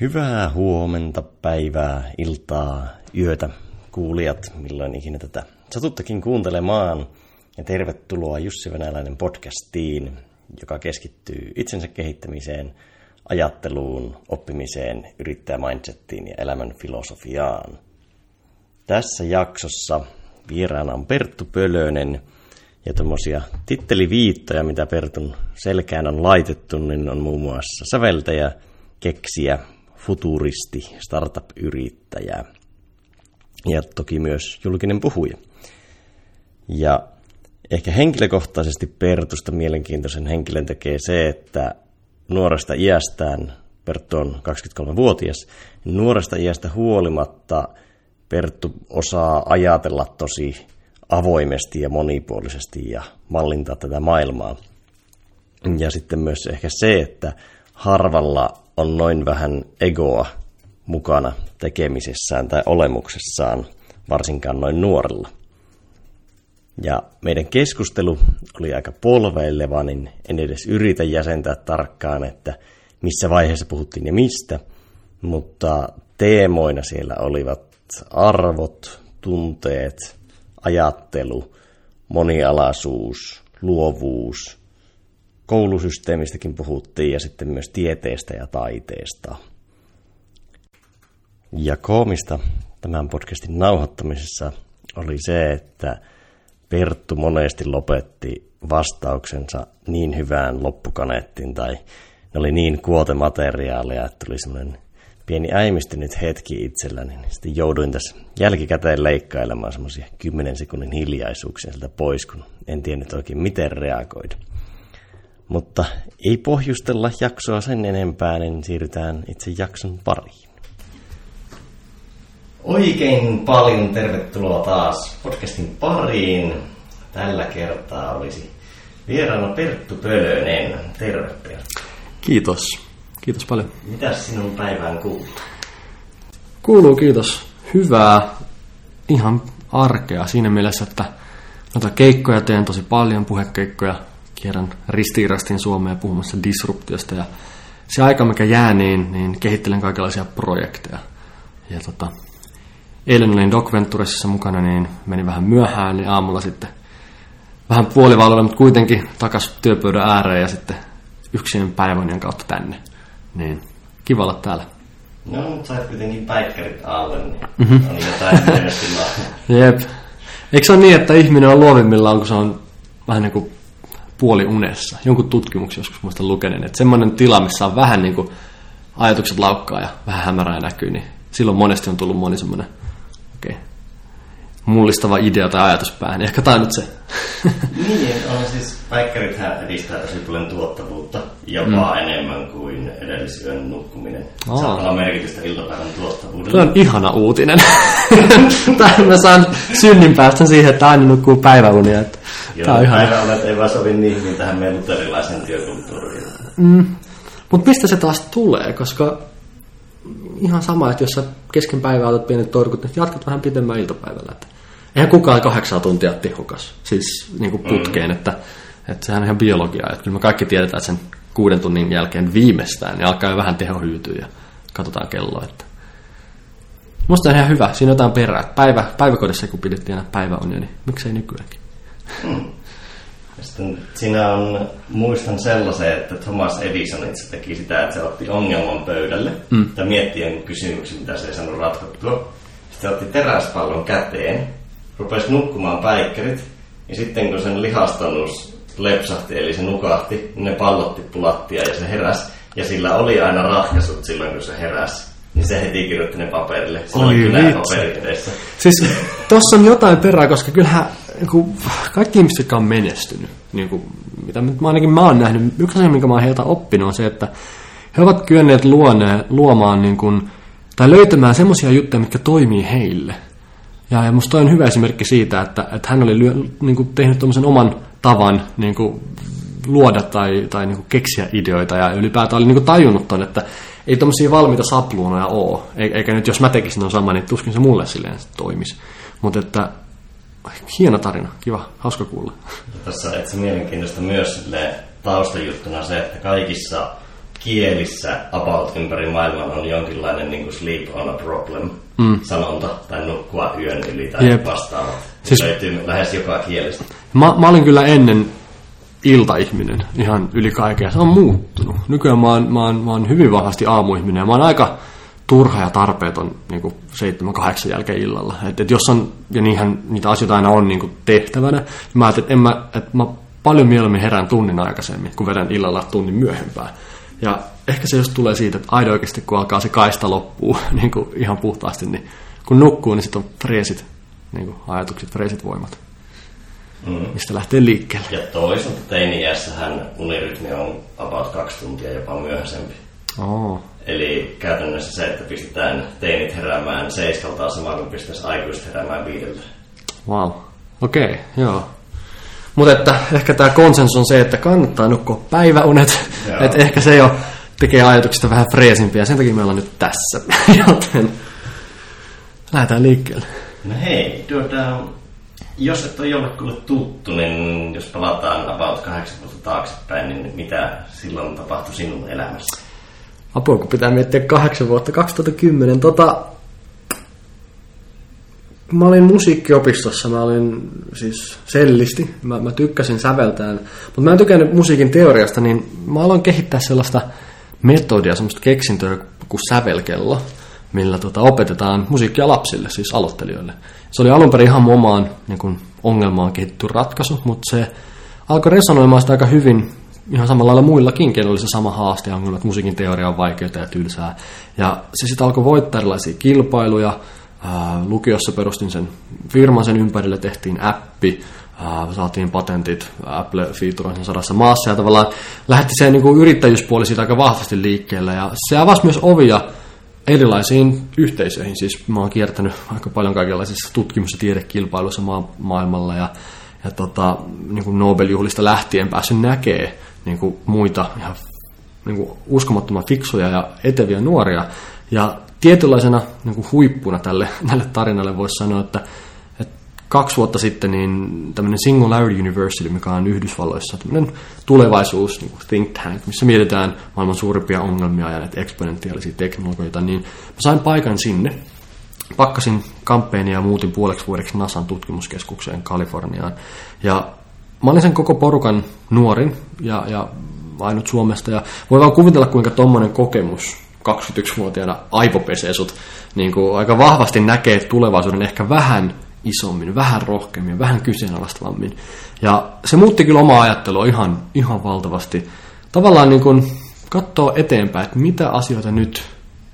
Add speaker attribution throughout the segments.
Speaker 1: Hyvää huomenta, päivää, iltaa, yötä, kuulijat, milloin ikinä tätä satuttakin kuuntelemaan. Ja tervetuloa Jussi Venäläinen podcastiin, joka keskittyy itsensä kehittämiseen, ajatteluun, oppimiseen, yrittäjämindsettiin ja elämän filosofiaan. Tässä jaksossa vieraana on Perttu Pölönen, ja tuommoisia titteliviittoja, mitä Pertun selkään on laitettu, niin on muun muassa säveltäjä, keksiä, futuristi, startup-yrittäjä ja toki myös julkinen puhuja. Ja ehkä henkilökohtaisesti Pertusta mielenkiintoisen henkilön tekee se, että nuoresta iästään, Perttu on 23-vuotias, nuoresta iästä huolimatta Perttu osaa ajatella tosi avoimesti ja monipuolisesti ja mallintaa tätä maailmaa. Ja sitten myös ehkä se, että harvalla on noin vähän egoa mukana tekemisessään tai olemuksessaan, varsinkaan noin nuorella. Ja meidän keskustelu oli aika polveileva, niin en edes yritä jäsentää tarkkaan, että missä vaiheessa puhuttiin ja mistä, mutta teemoina siellä olivat arvot, tunteet, ajattelu, monialaisuus, luovuus, koulusysteemistäkin puhuttiin ja sitten myös tieteestä ja taiteesta. Ja koomista tämän podcastin nauhoittamisessa oli se, että Perttu monesti lopetti vastauksensa niin hyvään loppukaneettiin tai ne oli niin kuotemateriaalia, että tuli semmoinen pieni äimistynyt hetki itselläni, niin sitten jouduin tässä jälkikäteen leikkailemaan semmoisia 10 sekunnin hiljaisuuksia sieltä pois, kun en tiennyt oikein miten reagoida. Mutta ei pohjustella jaksoa sen enempää, niin siirrytään itse jakson pariin. Oikein paljon tervetuloa taas podcastin pariin. Tällä kertaa olisi vieraana Perttu Pölönen. Terve Perttu.
Speaker 2: Kiitos. Kiitos paljon.
Speaker 1: Mitäs sinun päivään kuuluu?
Speaker 2: Kuuluu kiitos. Hyvää, ihan arkea siinä mielessä, että noita keikkoja teen tosi paljon, puhekeikkoja. Kierrän ristiirastin Suomeen puhumassa disruptiosta ja se aika, mikä jää, niin, niin kehittelen kaikenlaisia projekteja. Ja tota, eilen olin Doc Venturesissa mukana, niin meni vähän myöhään, niin aamulla sitten vähän puolivaloilla, mutta kuitenkin takas työpöydän ääreen ja sitten yksin päivänien kautta tänne. Niin, kiva olla täällä.
Speaker 1: No, mutta sait kuitenkin päikkärit alle, niin mm-hmm. on jotain
Speaker 2: Jep. Eikö se ole niin, että ihminen on luovimmillaan, kun se on vähän niin kuin puoli unessa? Jonkun tutkimuksen joskus muista lukeneen, että semmoinen tila, missä on vähän niin kuin ajatukset laukkaa ja vähän hämärää näkyy, niin silloin monesti on tullut moni semmoinen okay, mullistava idea tai ajatus päähän. Ehkä tämä nyt se.
Speaker 1: niin, on siis päikkärithän edistää tosi paljon tuottavuutta, jopa mm. enemmän kuin edellisyön nukkuminen. Aa. Saattaa olla merkitystä iltapäivän tuottavuudelle.
Speaker 2: Tuo on ihana uutinen. mä saan synnin päästä siihen, että aina nukkuu päiväunia. Että
Speaker 1: Joo, on ihana. päiväunet ei vaan sovi niin tähän meidän luterilaisen työkulttuuriin.
Speaker 2: Mm. Mutta mistä se taas tulee? Koska ihan sama, että jos sä kesken päivää otat pienet torkut, niin jatkat vähän pitemmän iltapäivällä. Että eihän kukaan kahdeksan tuntia tehokas, siis niin kuin putkeen, mm. että, että sehän on ihan biologiaa. Että kyllä me kaikki tiedetään, sen kuuden tunnin jälkeen viimeistään, niin alkaa jo vähän teho hyytyä ja katsotaan kelloa. Että. Musta on ihan hyvä, siinä on jotain perää. Päivä, päiväkodissa kun pidettiin aina päiväunia, niin miksei nykyäänkin.
Speaker 1: Hmm. Sitten siinä on, muistan sellaisen, että Thomas Edison itse teki sitä, että se otti ongelman pöydälle mm. ja mietti jonkun kysymyksen, mitä se ei saanut ratkottua. Sitten otti teräspallon käteen rupesi nukkumaan päikkerit, ja sitten kun sen lihastannus lepsahti, eli se nukahti, niin ne pallot tippu lattia ja se heräsi. Ja sillä oli aina ratkaisut silloin, kun se heräsi. Niin se heti kirjoitti ne paperille. Se oli kyllä paperit edessä.
Speaker 2: Siis tossa on jotain perää, koska kyllähän niin kaikki ihmiset, jotka on menestynyt, niin kuin, mitä mä ainakin mä oon nähnyt, yksi asia, minkä mä oon heiltä oppinut, on se, että he ovat kyenneet luone, luomaan niin kuin, tai löytämään semmoisia juttuja, mitkä toimii heille. Ja, ja musta on hyvä esimerkki siitä, että, että hän oli lyö, niin kuin tehnyt oman tavan niin kuin luoda tai, tai niin kuin keksiä ideoita ja ylipäätään oli niin kuin tajunnut ton, että ei tuommoisia valmiita sapluunoja ole. Eikä nyt jos mä tekisin on sama, niin tuskin se mulle silleen toimisi. Mutta että hieno tarina, kiva, hauska kuulla.
Speaker 1: Tässä on mielenkiintoista myös taustajuttuna se, että kaikissa kielissä about ympäri maailman on jonkinlainen niin kuin sleep on a problem mm. sanonta, tai nukkua yön yli tai Jep. vastaavat. Siis, löytyy lähes joka kielestä.
Speaker 2: Mä, mä olin kyllä ennen iltaihminen ihan yli kaikkea. Se on muuttunut. Nykyään mä oon, mä oon, mä oon hyvin vahvasti aamuihminen ja mä oon aika turha ja tarpeeton niin seitsemän, kahdeksan jälkeen illalla. Et, et jos on, ja niinhän niitä asioita aina on niin tehtävänä, niin mä ajattelin, että, en mä, että mä paljon mieluummin herään tunnin aikaisemmin, kun vedän illalla tunnin myöhempään. Ja ehkä se just tulee siitä, että aina oikeasti kun alkaa se kaista loppuu niin kuin ihan puhtaasti, niin kun nukkuu, niin sitten on freesit niin kuin ajatukset, freesit voimat, mm. mistä lähtee liikkeelle.
Speaker 1: Ja toisaalta teini-iässähän unirytmi on about kaksi tuntia jopa myöhäisempi.
Speaker 2: Oh.
Speaker 1: Eli käytännössä se, että pistetään teinit heräämään seiskalta samaan kuin pistäisi aikuiset heräämään viidellä.
Speaker 2: Wow. Okei, okay, joo. Mutta että ehkä tämä konsensus on se, että kannattaa nukkua päiväunet. että ehkä se jo tekee ajatuksista vähän freesimpiä. Sen takia me ollaan nyt tässä. Joten lähdetään liikkeelle.
Speaker 1: No hei, tuota, jos et ole jollekulle tuttu, niin jos palataan about kahdeksan vuotta taaksepäin, niin mitä silloin tapahtui sinun elämässä?
Speaker 2: Apua, kun pitää miettiä kahdeksan vuotta, 2010. Tota, mä olin musiikkiopistossa, mä olin siis sellisti, mä, mä tykkäsin säveltään, mutta mä en tykännyt musiikin teoriasta, niin mä aloin kehittää sellaista metodia, semmoista keksintöä kuin sävelkello, millä tota, opetetaan musiikkia lapsille, siis aloittelijoille. Se oli alun perin ihan omaan niin kun, ongelmaan kehitetty ratkaisu, mutta se alkoi resonoimaan sitä aika hyvin ihan samalla lailla muillakin, kenellä oli se sama haaste, ongelma, että musiikin teoria on vaikeaa ja tylsää. Ja se sitten alkoi voittaa erilaisia kilpailuja, Lukiossa perustin sen firman, sen ympärille tehtiin appi, saatiin patentit, Apple feature sen sadassa maassa ja tavallaan lähti se niin kuin yrittäjyyspuoli siitä aika vahvasti liikkeelle ja se avasi myös ovia erilaisiin yhteisöihin. Siis mä oon kiertänyt aika paljon kaikenlaisissa tutkimus- ja tiedekilpailuissa maa- maailmalla ja, ja tota, niin kuin Nobel-juhlista lähtien päässyt näkee niin kuin muita ihan niin kuin uskomattoman fiksuja ja eteviä nuoria. Ja tietynlaisena niin kuin huippuna tälle, tälle tarinalle voisi sanoa, että, että kaksi vuotta sitten niin tämmöinen Singularity University, mikä on Yhdysvalloissa tämmöinen tulevaisuus niin kuin think tank, missä mietitään maailman suurimpia ongelmia ja näitä eksponentiaalisia teknologioita, niin mä sain paikan sinne. Pakkasin kampeenia ja muutin puoleksi vuodeksi NASAn tutkimuskeskukseen Kaliforniaan. Ja mä olin sen koko porukan nuorin ja, ja ainut Suomesta. Ja voi vaan kuvitella, kuinka tuommoinen kokemus 21-vuotiaana aivopesee sut niin kuin aika vahvasti näkee tulevaisuuden ehkä vähän isommin, vähän rohkeammin, vähän kyseenalaistavammin. Ja se muutti kyllä omaa ajattelua ihan, ihan valtavasti. Tavallaan niin kuin katsoo eteenpäin, että mitä asioita nyt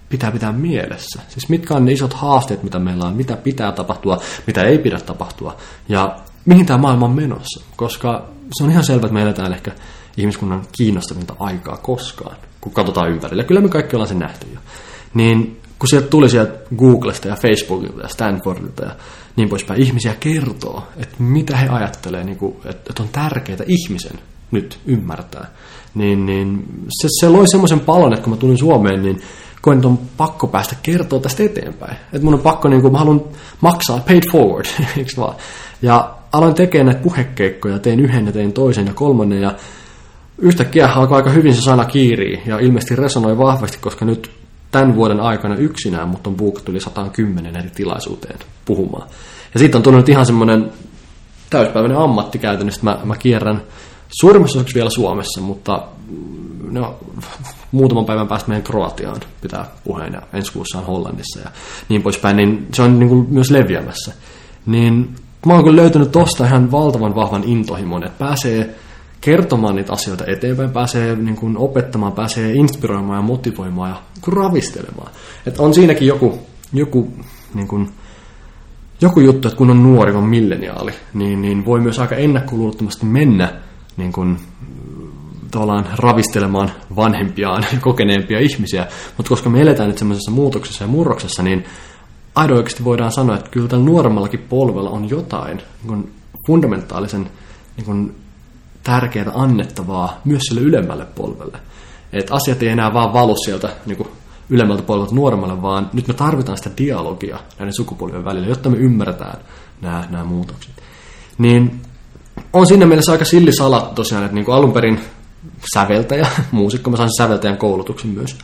Speaker 2: pitää pitää mielessä. Siis mitkä on ne isot haasteet, mitä meillä on, mitä pitää tapahtua, mitä ei pidä tapahtua. Ja mihin tämä maailma on menossa. Koska se on ihan selvä, että me eletään ehkä ihmiskunnan kiinnostavinta aikaa koskaan kun katsotaan ympärille. Kyllä me kaikki ollaan sen nähty jo. Niin kun sieltä tuli sieltä Googlesta ja Facebookilta ja Stanfordilta ja niin poispäin, ihmisiä kertoo, että mitä he ajattelee, niin kuin, että on tärkeää ihmisen nyt ymmärtää. Niin, niin se, se loi semmoisen palon, että kun mä tulin Suomeen, niin koen, että on pakko päästä kertoa tästä eteenpäin. Että mun on pakko, niin kuin, mä haluan maksaa paid forward, eikö vaan? Ja aloin tekemään näitä puhekeikkoja, tein yhden ja tein toisen ja kolmannen ja yhtäkkiä alkoi aika hyvin se sana kiiriä ja ilmeisesti resonoi vahvasti, koska nyt tämän vuoden aikana yksinään, mutta on buukattu yli 110 eri tilaisuuteen puhumaan. Ja siitä on tullut ihan semmoinen täyspäiväinen ammatti käytännössä, mä, mä kierrän suurimmassa osaksi vielä Suomessa, mutta no, muutaman päivän päästä meidän Kroatiaan pitää puheen ja ensi kuussa on Hollannissa ja niin poispäin, niin se on niin kuin myös leviämässä. Niin mä oon kyllä löytänyt tosta ihan valtavan vahvan intohimon, että pääsee kertomaan niitä asioita eteenpäin, pääsee niin kuin opettamaan, pääsee inspiroimaan ja motivoimaan ja ravistelemaan. Et on siinäkin joku, joku, niin kuin, joku juttu, että kun on nuori, on milleniaali, niin, niin voi myös aika ennakkoluulottomasti mennä niin kuin, tavallaan ravistelemaan vanhempiaan ja kokeneempia ihmisiä. Mutta koska me eletään nyt semmoisessa muutoksessa ja murroksessa, niin aido oikeasti voidaan sanoa, että kyllä tällä nuoremmallakin polvella on jotain niin kuin fundamentaalisen niin kuin tärkeää annettavaa myös sille ylemmälle polvelle. Että asiat ei enää vaan valu sieltä niin kuin ylemmältä polvelta nuoremmalle, vaan nyt me tarvitaan sitä dialogia näiden sukupolvien välillä, jotta me ymmärretään nämä, nämä muutokset. Niin on siinä mielessä aika sillisalat tosiaan, että niin kuin alun perin säveltäjä, muusikko, mä sain säveltäjän koulutuksen myös.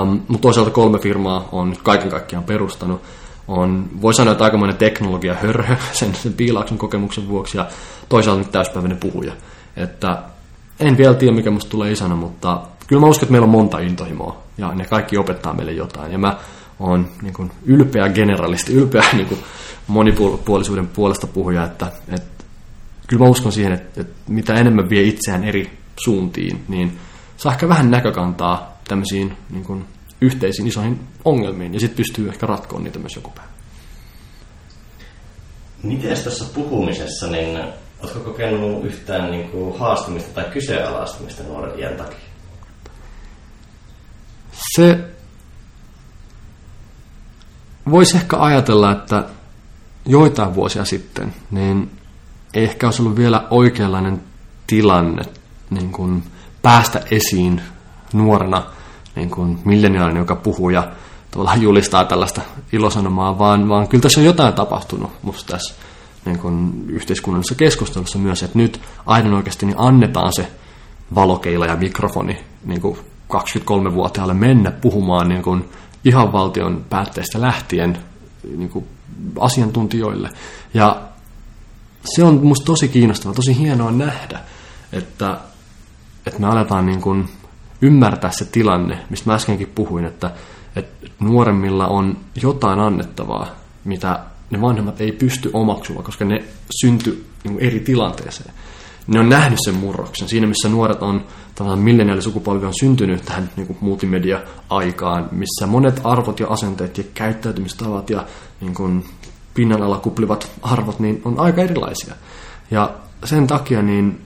Speaker 2: Um, mutta toisaalta kolme firmaa on nyt kaiken kaikkiaan perustanut. On, voi sanoa, että aikamoinen teknologia hörhö sen, sen piilauksen kokemuksen vuoksi ja toisaalta nyt täyspäiväinen puhuja. Että en vielä tiedä, mikä musta tulee isänä, mutta kyllä mä uskon, että meillä on monta intohimoa ja ne kaikki opettaa meille jotain. Ja mä oon niin kuin, ylpeä generalisti, ylpeä niin kuin, monipuolisuuden puolesta puhuja, että, että kyllä mä uskon siihen, että, että mitä enemmän vie itseään eri suuntiin, niin saa ehkä vähän näkökantaa tämmöisiin niin kuin, yhteisiin isoihin ongelmiin, ja sitten pystyy ehkä ratkoon niitä myös joku päivä.
Speaker 1: Miten tässä puhumisessa, niin oletko kokenut yhtään niin kuin, haastamista tai kyseenalaistamista nuoren iän takia?
Speaker 2: Se voisi ehkä ajatella, että joitain vuosia sitten, niin ei ehkä olisi ollut vielä oikeanlainen tilanne niin kuin päästä esiin nuorena niin kuin milleniaalinen, joka puhuu ja julistaa tällaista ilosanomaa, vaan, vaan kyllä tässä on jotain tapahtunut musta tässä niin kuin yhteiskunnallisessa keskustelussa myös, että nyt aina oikeasti niin annetaan se valokeila ja mikrofoni niin kuin 23-vuotiaalle mennä puhumaan niin kuin ihan valtion päätteistä lähtien niin kuin asiantuntijoille. Ja se on musta tosi kiinnostavaa, tosi hienoa nähdä, että, että me aletaan niin kuin ymmärtää se tilanne, mistä mä äskenkin puhuin, että, että nuoremmilla on jotain annettavaa, mitä ne vanhemmat ei pysty omaksumaan, koska ne synty niin eri tilanteeseen. Ne on nähnyt sen murroksen. Siinä, missä nuoret on, tavallaan milleniaalisukupolvi on syntynyt tähän niin multimedia-aikaan, missä monet arvot ja asenteet ja käyttäytymistavat ja niin kuin pinnan alla kuplivat arvot niin on aika erilaisia. Ja sen takia niin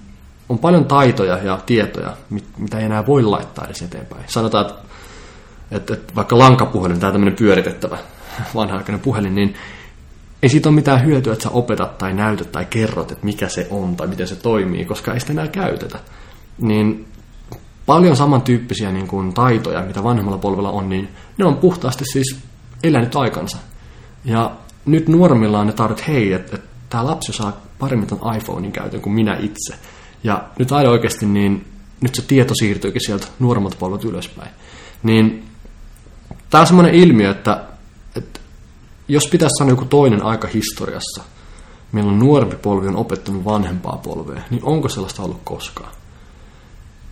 Speaker 2: on paljon taitoja ja tietoja, mitä ei enää voi laittaa edes eteenpäin. Sanotaan, että, että, että vaikka lankapuhelin, tämä tämmöinen pyöritettävä vanha-aikainen puhelin, niin ei siitä ole mitään hyötyä, että sä opetat tai näytät tai kerrot, että mikä se on tai miten se toimii, koska ei sitä enää käytetä. Niin paljon samantyyppisiä niin kuin, taitoja, mitä vanhemmalla polvella on, niin ne on puhtaasti siis elänyt aikansa. Ja nyt nuoremmilla on ne taidot, että hei, että, että tämä lapsi saa paremmin tämän iPhonein käytön kuin minä itse. Ja nyt aina oikeasti, niin nyt se tieto siirtyykin sieltä nuoremmat polvet ylöspäin. Niin tämä on semmoinen ilmiö, että jos pitäisi sanoa joku toinen aika historiassa, milloin nuorempi polvi on opettanut vanhempaa polvea, niin onko sellaista ollut koskaan?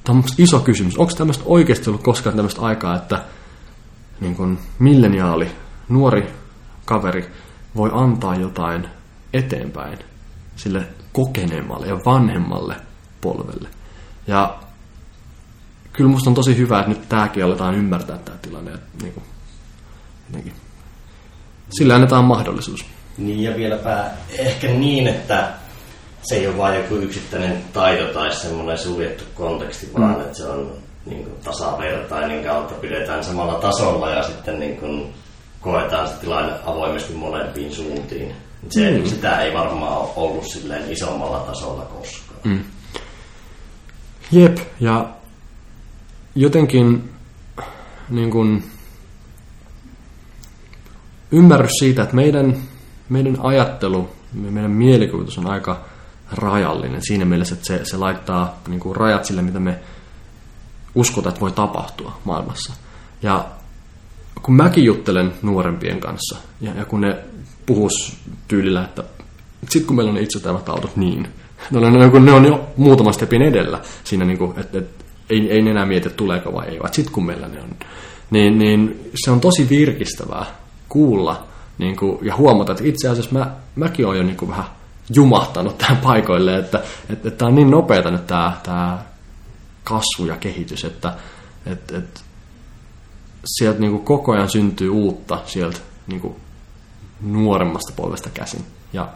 Speaker 2: Tämä on iso kysymys. Onko tämmöistä oikeasti ollut koskaan tämmöistä aikaa, että niin kuin milleniaali, nuori kaveri voi antaa jotain eteenpäin sille kokeneemmalle ja vanhemmalle polvelle. Ja kyllä musta on tosi hyvä, että nyt tämäkin aletaan ymmärtää tämä tilanne. Että niin kuin, jotenkin. Sillä annetaan mahdollisuus.
Speaker 1: Niin ja vieläpä ehkä niin, että se ei ole vain joku yksittäinen taito tai semmoinen suljettu konteksti, vaan mm. että se on niin kuin, tasavertainen kautta pidetään samalla tasolla ja sitten niin kuin, koetaan se tilanne avoimesti molempiin suuntiin. Se, mm. Sitä ei varmaan ole ollut silleen isommalla tasolla koskaan. Mm.
Speaker 2: Jep, ja jotenkin niin kuin, ymmärrys siitä, että meidän, meidän ajattelu, meidän mielikuvitus on aika rajallinen siinä mielessä, että se, se laittaa niin kuin, rajat sille, mitä me uskotaan, että voi tapahtua maailmassa. Ja kun mäkin juttelen nuorempien kanssa, ja, ja kun ne puhus tyylillä, että sitten kun meillä on itse tämä autot, niin. No, ne, ne, ne on jo muutama stepin edellä siinä, niin että, että ei, ei enää mieti, että tuleeko vai ei, vaan sitten kun meillä ne on. Niin, niin se on tosi virkistävää kuulla niin kuin, ja huomata, että itse asiassa mä, mäkin olen jo niin kuin vähän jumahtanut tähän paikoille, että että, tämä on niin nopeata nyt tämä, tämä kasvu ja kehitys, että että, että sieltä niin kuin koko ajan syntyy uutta sieltä niin kuin nuoremmasta polvesta käsin. Ja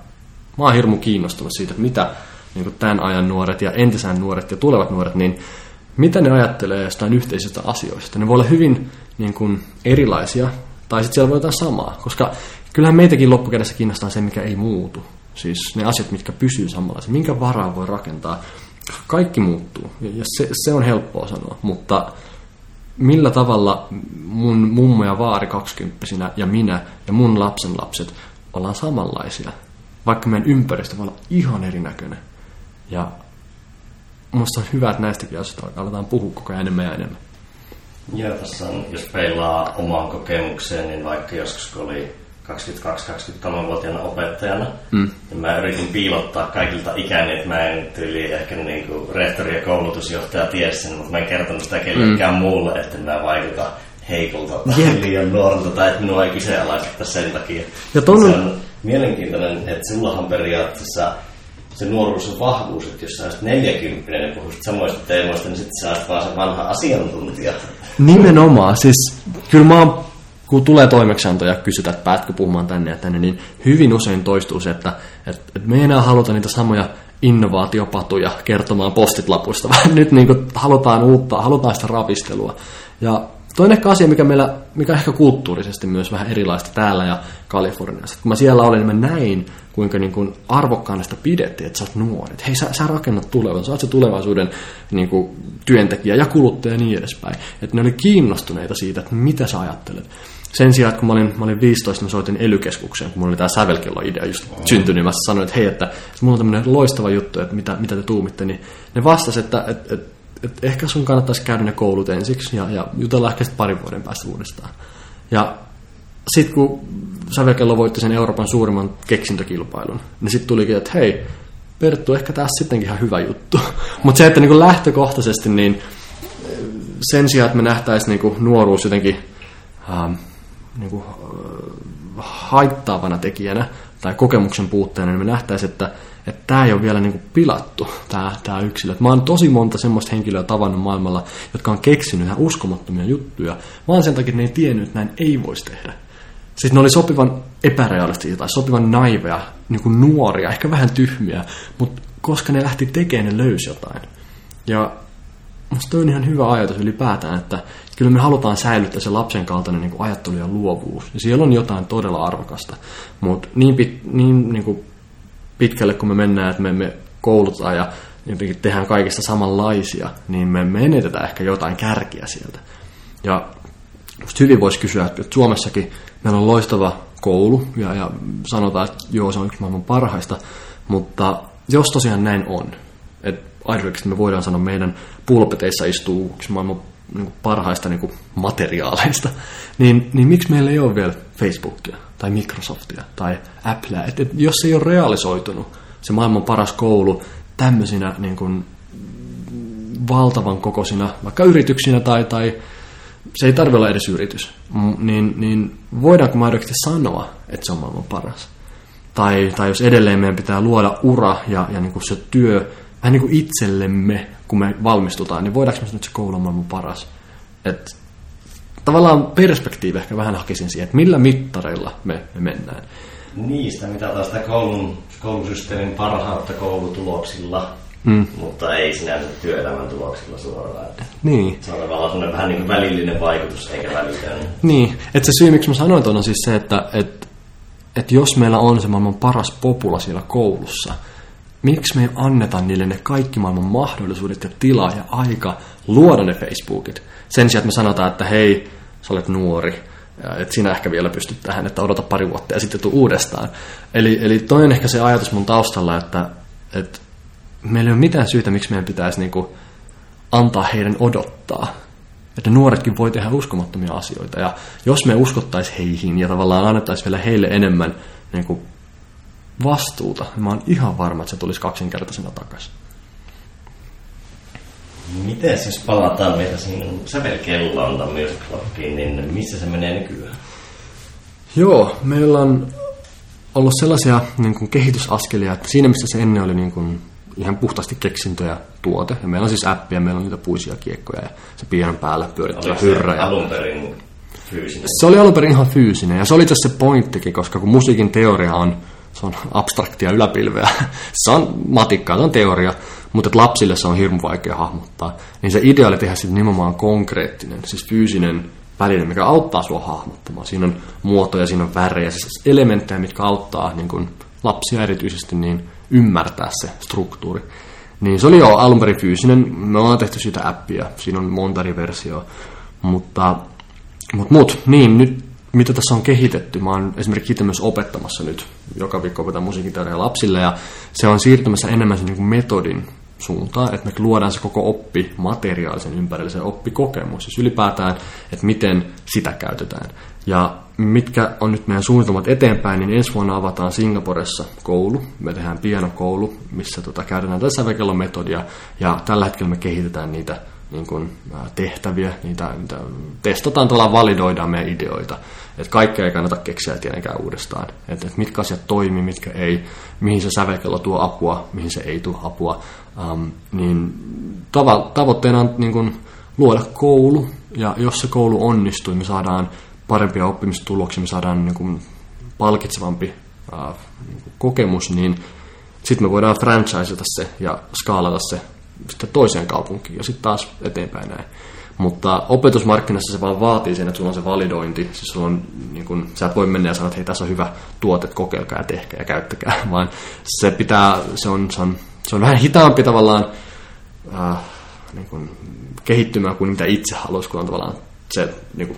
Speaker 2: mä oon hirmu kiinnostunut siitä, että mitä niin kuin tämän ajan nuoret ja entisään nuoret ja tulevat nuoret, niin mitä ne ajattelee jostain yhteisistä asioista. Ne voi olla hyvin niin kuin, erilaisia, tai sitten siellä voi jotain samaa, koska kyllähän meitäkin loppukädessä kiinnostaa se, mikä ei muutu. Siis ne asiat, mitkä pysyy samanlaisia, minkä varaa voi rakentaa. Kaikki muuttuu, ja se, se on helppoa sanoa, mutta millä tavalla mun mummo ja vaari kaksikymppisinä ja minä ja mun lapsen lapset ollaan samanlaisia, vaikka meidän ympäristö voi olla ihan erinäköinen. Ja musta on hyvä, että näistäkin asioista aletaan puhua koko ajan enemmän ja enemmän.
Speaker 1: Joo, tässä on, jos peilaa omaan kokemukseen, niin vaikka joskus kun oli 22-23-vuotiaana opettajana, mm. niin mä yritin piilottaa kaikilta ikäni, että mä en tyyli ehkä niin kuin rehtori ja koulutusjohtaja tiesi sen, mutta mä en kertonut sitä kellekään mm. muulle, että mä vaikuta heikolta tai liian nuorelta tai että minua ei kyseenalaisteta sen takia. Ja ton... Se on mielenkiintoinen, että sullahan periaatteessa se nuoruus vahvuus, että jos sä olisit 40 ja puhuisit samoista teemoista, niin sitten sä olisit vaan se vanha asiantuntija.
Speaker 2: Nimenomaan. Siis kyllä mä oon, kun tulee toimeksianto ja kysytään, että päätkö puhumaan tänne ja tänne, niin hyvin usein toistuu se, että, että, että me ei enää haluta niitä samoja innovaatiopatuja kertomaan postitlapuista, vaan nyt niin halutaan uutta, halutaan sitä ravistelua. Ja Toinen ehkä asia, mikä, meillä, mikä ehkä kulttuurisesti myös vähän erilaista täällä ja Kaliforniassa. Kun mä siellä olin, niin mä näin, kuinka niin kuin arvokkaana sitä pidettiin, että sä oot nuori. Että hei, sä, sä rakennat tulevaisuuden, sä oot se tulevaisuuden niin kuin, työntekijä ja kuluttaja ja niin edespäin. Että ne oli kiinnostuneita siitä, että mitä sä ajattelet. Sen sijaan, että kun mä olin, mä olin 15, mä soitin elykeskukseen, kun mulla oli tämä sävelkello-idea just syntynyt, niin mä sanoin, että hei, että mulla on tämmöinen loistava juttu, että mitä, mitä te tuumitte, niin ne vastasivat, että, että, että että ehkä sun kannattaisi käydä ne koulut ensiksi ja, ja jutella ehkä sitten parin vuoden päästä uudestaan. Ja sitten kun Sävelkello voitti sen Euroopan suurimman keksintökilpailun, niin sitten tulikin, että hei, Perttu, ehkä tässä sittenkin ihan hyvä juttu. Mutta se, että niin lähtökohtaisesti, niin sen sijaan, että me nähtäisiin niin nuoruus jotenkin ähm, niin kuin, äh, haittaavana tekijänä tai kokemuksen puutteena, niin me nähtäisiin, että että tämä ei ole vielä niinku pilattu, tämä, tämä yksilö. Et mä oon tosi monta semmoista henkilöä tavannut maailmalla, jotka on keksinyt ihan uskomattomia juttuja, vaan sen takia, että ne ei tiennyt, että näin ei voisi tehdä. Siis ne oli sopivan epärealistisia tai sopivan naiveja, niin kuin nuoria, ehkä vähän tyhmiä, mutta koska ne lähti tekemään, ne löysi jotain. Ja musta on ihan hyvä ajatus ylipäätään, että kyllä me halutaan säilyttää se lapsen kaltainen niin kuin ajattelu ja luovuus. Ja siellä on jotain todella arvokasta, mutta niin, pit, niin, niin kuin pitkälle kun me mennään, että me, me koulutaan ja jotenkin tehdään kaikista samanlaisia, niin me menetetään ehkä jotain kärkiä sieltä. Ja musta hyvin voisi kysyä, että Suomessakin meillä on loistava koulu ja, ja sanotaan, että joo, se on yksi maailman parhaista, mutta jos tosiaan näin on, että aidoiksi me voidaan sanoa, meidän pulpeteissa istuu yksi maailman niin parhaista niin materiaaleista, niin, niin miksi meillä ei ole vielä Facebookia tai Microsoftia tai Applea? Et, et, jos se ei ole realisoitunut, se maailman paras koulu, tämmöisinä niin kuin, valtavan kokoisina, vaikka yrityksinä tai, tai se ei tarvitse olla edes yritys, niin, niin voidaanko mahdollisesti sanoa, että se on maailman paras? Tai, tai jos edelleen meidän pitää luoda ura ja, ja niin kuin se työ vähän niin kuin itsellemme, kun me valmistutaan, niin voidaanko me että se koulu on maailman paras? Et, tavallaan perspektiivi ehkä vähän hakisin siihen, että millä mittareilla me, me mennään.
Speaker 1: Niistä mitä sitä koulun, koulusysteemin parhautta koulutuloksilla, mm. mutta ei sinänsä työelämän tuloksilla suoraan.
Speaker 2: Niin.
Speaker 1: Se on tavallaan vähän niin kuin välillinen vaikutus, eikä välitön.
Speaker 2: Niin, että se syy, miksi mä sanoin tuon on siis se, että, että, että jos meillä on se maailman paras popula siellä koulussa – miksi me ei anneta niille ne kaikki maailman mahdollisuudet ja tila ja aika luoda ne Facebookit. Sen sijaan, että me sanotaan, että hei, sä olet nuori, että sinä ehkä vielä pystyt tähän, että odota pari vuotta ja sitten tuu uudestaan. Eli, eli toinen ehkä se ajatus mun taustalla, että, että meillä ei ole mitään syytä, miksi meidän pitäisi niinku antaa heidän odottaa. Että nuoretkin voi tehdä uskomattomia asioita. Ja jos me uskottaisiin heihin ja tavallaan annettaisiin vielä heille enemmän niin kuin vastuuta, niin mä oon ihan varma, että se tulisi kaksinkertaisena takaisin.
Speaker 1: Miten jos palataan vielä sinun sävelkelloon tai Music Clubiin, niin missä se menee nykyään?
Speaker 2: Joo, meillä on ollut sellaisia niin kuin kehitysaskelia, että siinä missä se ennen oli niin kuin ihan puhtaasti keksintö ja tuote, ja meillä on siis appia, meillä on niitä puisia kiekkoja ja se pienen päällä pyörittävä hyrrä.
Speaker 1: Ja... alun perin fyysinen?
Speaker 2: Se oli alun perin ihan fyysinen, ja se oli itse se pointtikin, koska kun musiikin teoria on se on abstraktia yläpilveä. se on matikkaa, se on teoria, mutta lapsille se on hirmu vaikea hahmottaa. Niin se idea oli tehdä sitten nimenomaan konkreettinen, siis fyysinen väline, mikä auttaa sua hahmottamaan. Siinä on muotoja, siinä on värejä, siis elementtejä, mitkä auttaa niin kun lapsia erityisesti niin ymmärtää se struktuuri. Niin se oli jo alun perin fyysinen, me ollaan tehty siitä appia, siinä on monta eri versioa, mutta, mutta mut, niin, nyt mitä tässä on kehitetty. Mä oon esimerkiksi itse myös opettamassa nyt. Joka viikko opetan musiikin lapsille ja se on siirtymässä enemmän sen niin metodin suuntaan, että me luodaan se koko oppi materiaalisen ympärille, se oppikokemus, siis ylipäätään, että miten sitä käytetään. Ja mitkä on nyt meidän suunnitelmat eteenpäin, niin ensi vuonna avataan Singaporessa koulu. Me tehdään pianokoulu, missä tota, käytetään tätä sävelkellometodia, ja tällä hetkellä me kehitetään niitä niin kuin, tehtäviä, niitä, niitä testataan, tavallaan validoidaan meidän ideoita. Että kaikkea ei kannata keksiä tietenkään uudestaan. Että et mitkä asiat toimii, mitkä ei, mihin se sävelkello tuo apua, mihin se ei tuo apua. Um, niin tavo- tavoitteena on niin kuin, luoda koulu, ja jos se koulu onnistuu, me saadaan parempia oppimistuloksia, me saadaan niin kuin, palkitsevampi uh, kokemus, niin sitten me voidaan franchiseta se ja skaalata se sitten toiseen kaupunkiin ja sitten taas eteenpäin näin. Mutta opetusmarkkinassa se vaan vaatii sen, että sulla on se validointi. Siis sulla on, niin kun, sä et voi mennä ja sanoa, että hei, tässä on hyvä tuote, kokeilkaa ja tehkää ja käyttäkää. Vaan se pitää, se on, se on, se on vähän hitaampi tavallaan äh, niin kun, kehittymään kuin mitä itse haluaisi, kun on tavallaan se niin kun,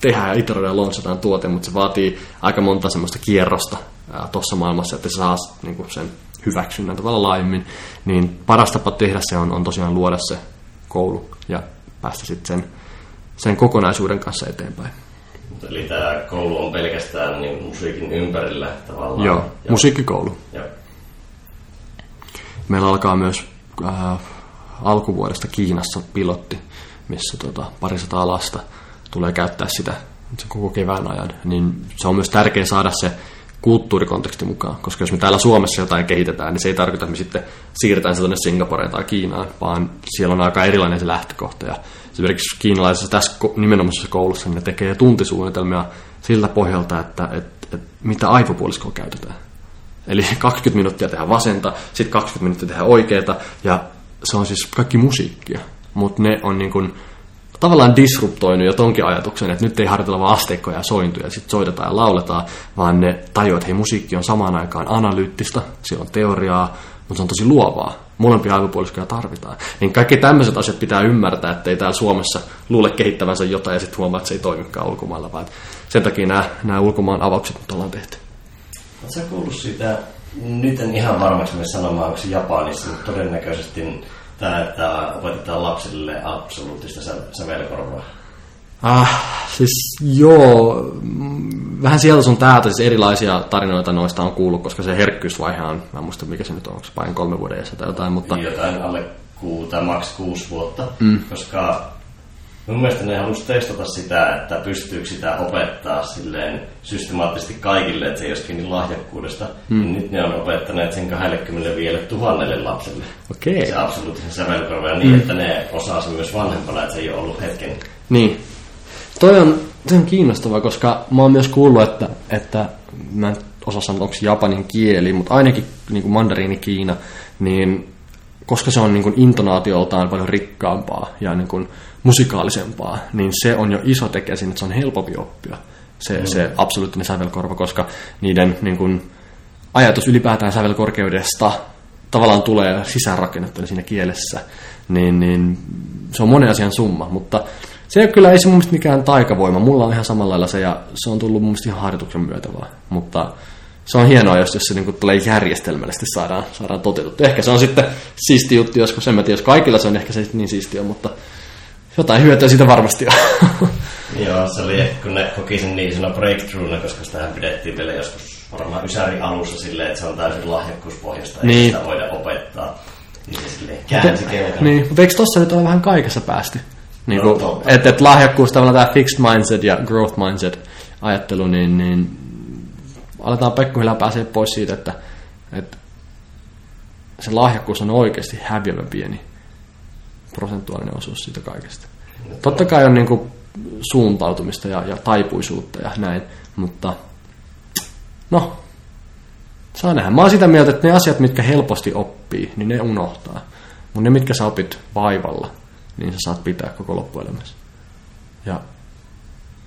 Speaker 2: tehdään ja iteroida ja launchataan tuote, mutta se vaatii aika monta semmoista kierrosta tuossa maailmassa, että se saa niin kun, sen hyväksynnän tavalla laajemmin, niin paras tapa tehdä se on, on tosiaan luoda se koulu ja päästä sitten sen, sen kokonaisuuden kanssa eteenpäin.
Speaker 1: Eli tämä koulu on pelkästään niin musiikin ympärillä tavallaan?
Speaker 2: Joo, ja... musiikkikoulu.
Speaker 1: Joo.
Speaker 2: Meillä alkaa myös äh, alkuvuodesta Kiinassa pilotti, missä tota, parisata lasta tulee käyttää sitä koko kevään ajan. Niin se on myös tärkeää saada se kulttuurikonteksti mukaan. Koska jos me täällä Suomessa jotain kehitetään, niin se ei tarkoita, että me sitten siirretään se tuonne Singaporeen tai Kiinaan, vaan siellä on aika erilainen se lähtökohta. Ja esimerkiksi kiinalaisessa tässä nimenomaisessa koulussa niin ne tekee tuntisuunnitelmia siltä pohjalta, että, että, että mitä aivopuoliskoa käytetään. Eli 20 minuuttia tehdään vasenta, sitten 20 minuuttia tehdään oikeeta, ja se on siis kaikki musiikkia. Mutta ne on niin kuin, tavallaan disruptoinut jo tonkin ajatuksen, että nyt ei harjoitella vaan asteikkoja ja sointuja ja sitten soitetaan ja lauletaan, vaan ne tajuaa, että hei, musiikki on samaan aikaan analyyttistä, siellä on teoriaa, mutta se on tosi luovaa. Molempia aivopuoliskoja tarvitaan. Niin kaikki tämmöiset asiat pitää ymmärtää, että ei täällä Suomessa luule kehittävänsä jotain ja sitten huomaa, että se ei toimikaan ulkomailla, vaan sen takia nämä, nämä ulkomaan avaukset nyt ollaan tehty.
Speaker 1: Oletko kuullut siitä, nyt en ihan varmaksi me sanomaan, onko se Japanissa, mutta todennäköisesti tämä, että opetetaan lapsille absoluuttista sävelkorvaa?
Speaker 2: Ah, siis joo, vähän sieltä sun täältä siis erilaisia tarinoita noista on kuullut, koska se herkkyysvaihe on, mä en muista mikä se nyt on, onko se pain kolme vuoden tai jotain, mutta...
Speaker 1: Jotain alle kuuta, maks kuusi vuotta, mm. koska Mun mielestä ne halusi testata sitä, että pystyykö sitä opettaa silleen systemaattisesti kaikille, että se ei olisi kiinni lahjakkuudesta. Hmm. Niin nyt ne on opettaneet sen 25 000 lapselle.
Speaker 2: Okei.
Speaker 1: Se absoluuttisen sävelkorva niin, hmm. että ne osaa sen myös vanhempana, että se ei ole ollut hetken.
Speaker 2: Niin. Toi on, toi on kiinnostavaa, koska mä oon myös kuullut, että, että mä en osaa sanoa, onko japanin kieli, mutta ainakin niin kuin mandariini Kiina, niin koska se on niin kuin intonaatioltaan paljon rikkaampaa ja niin kuin musikaalisempaa, niin se on jo iso tekijä siinä, että se on helpompi oppia, se, mm. se absoluuttinen sävelkorva, koska niiden niin kuin, ajatus ylipäätään sävelkorkeudesta tavallaan tulee sisäänrakennettuna siinä kielessä, niin, niin se on monen asian summa, mutta se ei kyllä ei se mun mielestä mikään taikavoima. Mulla on ihan samalla lailla se, ja se on tullut mun mielestä ihan harjoituksen myötä vaan. Mutta se on hienoa, jos, jos se niin tulee järjestelmällisesti saadaan, saadaan toteutettu. Ehkä se on sitten siisti juttu joskus, en mä tiedä, jos kaikilla se on ehkä se niin siistiä, mutta jotain hyötyä siitä varmasti on.
Speaker 1: Joo, se oli ehkä, kun ne koki sen niin sana breakthroughna, koska sitähän pidettiin vielä joskus varmaan Ysäri alussa silleen, että se on täysin lahjakkuuspohjasta, niin. sitä voida opettaa. Niin se silleen käänsi kelkan.
Speaker 2: Niin, mutta eikö tossa nyt ole vähän kaikessa päästy? Niin no, että et lahjakkuus, tavallaan tämä fixed mindset ja growth mindset ajattelu, niin, niin aletaan pikkuhiljaa pääsee pois siitä, että, että se lahjakkuus on oikeasti häviävä pieni prosentuaalinen osuus siitä kaikesta. Totta kai on niin kuin suuntautumista ja, ja taipuisuutta ja näin, mutta no, saa nähdä. Mä oon sitä mieltä, että ne asiat, mitkä helposti oppii, niin ne unohtaa. Mutta ne, mitkä sä opit vaivalla, niin sä saat pitää koko loppuelämässä. Ja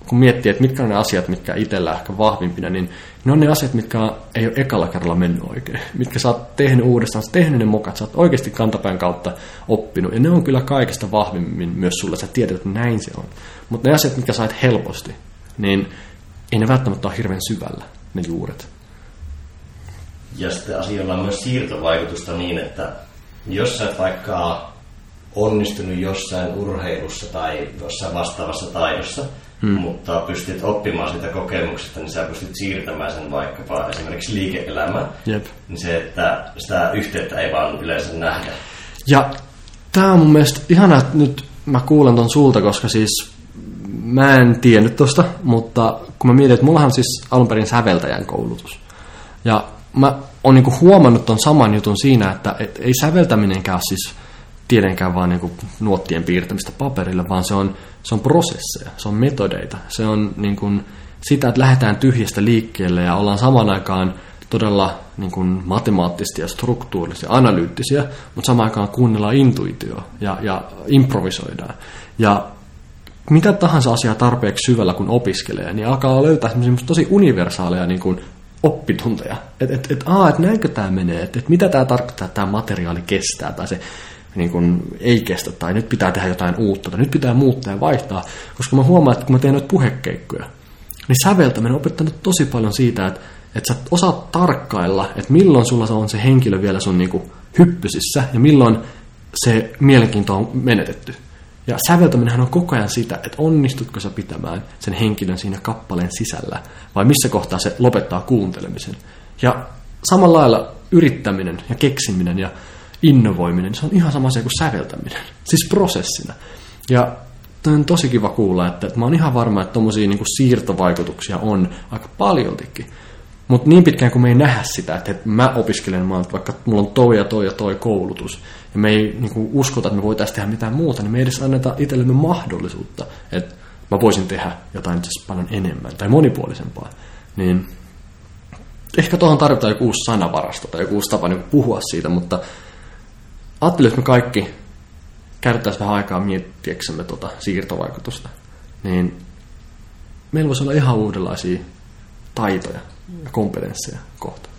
Speaker 2: kun miettii, että mitkä on ne asiat, mitkä itsellä ehkä vahvimpina, niin ne on ne asiat, mitkä ei ole ekalla kerralla mennyt oikein. Mitkä sä oot tehnyt uudestaan, sä oot tehnyt ne mokat, sä oot oikeasti kantapään kautta oppinut. Ja ne on kyllä kaikista vahvimmin myös sulle, sä tiedät, että näin se on. Mutta ne asiat, mitkä sait helposti, niin ei ne välttämättä ole hirveän syvällä, ne juuret.
Speaker 1: Ja sitten asioilla on myös siirtovaikutusta niin, että Jos sä et vaikka onnistunut jossain urheilussa tai jossain vastaavassa taidossa, hmm. mutta pystyt oppimaan sitä kokemuksesta, niin sä pystyt siirtämään sen vaikkapa esimerkiksi liike-elämään.
Speaker 2: Jep.
Speaker 1: Niin se, että sitä yhteyttä ei vaan yleensä nähdä.
Speaker 2: Ja tämä on mun mielestä ihana, että nyt mä kuulen ton sulta, koska siis mä en tiennyt tosta, mutta kun mä mietin, että mullahan on siis alun perin säveltäjän koulutus. Ja mä oon niinku huomannut ton saman jutun siinä, että et ei säveltäminenkään siis tietenkään vaan niinku nuottien piirtämistä paperille, vaan se on, se on prosesseja, se on metodeita. Se on niinku sitä, että lähdetään tyhjästä liikkeelle ja ollaan saman aikaan todella niin kuin matemaattisia, struktuurisia, analyyttisiä, mutta samaan aikaan kuunnellaan intuitio ja, ja improvisoidaan. Ja mitä tahansa asiaa tarpeeksi syvällä, kun opiskelee, niin alkaa löytää tosi universaaleja niin kuin oppitunteja. Että et, et, et, näinkö tämä menee, että et, mitä tämä tarkoittaa, että tämä materiaali kestää, tai se niin kuin, ei kestä, tai nyt pitää tehdä jotain uutta, tai nyt pitää muuttaa ja vaihtaa. Koska mä huomaan, että kun mä teen noita puhekeikkoja, niin säveltäminen on opettanut tosi paljon siitä, että, että sä osaat tarkkailla, että milloin sulla on se henkilö vielä sun niin kuin, hyppysissä, ja milloin se mielenkiinto on menetetty. Ja säveltäminen on koko ajan sitä, että onnistutko sä pitämään sen henkilön siinä kappaleen sisällä, vai missä kohtaa se lopettaa kuuntelemisen. Ja samalla lailla yrittäminen ja keksiminen ja innovoiminen, se on ihan sama asia kuin säveltäminen. Siis prosessina. Ja on tosi kiva kuulla, että, että mä oon ihan varma, että tommosia niin siirtovaikutuksia on aika paljoltikin. Mutta niin pitkään kuin me ei nähdä sitä, että, että mä opiskelen, mä, vaikka mulla on toi ja toi ja toi koulutus, ja me ei niin kuin, uskota, että me voitaisiin tehdä mitään muuta, niin me ei edes anneta itsellemme mahdollisuutta, että mä voisin tehdä jotain itse paljon enemmän tai monipuolisempaa. Niin ehkä tuohon tarvitaan joku uusi sanavarasto tai joku uusi tapa niin puhua siitä, mutta ajattelin, että me kaikki käytettäisiin vähän aikaa miettiäksemme tuota siirtovaikutusta, niin meillä voisi olla ihan uudenlaisia taitoja ja kompetensseja kohta.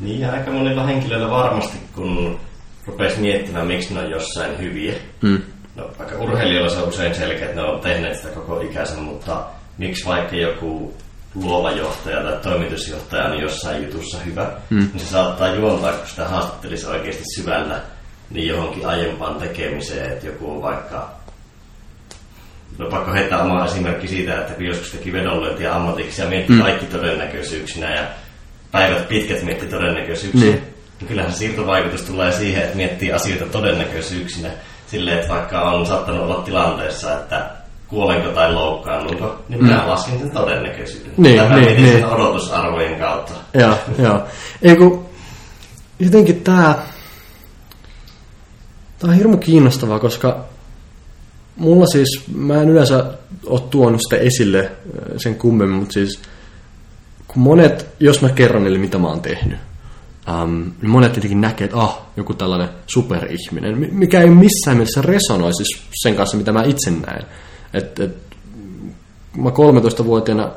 Speaker 1: Niin, ja aika monilla henkilöillä varmasti, kun rupesi miettimään, miksi ne on jossain hyviä. Mm. No, vaikka urheilijoilla se on usein selkeä, että ne on tehneet sitä koko ikänsä, mutta miksi vaikka joku luova johtaja tai toimitusjohtaja on jossain jutussa hyvä, mm. niin se saattaa juontaa, kun sitä haastattelisi oikeasti syvällä, niin johonkin aiempaan tekemiseen, että joku on vaikka No pakko heittää oma esimerkki siitä, että kun joskus teki vedonlyöntiä ammatiksi ja mietti mm. kaikki todennäköisyyksinä ja päivät pitkät mietti todennäköisyyksinä, niin. niin kyllähän siirtovaikutus tulee siihen, että miettii asioita todennäköisyyksinä silleen, että vaikka on saattanut olla tilanteessa, että kuolenko tai loukkaannunko, niin minä mm. lasken sen todennäköisyyden.
Speaker 2: Niin,
Speaker 1: tai
Speaker 2: niin, niin.
Speaker 1: sen odotusarvojen kautta.
Speaker 2: Joo, joo. Ei kun jotenkin tämä, tämä on hirmu kiinnostavaa, koska mulla siis, mä en yleensä ole tuonut sitä esille äh, sen kummemmin, mutta siis kun monet, jos mä kerron niille, mitä mä oon tehnyt, niin monet tietenkin näkee, että ah, joku tällainen superihminen, mikä ei missään mielessä resonoi siis sen kanssa, mitä mä itse näen. Et, et, mä 13-vuotiaana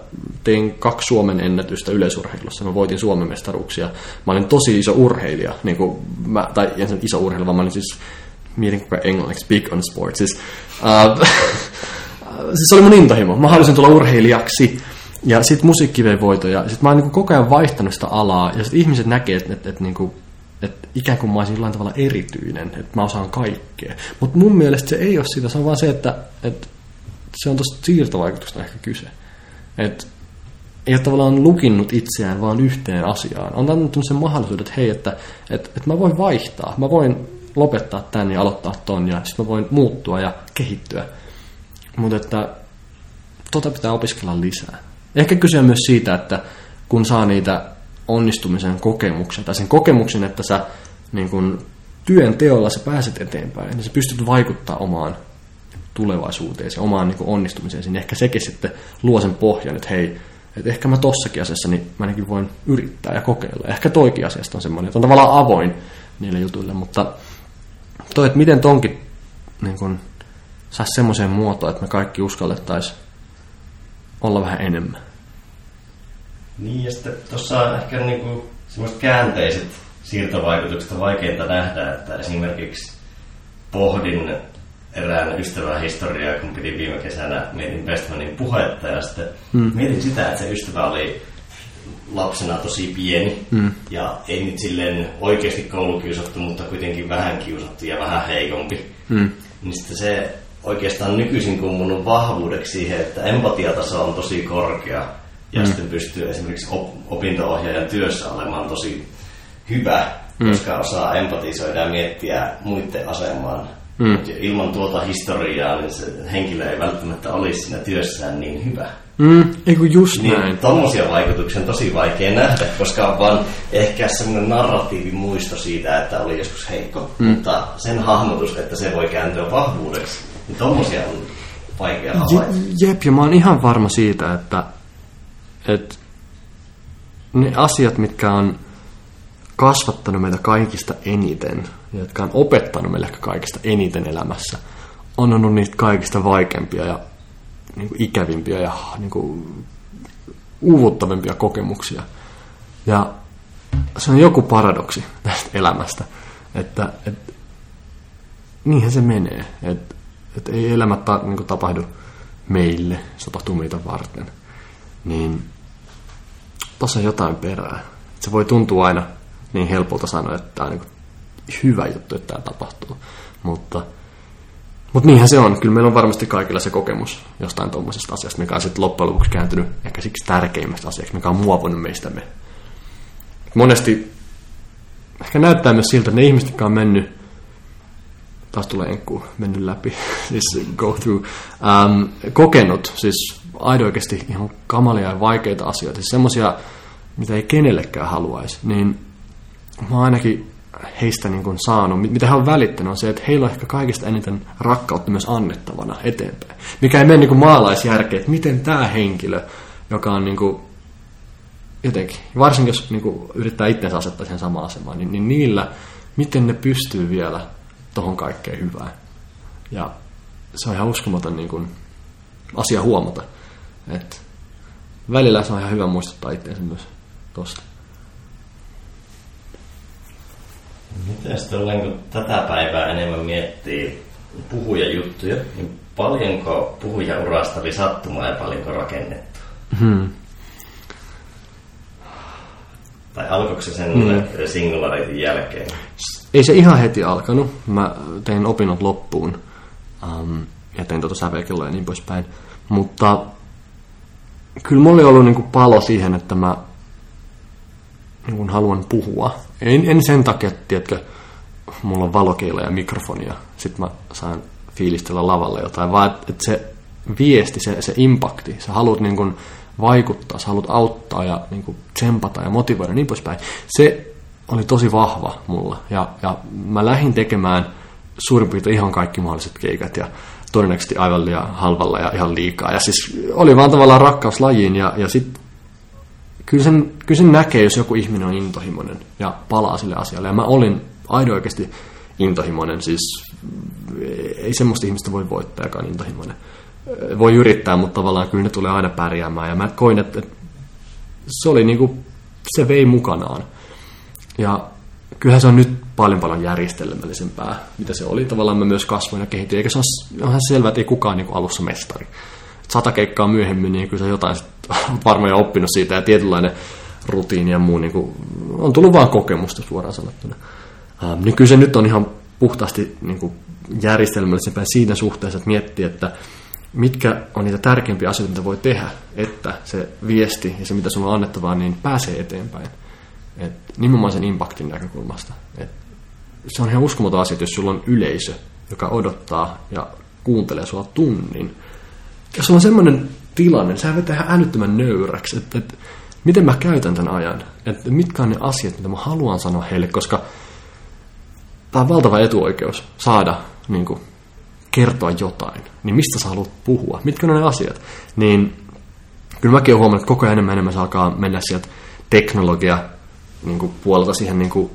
Speaker 2: tein kaksi Suomen ennätystä yleisurheilussa. Mä voitin Suomen mestaruuksia. Mä olin tosi iso urheilija. Niin mä, tai en iso urheilija, vaan mä olin siis mietin koko englanniksi, big on sports. Siis, uh, siis se oli mun intohimo. Mä halusin tulla urheilijaksi. Ja sitten musiikki vei voitoja. Sitten mä oon niin koko ajan vaihtanut sitä alaa. Ja sitten ihmiset näkee, että et, et, niin et ikään kuin mä olisin jollain tavalla erityinen. Että mä osaan kaikkea. Mutta mun mielestä se ei ole sitä. Se on vaan se, että et, se on tuosta siirtovaikutusta ehkä kyse. Että ei ole tavallaan lukinnut itseään vaan yhteen asiaan. On antanut sen mahdollisuuden, että hei, että, että, että mä voin vaihtaa. Mä voin lopettaa tän ja aloittaa ton ja sitten mä voin muuttua ja kehittyä. Mutta että tota pitää opiskella lisää. Ehkä kysyä myös siitä, että kun saa niitä onnistumisen kokemuksia, tai sen kokemuksen, että sä niin kun, työn teolla sä pääset eteenpäin, niin sä pystyt vaikuttaa omaan tulevaisuuteen, omaan niin onnistumiseen, niin ehkä sekin sitten luo sen pohjan, että hei, että ehkä mä tossakin asiassa, niin mä ainakin voin yrittää ja kokeilla. Ehkä toikin asiasta on semmoinen, että on tavallaan avoin niille jutuille, mutta toi, että miten tonkin niin kun, saisi semmoiseen muotoon, että me kaikki uskallettaisiin olla vähän enemmän.
Speaker 1: Niin, ja sitten tuossa on ehkä niinku semmoiset käänteiset siirtovaikutukset on vaikeinta nähdä, että esimerkiksi pohdin erään ystävän historiaa, kun piti viime kesänä mietin Bestmanin puhetta ja sitten hmm. mietin sitä, että se ystävä oli lapsena tosi pieni mm. ja ei nyt silleen oikeasti koulukiusattu, mutta kuitenkin vähän kiusattu ja vähän heikompi. Mm. Niin sitten se oikeastaan nykyisin kummunut vahvuudeksi siihen, että empatiataso on tosi korkea ja mm. sitten pystyy esimerkiksi op- opinto-ohjaajan työssä olemaan tosi hyvä, mm. koska osaa empatisoida ja miettiä muiden asemaan. Mm. ilman tuota historiaa niin se henkilö ei välttämättä olisi siinä työssään niin hyvä.
Speaker 2: Mm, eikö just
Speaker 1: niin,
Speaker 2: näin.
Speaker 1: Tuommoisia vaikutuksia on tosi vaikea nähdä, koska on vaan ehkä semmoinen narratiivi muisto siitä, että oli joskus heikko. Mm. Mutta sen hahmotus, että se voi kääntyä vahvuudeksi, niin tuommoisia on vaikea havaita.
Speaker 2: Jep, ja mä oon ihan varma siitä, että, että ne asiat, mitkä on kasvattanut meitä kaikista eniten, jotka on opettanut meille kaikista eniten elämässä, on ollut niitä kaikista vaikeampia ja niin kuin ikävimpiä ja niin kuin uuvuttavimpia kokemuksia. Ja se on joku paradoksi tästä elämästä, että, että niinhän se menee, että, että ei elämä ta, niin kuin tapahdu meille, se tapahtuu meitä varten. Niin tuossa on jotain perää. Se voi tuntua aina niin helpolta sanoa, että tämä on niin hyvä juttu, että tämä tapahtuu. Mutta, mutta niinhän se on. Kyllä meillä on varmasti kaikilla se kokemus jostain tuommoisesta asiasta, mikä on sitten loppujen lopuksi kääntynyt ehkä siksi tärkeimmästä asiaksi, mikä on muovannut meistämme. Monesti ehkä näyttää myös siltä, että ne ihmiset, jotka on mennyt, taas tulee enkku, mennyt läpi, siis go through, um, kokenut, siis aido oikeasti ihan kamalia ja vaikeita asioita, siis semmoisia, mitä ei kenellekään haluaisi, niin mä ainakin heistä niin kuin saanut, mitä he on välittänyt, on se, että heillä on ehkä kaikista eniten rakkautta myös annettavana eteenpäin. Mikä ei mene niin kuin maalaisjärkeen, että miten tämä henkilö, joka on niin kuin jotenkin, varsinkin jos niin kuin yrittää itsensä asettaa sen samaan asemaan, niin, niin niillä, miten ne pystyy vielä tohon kaikkeen hyvään. Ja se on ihan uskomaton niin kuin, asia huomata. Että välillä se on ihan hyvä muistuttaa itseänsä myös tuosta.
Speaker 1: Miten sitten kun tätä päivää enemmän miettii puhujajuttuja, niin paljonko puhujaurasta oli sattumaa ja paljonko rakennettu? Hmm. Tai alkoiko se sen hmm. singularitin jälkeen?
Speaker 2: Ei se ihan heti alkanut. Mä tein opinnot loppuun um, ja tein tuota sävelkelloa ja niin poispäin. Mutta kyllä mulla oli ollut niinku palo siihen, että mä niin haluan puhua. En, en sen takia, että tiedätkö, mulla on valokeila ja mikrofonia, sitten mä saan fiilistellä lavalle jotain, vaan että et se viesti, se, se impakti, sä haluat niin kuin vaikuttaa, sä haluat auttaa ja niin kuin tsempata ja motivoida ja niin poispäin. Se oli tosi vahva mulla ja, ja mä lähdin tekemään suurin piirtein ihan kaikki mahdolliset keikat ja todennäköisesti aivan liian halvalla ja ihan liikaa. Ja siis oli vaan tavallaan rakkaus lajiin ja, ja sitten kyllä sen, kyllä sen näkee, jos joku ihminen on intohimoinen ja palaa sille asialle. Ja mä olin aido oikeasti intohimoinen, siis ei semmoista ihmistä voi voittaa, joka on intohimoinen. Voi yrittää, mutta tavallaan kyllä ne tulee aina pärjäämään. Ja mä koin, että se oli niinku, se vei mukanaan. Ja kyllähän se on nyt paljon paljon järjestelmällisempää, mitä se oli. Tavallaan mä myös kasvoin ja kehityin, eikä se ole ihan selvä, että ei kukaan niinku alussa mestari sata keikkaa myöhemmin, niin kyllä sä jotain varmaan jo oppinut siitä ja tietynlainen rutiini ja muu niin kuin, on tullut vaan kokemusta suoraan sanottuna. Ähm, niin kyllä se nyt on ihan puhtaasti niin kuin järjestelmällisempää siinä suhteessa, että miettii, että mitkä on niitä tärkeimpiä asioita, mitä voi tehdä, että se viesti ja se, mitä sulla on annettavaa, niin pääsee eteenpäin. Et nimenomaan sen impaktin näkökulmasta. Et se on ihan uskomaton asia, jos sulla on yleisö, joka odottaa ja kuuntelee sua tunnin, jos on semmoinen tilanne, sehän vetää ihan älyttömän nöyräksi, että, että miten mä käytän tämän ajan, että mitkä on ne asiat, mitä mä haluan sanoa heille, koska tämä on valtava etuoikeus saada niin kuin, kertoa jotain, niin mistä sä haluat puhua, mitkä on ne asiat, niin kyllä mäkin olen huomannut, että koko ajan enemmän enemmän se alkaa mennä sieltä teknologia niin kuin, puolelta siihen niin kuin,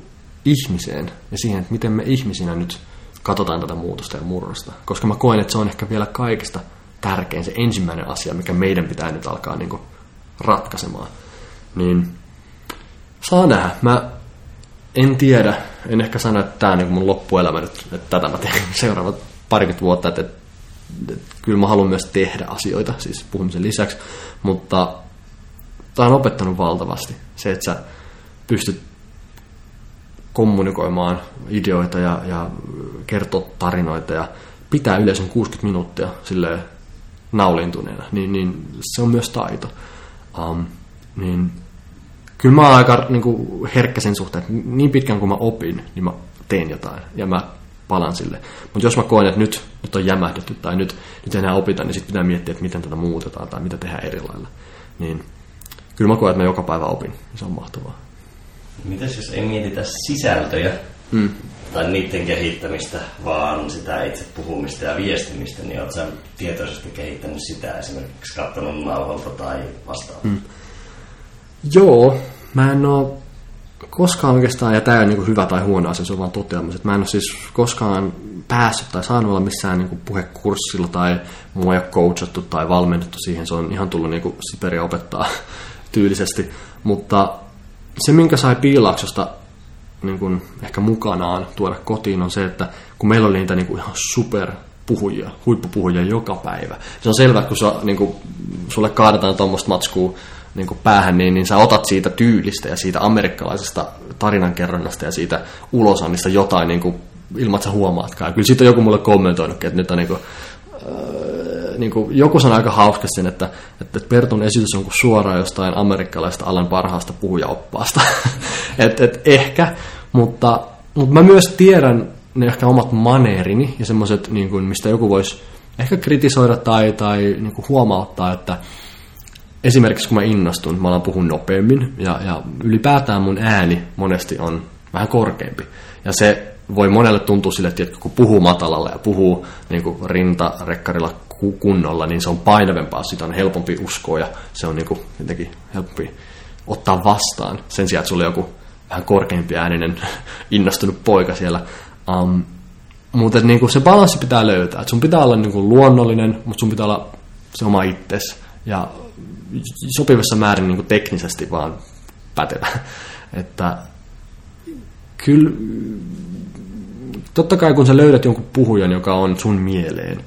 Speaker 2: ihmiseen ja siihen, että miten me ihmisinä nyt katsotaan tätä muutosta ja murrosta, koska mä koen, että se on ehkä vielä kaikista tärkein, se ensimmäinen asia, mikä meidän pitää nyt alkaa niin kuin ratkaisemaan. Niin saa nähdä. Mä en tiedä, en ehkä sano, että tämä on niin mun loppuelämä nyt, että tätä mä teen seuraavat parikymmentä vuotta, että, että, että kyllä mä haluan myös tehdä asioita, siis puhumisen lisäksi, mutta tämä on opettanut valtavasti. Se, että sä pystyt kommunikoimaan ideoita ja, ja kertoa tarinoita ja pitää yleisön 60 minuuttia sille naulintuneena, niin, niin se on myös taito. Um, niin kyllä mä oon aika niin kuin, herkkä sen suhteen, että niin pitkään kuin mä opin, niin mä teen jotain ja mä palan sille. Mutta jos mä koen, että nyt, nyt on jämähdetty tai nyt, nyt enää opita, niin sitten pitää miettiä, että miten tätä muutetaan tai mitä tehdään eri lailla. Niin kyllä mä koen, että mä joka päivä opin. Se on mahtavaa.
Speaker 1: Mitäs jos ei mietitä sisältöjä mm. Tai niiden kehittämistä, vaan sitä itse puhumista ja viestimistä, niin oletko tietoisesti kehittänyt sitä esimerkiksi katsonut nauhalta tai vastaavaa? Mm.
Speaker 2: Joo, mä en ole koskaan oikeastaan, ja tämä on niin hyvä tai huono asia, se on vaan toteamus, että mä en ole siis koskaan päässyt tai saanut olla missään niin puhekurssilla tai mua ei ole coachattu tai valmennettu siihen, se on ihan tullut niin Siperia opettaa tyylisesti, mutta se, minkä sai piilaaksosta niin kuin ehkä mukanaan tuoda kotiin, on se, että kun meillä oli niitä niin kuin ihan super puhujia, huippupuhujia joka päivä. Se on selvä, että kun sä, niin kuin, sulle kaadetaan tuommoista matskua niin kuin päähän, niin, niin sä otat siitä tyylistä ja siitä amerikkalaisesta tarinankerronnasta ja siitä ulosannista jotain niin kuin, ilman, että sä huomaatkaan. Kyllä siitä joku mulle kommentoinutkin, että nyt on niin kuin, niin kuin, joku sanoi aika hauskasti että, että Pertun esitys on kuin suoraan jostain amerikkalaista alan parhaasta puhujaoppaasta. et, et ehkä, mutta, mutta mä myös tiedän ne ehkä omat maneerini ja semmoiset, niin mistä joku voisi ehkä kritisoida tai, tai niin kuin huomauttaa, että esimerkiksi kun mä innostun, mä alan puhun nopeammin ja, ja ylipäätään mun ääni monesti on vähän korkeampi. Ja se voi monelle tuntua sille, että kun puhuu matalalla ja puhuu niin kuin rintarekkarilla kunnolla, niin se on painavempaa, sitä on helpompi uskoa ja se on niin kuin jotenkin helpompi ottaa vastaan sen sijaan, että sulla on joku vähän korkeampi ääninen innostunut poika siellä. Um, mutta niin kuin se balanssi pitää löytää. Et sun pitää olla niin kuin luonnollinen, mutta sun pitää olla se oma itsesi. Ja sopivassa määrin niin kuin teknisesti vaan pätevä. Että kyllä, totta kai kun sä löydät jonkun puhujan, joka on sun mieleen,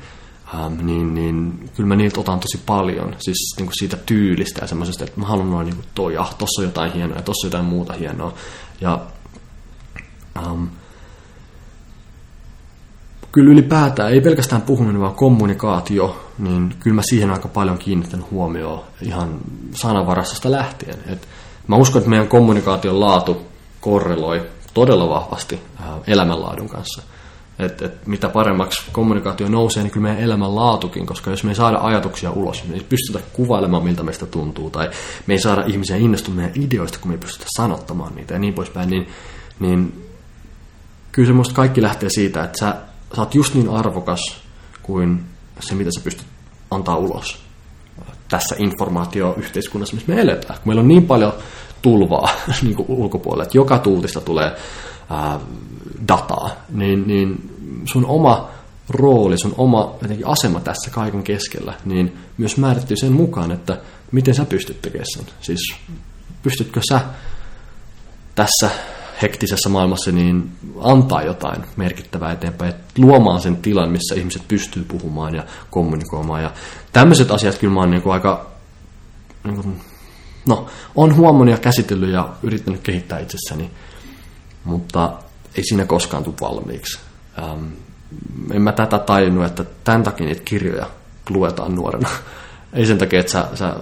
Speaker 2: ähm, niin, niin kyllä mä niiltä otan tosi paljon, siis niin kuin siitä tyylistä ja semmoisesta, että mä haluan noin niin kuin toi, ah, tossa on jotain hienoa ja tossa on jotain muuta hienoa. Ja ähm, kyllä ylipäätään, ei pelkästään puhuminen, vaan kommunikaatio, niin kyllä mä siihen aika paljon kiinnitän huomioon ihan sananvarastosta lähtien. Et mä uskon, että meidän kommunikaation laatu korreloi todella vahvasti äh, elämänlaadun kanssa. Et, et mitä paremmaksi kommunikaatio nousee, niin kyllä meidän elämänlaatukin, koska jos me ei saada ajatuksia ulos, me ei pystytä kuvailemaan, miltä meistä tuntuu, tai me ei saada ihmisiä innostumaan ideoista, kun me ei pystytä sanottamaan niitä ja niin poispäin, niin, niin kyllä se musta kaikki lähtee siitä, että sä sä oot just niin arvokas kuin se, mitä sä pystyt antaa ulos tässä informaatioyhteiskunnassa, missä me eletään. Kun meillä on niin paljon tulvaa niin kuin ulkopuolella, että joka tuutista tulee ää, dataa, niin, niin sun oma rooli, sun oma jotenkin asema tässä kaiken keskellä, niin myös määrittyy sen mukaan, että miten sä pystyt tekemään sen. Siis pystytkö sä tässä hektisessä maailmassa niin antaa jotain merkittävää eteenpäin, että luomaan sen tilan, missä ihmiset pystyy puhumaan ja kommunikoimaan. Ja tämmöiset asiat kyllä mä oon niin kuin aika, niin kuin, no, on huomannut ja käsitellyt ja yrittänyt kehittää itsessäni, mutta ei siinä koskaan tule valmiiksi. Ähm, en mä tätä tajunnut, että tämän takia niitä kirjoja luetaan nuorena. ei sen takia, että sä, sä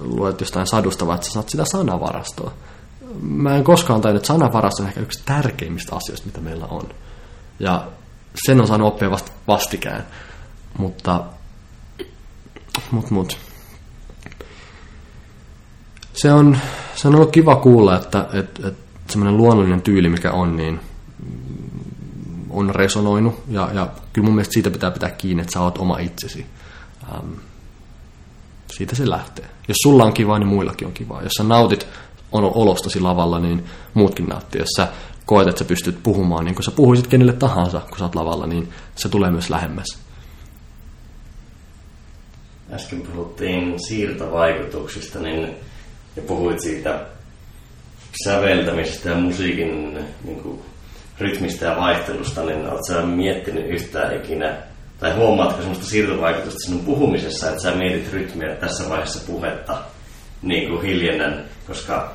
Speaker 2: luet jostain sadusta, vaan että sä saat sitä sanavarastoa mä en koskaan tajunnut, että sanavaras on ehkä yksi tärkeimmistä asioista, mitä meillä on. Ja sen on saanut oppia vasta vastikään. Mutta, mut, mut. Se on, se on ollut kiva kuulla, että, että, että semmoinen luonnollinen tyyli, mikä on, niin on resonoinut. Ja, ja kyllä mun mielestä siitä pitää pitää kiinni, että sä oot oma itsesi. Ähm, siitä se lähtee. Jos sulla on kiva, niin muillakin on kiva. Jos sä nautit olostasi lavalla, niin muutkin nauttii. Jos sä koet, että sä pystyt puhumaan niin kun sä puhuisit kenelle tahansa, kun sä oot lavalla, niin se tulee myös lähemmäs.
Speaker 1: Äsken puhuttiin siirtovaikutuksista, niin ja puhuit siitä säveltämisestä ja musiikin niin kuin, rytmistä ja vaihtelusta, niin oletko sä miettinyt yhtään ikinä, tai huomaatko sellaista siirtovaikutusta sinun puhumisessa, että sä mietit rytmiä tässä vaiheessa puhetta niin kuin hiljennän, koska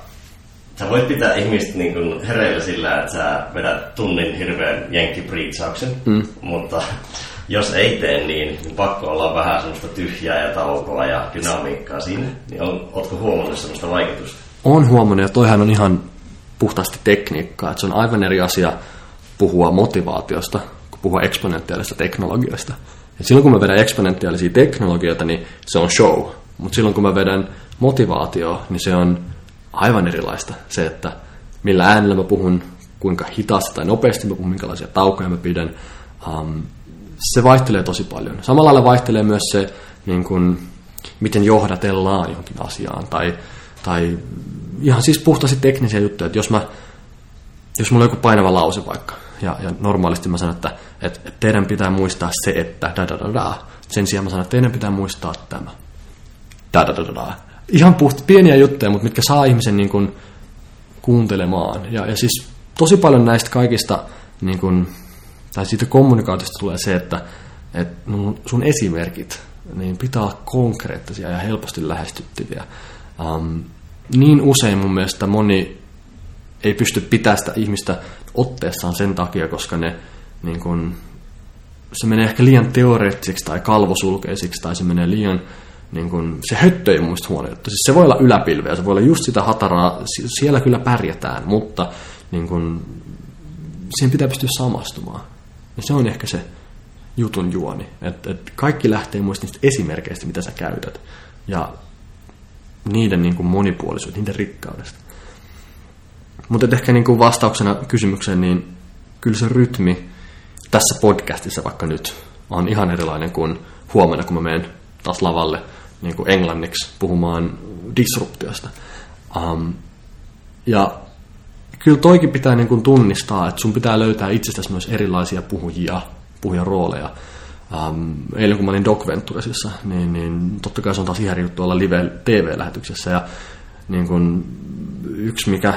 Speaker 1: sä voit pitää ihmistä niin kuin hereillä sillä, että sä vedät tunnin hirveän jenkkipriitsauksen, mm. mutta jos ei tee niin, niin pakko olla vähän semmoista tyhjää ja taukoa ja dynamiikkaa siinä. Niin on, ootko huomannut semmoista vaikutusta?
Speaker 2: On huomannut ja toihan on ihan puhtaasti tekniikkaa. Että se on aivan eri asia puhua motivaatiosta kuin puhua eksponentiaalisesta teknologiasta. Et silloin kun mä vedän eksponentiaalisia teknologioita, niin se on show. Mutta silloin kun mä vedän motivaatio, niin se on aivan erilaista. Se, että millä äänellä mä puhun, kuinka hitaasti tai nopeasti mä puhun, minkälaisia taukoja mä pidän. Um, se vaihtelee tosi paljon. Samalla lailla vaihtelee myös se, niin kun, miten johdatellaan johonkin asiaan. Tai, tai ihan siis puhtaasti teknisiä juttuja. Että jos, mä, jos mulla on joku painava lause vaikka, ja, ja normaalisti mä sanon, että, että, että teidän pitää muistaa se, että da da da da. Sen sijaan mä sanon, että teidän pitää muistaa tämä. Da da da da. Ihan puht, pieniä juttuja, mutta mitkä saa ihmisen niin kuin, kuuntelemaan. Ja, ja siis tosi paljon näistä kaikista niin kuin, tai siitä kommunikaatiosta tulee se, että, että sun esimerkit niin pitää olla konkreettisia ja helposti lähestyttäviä. Um, niin usein mun mielestä moni ei pysty pitämään sitä ihmistä otteessaan sen takia, koska ne niin kun, se menee ehkä liian teoreettisiksi tai kalvosulkeisiksi tai se menee liian niin kun, se höttö ei muista juttu. Siis se voi olla yläpilveä, se voi olla just sitä hataraa, siellä kyllä pärjätään, mutta niin kun, siihen pitää pystyä samastumaan. Ja se on ehkä se jutun juoni. Että et kaikki lähtee muista niistä esimerkkeistä, mitä sä käytät. Ja niiden niin kuin monipuolisuudesta, niiden rikkaudesta. Mutta ehkä niin kuin vastauksena kysymykseen, niin kyllä se rytmi tässä podcastissa vaikka nyt on ihan erilainen kuin huomenna, kun mä menen taas lavalle niin kuin englanniksi puhumaan disruptiosta. Um, ja kyllä toikin pitää niin kuin tunnistaa, että sun pitää löytää itsestäsi myös erilaisia puhujia, puhujan rooleja. Um, eilen kun mä olin Doc Venturesissa, niin, niin totta kai se on taas ihan juttu olla live TV-lähetyksessä. Ja niin kun, yksi mikä,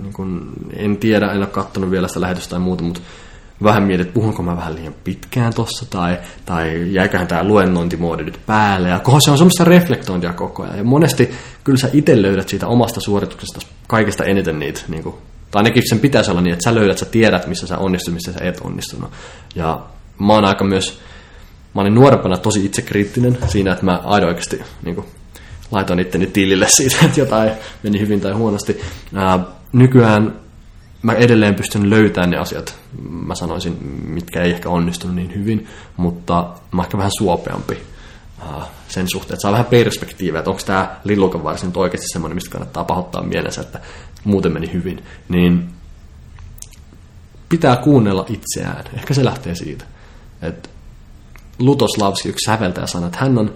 Speaker 2: niin kun, en tiedä, en ole katsonut vielä sitä lähetystä tai muuta, mutta vähän mietin, että puhunko mä vähän liian pitkään tossa, tai, tai jäiköhän tämä luennointimoodi nyt päälle, ja kohan se on semmoista reflektointia koko ajan. Ja monesti kyllä sä itse löydät siitä omasta suorituksesta kaikesta eniten niitä, niin kuin, tai ainakin sen pitäisi olla niin, että sä löydät, sä tiedät, missä sä onnistut, missä sä et onnistunut. Ja mä oon aika myös, mä olin nuorempana tosi itsekriittinen siinä, että mä aido oikeasti niin kuin, laitoin itteni tilille siitä, että jotain meni hyvin tai huonosti. Ää, nykyään mä edelleen pystyn löytämään ne asiat, mä sanoisin, mitkä ei ehkä onnistunut niin hyvin, mutta mä ehkä vähän suopeampi sen suhteen, että saa vähän perspektiiviä, että onko tämä lillukan varsin nyt oikeasti semmoinen, mistä kannattaa pahoittaa mielensä, että muuten meni hyvin, niin pitää kuunnella itseään. Ehkä se lähtee siitä. Että Lutoslavski, yksi säveltäjä, sanoi, että hän on,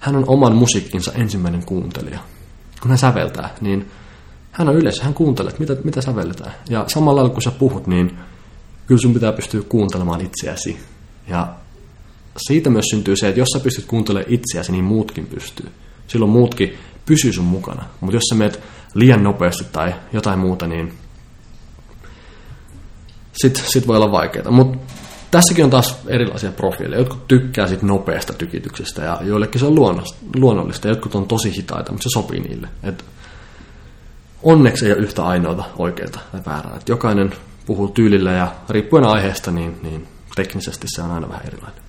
Speaker 2: hän on oman musiikkinsa ensimmäinen kuuntelija. Kun hän säveltää, niin hän on yleensä, hän kuuntelee, että mitä, mitä sävelletään. Ja samalla lailla kun sä puhut, niin kyllä sun pitää pystyä kuuntelemaan itseäsi. Ja siitä myös syntyy se, että jos sä pystyt kuuntelemaan itseäsi, niin muutkin pystyy. Silloin muutkin pysyy sun mukana. Mutta jos sä meet liian nopeasti tai jotain muuta, niin sit, sit voi olla vaikeaa. Mutta tässäkin on taas erilaisia profiileja. Jotkut tykkää sit nopeasta tykityksestä ja joillekin se on luonnollista. Jotkut on tosi hitaita, mutta se sopii niille. Et onneksi ei ole yhtä ainoata oikeaa tai väärää. Et jokainen puhuu tyylillä ja riippuen aiheesta, niin, niin teknisesti se on aina vähän erilainen.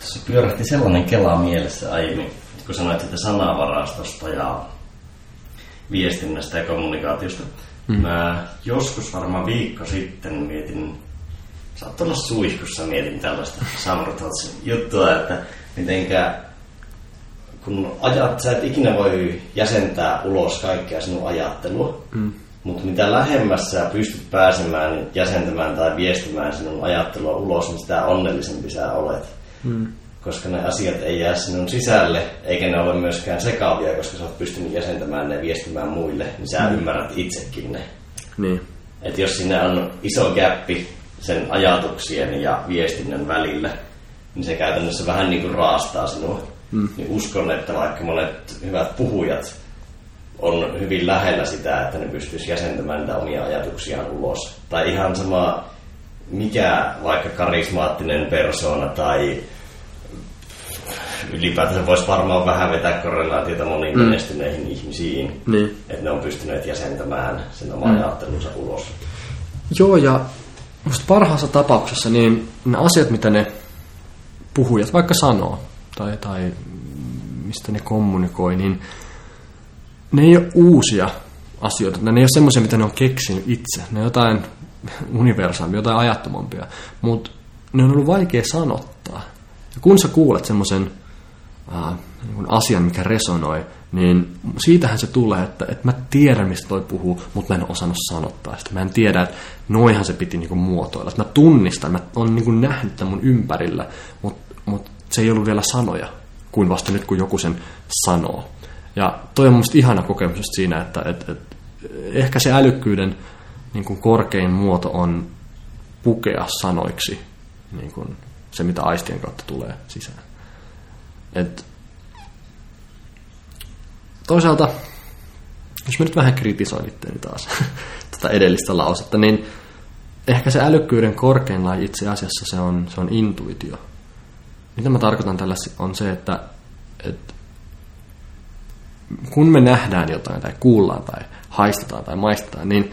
Speaker 1: Se pyörähti sellainen kela mielessä aiemmin, kun sanoit että sanavarastosta ja viestinnästä ja kommunikaatiosta. Mm. Mä joskus varmaan viikko sitten mietin, saattoi olla suihkussa mietin tällaista Samurtotsin juttua, että mitenkä kun ajat, sä et ikinä voi jäsentää ulos kaikkea sinun ajattelua, mm. mutta mitä lähemmäs sä pystyt pääsemään jäsentämään tai viestimään sinun ajattelua ulos, niin sitä onnellisempi sä olet. Mm koska ne asiat ei jää sinun sisälle, eikä ne ole myöskään sekaavia, koska sä oot pystynyt jäsentämään ne viestimään muille, niin sä mm. ymmärrät itsekin ne.
Speaker 2: Niin.
Speaker 1: Et jos siinä on iso gappi sen ajatuksien ja viestinnän välillä, niin se käytännössä vähän niin kuin raastaa sinua. Mm. Niin uskon, että vaikka monet hyvät puhujat on hyvin lähellä sitä, että ne pystyisi jäsentämään niitä omia ajatuksiaan ulos. Tai ihan sama, mikä vaikka karismaattinen persona tai ylipäätään voisi varmaan vähän vetää korrelaatiota moniin mm. menestyneihin ihmisiin,
Speaker 2: Niin.
Speaker 1: että ne on pystyneet jäsentämään sen oman mm. ajattelunsa ulos.
Speaker 2: Joo, ja musta parhaassa tapauksessa niin ne asiat, mitä ne puhujat vaikka sanoo, tai, tai mistä ne kommunikoi, niin ne ei ole uusia asioita. Ne ei ole semmoisia, mitä ne on keksinyt itse. Ne on jotain universaamia, jotain ajattomampia. Mutta ne on ollut vaikea sanottaa. Ja kun sä kuulet semmoisen äh, asian, mikä resonoi, niin siitähän se tulee, että, että mä tiedän, mistä toi puhuu, mutta mä en osannut sanottaa sitä. Mä en tiedä, että noihan se piti niinku muotoilla. Että mä tunnistan, mä oon niinku nähnyt tämän mun ympärillä, mutta mut se ei ollut vielä sanoja, kuin vasta nyt, kun joku sen sanoo. Ja toi on musta ihana kokemus siinä, että et, et, ehkä se älykkyyden niin kuin korkein muoto on pukea sanoiksi niin kuin se, mitä aistien kautta tulee sisään. Et, toisaalta, jos mä nyt vähän kritisoin itseäni taas tätä edellistä lausetta, niin ehkä se älykkyyden korkein laji itse asiassa se on, se on intuitio. Mitä mä tarkoitan tällä on se, että, että kun me nähdään jotain tai kuullaan tai haistetaan tai maistetaan, niin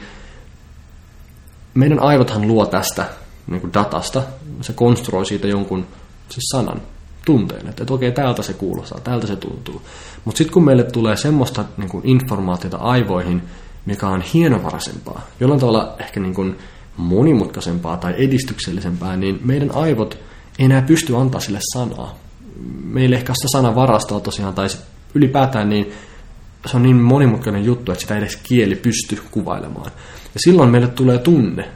Speaker 2: meidän aivothan luo tästä niin kuin datasta, se konstruoi siitä jonkun siis sanan, tunteen, että, että okei, täältä se kuulostaa, täältä se tuntuu. Mutta sitten kun meille tulee semmoista niin kuin informaatiota aivoihin, mikä on hienovaraisempaa, jollain tavalla ehkä niin kuin monimutkaisempaa tai edistyksellisempää, niin meidän aivot ei enää pysty antaa sille sanaa. Meillä ehkä sitä sanavarastoa tosiaan, tai ylipäätään niin se on niin monimutkainen juttu, että sitä edes kieli pysty kuvailemaan. Ja silloin meille tulee tunne,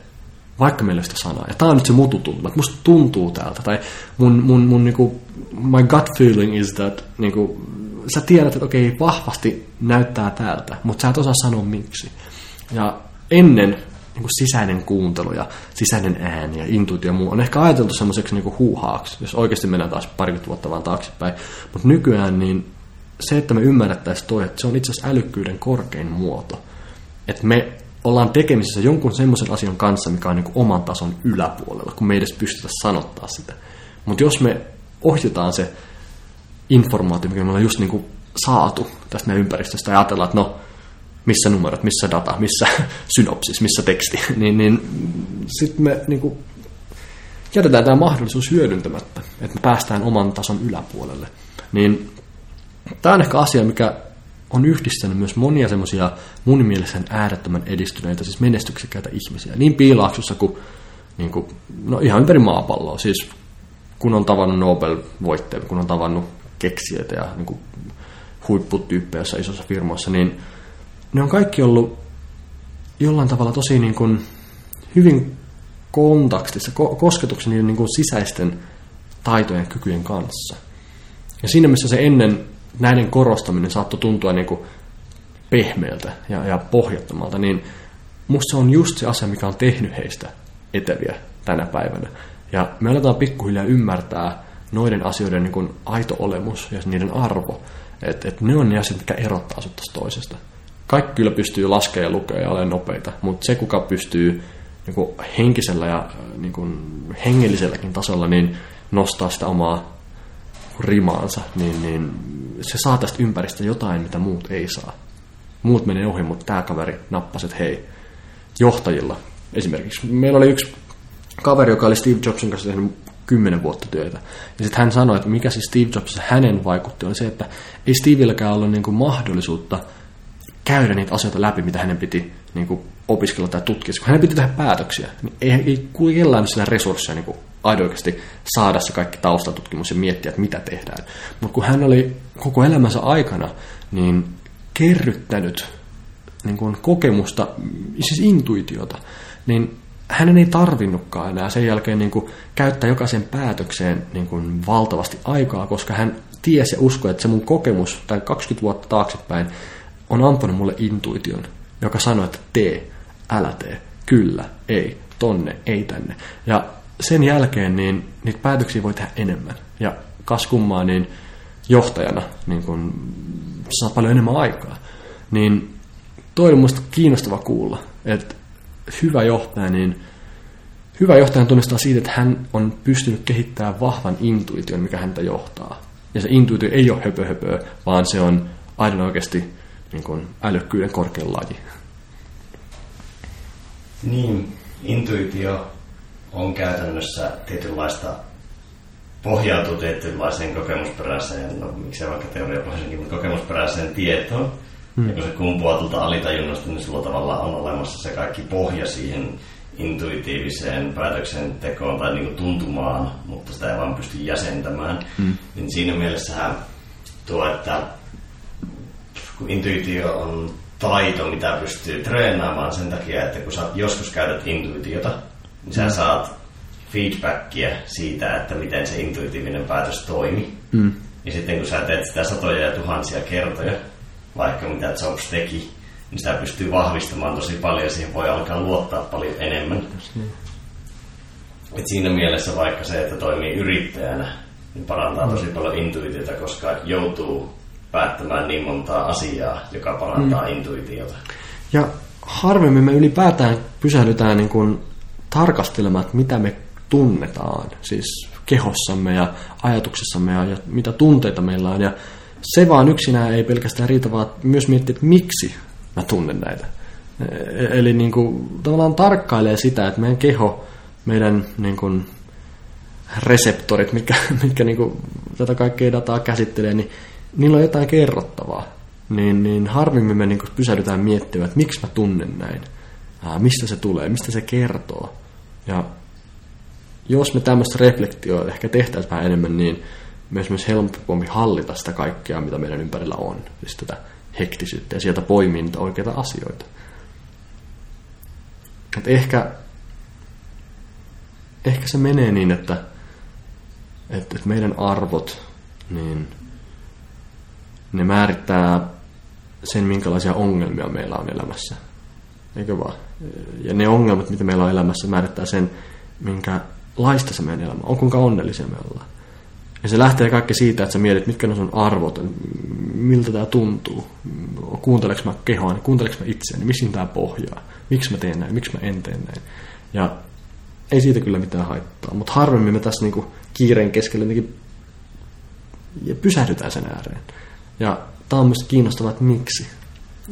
Speaker 2: vaikka meillä sitä sanaa. Ja tämä on nyt se mututuntuma, että musta tuntuu täältä. Tai mun, mun, mun niinku, my gut feeling is that, niinku, sä tiedät, että okei, vahvasti näyttää täältä, mutta sä et osaa sanoa miksi. Ja ennen niin sisäinen kuuntelu ja sisäinen ääni ja intuitio ja muu on ehkä ajateltu semmoiseksi niin huuhaaksi, jos oikeasti mennään taas parikymmentä vuotta vaan taaksepäin. Mutta nykyään niin se, että me ymmärrettäisiin toi, että se on itse asiassa älykkyyden korkein muoto. Että me ollaan tekemisissä jonkun semmoisen asian kanssa, mikä on niin kuin oman tason yläpuolella, kun me ei edes pystytä sanottaa sitä. Mutta jos me ohjataan se informaatio, mikä me ollaan just niin kuin saatu tästä meidän ympäristöstä ja ajatellaan, että no, missä numerot, missä data, missä synopsis, missä teksti, niin, niin sitten me niin kuin, jätetään tämä mahdollisuus hyödyntämättä, että me päästään oman tason yläpuolelle. Niin tämä on ehkä asia, mikä on yhdistänyt myös monia semmoisia mun mielestä äärettömän edistyneitä, siis menestyksekkäitä ihmisiä. Niin piilaaksossa kuin, niin kuin no ihan ympäri maapalloa. Siis kun on tavannut Nobel-voittajia, kun on tavannut keksijöitä ja niin kuin huipputyyppejä jossain isossa firmoissa, niin ne on kaikki ollut jollain tavalla tosi niin kuin hyvin kontaktissa, kosketuksen niiden niin kuin sisäisten taitojen ja kykyjen kanssa. Ja siinä missä se ennen näiden korostaminen saattoi tuntua niin kuin pehmeältä ja, ja pohjattomalta, niin musta se on just se asia, mikä on tehnyt heistä eteviä tänä päivänä. Ja me aletaan pikkuhiljaa ymmärtää noiden asioiden niin kuin aito olemus ja niiden arvo. Että et ne on ne asiat, mitkä erottaa sut toisesta. Kaikki kyllä pystyy laskemaan ja lukea ja olemaan nopeita, mutta se, kuka pystyy niin kuin henkisellä ja niin kuin hengelliselläkin tasolla niin nostaa sitä omaa rimaansa, niin, niin se saa tästä ympäristä jotain, mitä muut ei saa. Muut menee ohi, mutta tämä kaveri nappasi, että hei, johtajilla esimerkiksi. Meillä oli yksi kaveri, joka oli Steve Jobsin kanssa tehnyt kymmenen vuotta työtä. Ja sitten hän sanoi, että mikä siis Steve Jobs hänen vaikutti, oli se, että ei Stevelläkään ollut niin kuin mahdollisuutta käydä niitä asioita läpi, mitä hänen piti niin kuin opiskella tai tutkia. Kun hänen piti tehdä päätöksiä, niin ei, ei kellään sillä resursseja niin kuin aidoikasti saada se kaikki taustatutkimus ja miettiä, että mitä tehdään. Mutta kun hän oli koko elämänsä aikana niin kerryttänyt niin kuin kokemusta, siis intuitiota, niin hänen ei tarvinnutkaan enää sen jälkeen niin kuin käyttää jokaisen päätökseen niin kuin valtavasti aikaa, koska hän tiesi ja uskoi, että se mun kokemus, tai 20 vuotta taaksepäin, on antanut mulle intuition, joka sanoi, että tee, älä tee, kyllä, ei, tonne, ei tänne. Ja sen jälkeen niin niitä päätöksiä voi tehdä enemmän. Ja kaskummaa niin johtajana niin kun saa paljon enemmän aikaa. Niin toi on musta kiinnostava kuulla, että hyvä johtaja, niin hyvä johtaja tunnistaa siitä, että hän on pystynyt kehittämään vahvan intuition, mikä häntä johtaa. Ja se intuitio ei ole höpö, höpö vaan se on aina oikeasti niin kuin älykkyyden korkein laji.
Speaker 1: Niin, intuitio on käytännössä tietynlaista pohjautuu tietynlaiseen kokemusperäiseen, no miksei vaikka teoriapohjaiseenkin, mutta kokemusperäiseen tietoon. Hmm. Ja kun se kumpuaa tuolta alitajunnasta, niin sulla tavallaan on olemassa se kaikki pohja siihen intuitiiviseen päätöksentekoon tai niin tuntumaan, mutta sitä ei vaan pysty jäsentämään. Hmm. Niin siinä mielessähän tuo, että kun intuitio on taito, mitä pystyy treenaamaan sen takia, että kun sä joskus käytät intuitiota, niin sä mm. saat feedbackia siitä, että miten se intuitiivinen päätös toimi. Mm. Ja sitten kun sä teet sitä satoja ja tuhansia kertoja, vaikka mitä Jobs teki, niin sitä pystyy vahvistamaan tosi paljon, siihen voi alkaa luottaa paljon enemmän. Niin. Et siinä mielessä vaikka se, että toimii yrittäjänä, niin parantaa tosi paljon intuitiota, koska joutuu päättämään niin montaa asiaa, joka parantaa mm. intuitiota.
Speaker 2: Ja harvemmin me ylipäätään pysähdytään niin kuin tarkastelemaan, että mitä me tunnetaan, siis kehossamme ja ajatuksessamme ja, ja mitä tunteita meillä on. Ja se vaan yksinään ei pelkästään riitä, vaan myös miettiä, että miksi mä tunnen näitä. E, eli niin kuin, tavallaan tarkkailee sitä, että meidän keho, meidän niin kuin, reseptorit, mitkä, mitkä niin kuin, tätä kaikkea dataa käsittelee, niin niillä on jotain kerrottavaa. Niin, niin harvemmin me niin pysähdytään miettimään, että miksi mä tunnen näin. Ää, mistä se tulee, mistä se kertoo. Ja jos me tämmöistä reflektioa ehkä tehtäisiin vähän enemmän, niin myös myös helpompi hallita sitä kaikkea, mitä meidän ympärillä on. Siis tätä hektisyyttä ja sieltä poimia niitä oikeita asioita. Et ehkä, ehkä se menee niin, että, että meidän arvot, niin ne määrittää sen, minkälaisia ongelmia meillä on elämässä. Eikö vaan? Ja ne ongelmat, mitä meillä on elämässä, määrittää sen, minkä laista se meidän elämä on, kuinka onnellisia me ollaan. Ja se lähtee kaikki siitä, että sä mietit, mitkä ne sun arvot, miltä tämä tuntuu, kuunteleks mä kehoa, kuunteleks mä itseäni, missä tämä pohjaa, miksi mä teen näin, miksi mä en tee näin. Ja ei siitä kyllä mitään haittaa, mutta harvemmin me tässä niinku kiireen keskellä ja pysähdytään sen ääreen. Ja tämä on myös kiinnostavaa, että miksi.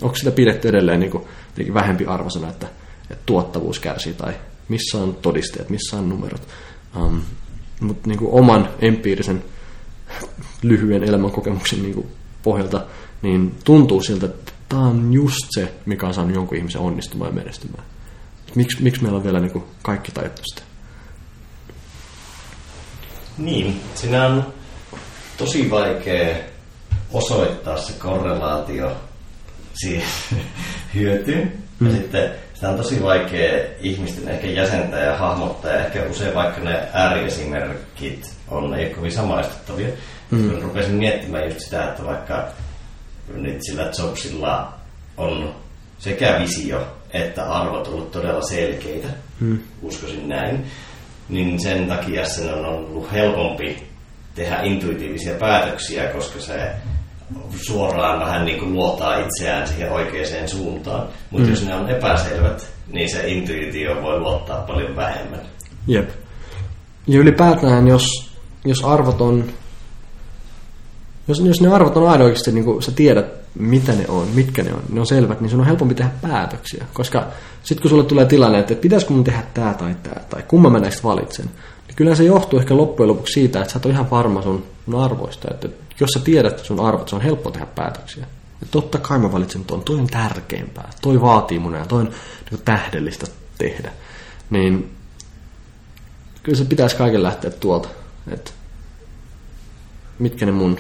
Speaker 2: Onko sitä pidetty edelleen niinku vähempi arvosana, että, että tuottavuus kärsii tai missä on todisteet, missä on numerot. Um, Mutta niin oman empiirisen lyhyen elämänkokemuksen niin kuin pohjalta niin tuntuu siltä, että tämä on just se, mikä on saanut jonkun ihmisen onnistumaan ja menestymään. Miksi, miksi meillä on vielä niin kuin kaikki tajuttu sitä?
Speaker 1: Niin, siinä on tosi vaikea osoittaa se korrelaatio siihen hyötyyn. Mm. Ja sitten sitä on tosi vaikea ihmisten ehkä jäsentää ja hahmottaa, ja ehkä usein vaikka ne ääriesimerkit on ei kovin samaistuttavia. Mm. Kun rupesin miettimään just sitä, että vaikka nyt sillä Jobsilla on sekä visio että arvot ollut todella selkeitä, mm. uskoisin näin, niin sen takia sen on ollut helpompi tehdä intuitiivisia päätöksiä, koska se suoraan vähän niin kuin luottaa itseään siihen oikeaan suuntaan. Mutta mm. jos ne on epäselvät, niin se intuitio voi luottaa paljon vähemmän.
Speaker 2: Jep. Ja ylipäätään, jos, jos arvot on, jos, jos ne arvot on aina oikeasti, niin kuin sä tiedät, mitä ne on, mitkä ne on, ne on selvät, niin sun on helpompi tehdä päätöksiä. Koska sitten kun sulle tulee tilanne, että pitäisikö mun tehdä tämä tai tämä, tai kumma mä näistä valitsen, niin kyllä se johtuu ehkä loppujen lopuksi siitä, että sä et ole ihan varma sun, sun arvoista. Että jos sä tiedät sun arvot, se on helppo tehdä päätöksiä. Ja totta kai mä valitsen tuon, toi on tärkeämpää, toi vaatii mun ja toi on niin tähdellistä tehdä. Niin kyllä se pitäisi kaiken lähteä tuolta, että mitkä ne mun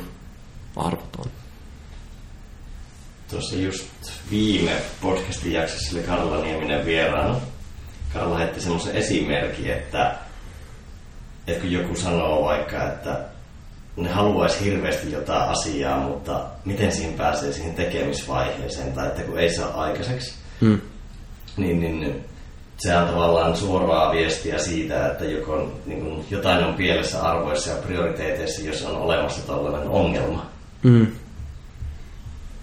Speaker 2: arvot on.
Speaker 1: Tuossa just viime podcastin jaksossa oli Karla Nieminen vieraana. Karla heitti semmoisen esimerkin, että, että kun joku sanoo vaikka, että ne haluaisi hirveästi jotain asiaa, mutta miten siihen pääsee siihen tekemisvaiheeseen, tai että kun ei saa aikaiseksi, hmm. niin, niin se on tavallaan suoraa viestiä siitä, että joko niin kuin, jotain on pielessä arvoissa ja prioriteeteissa, jos on olemassa tällainen ongelma. Hmm.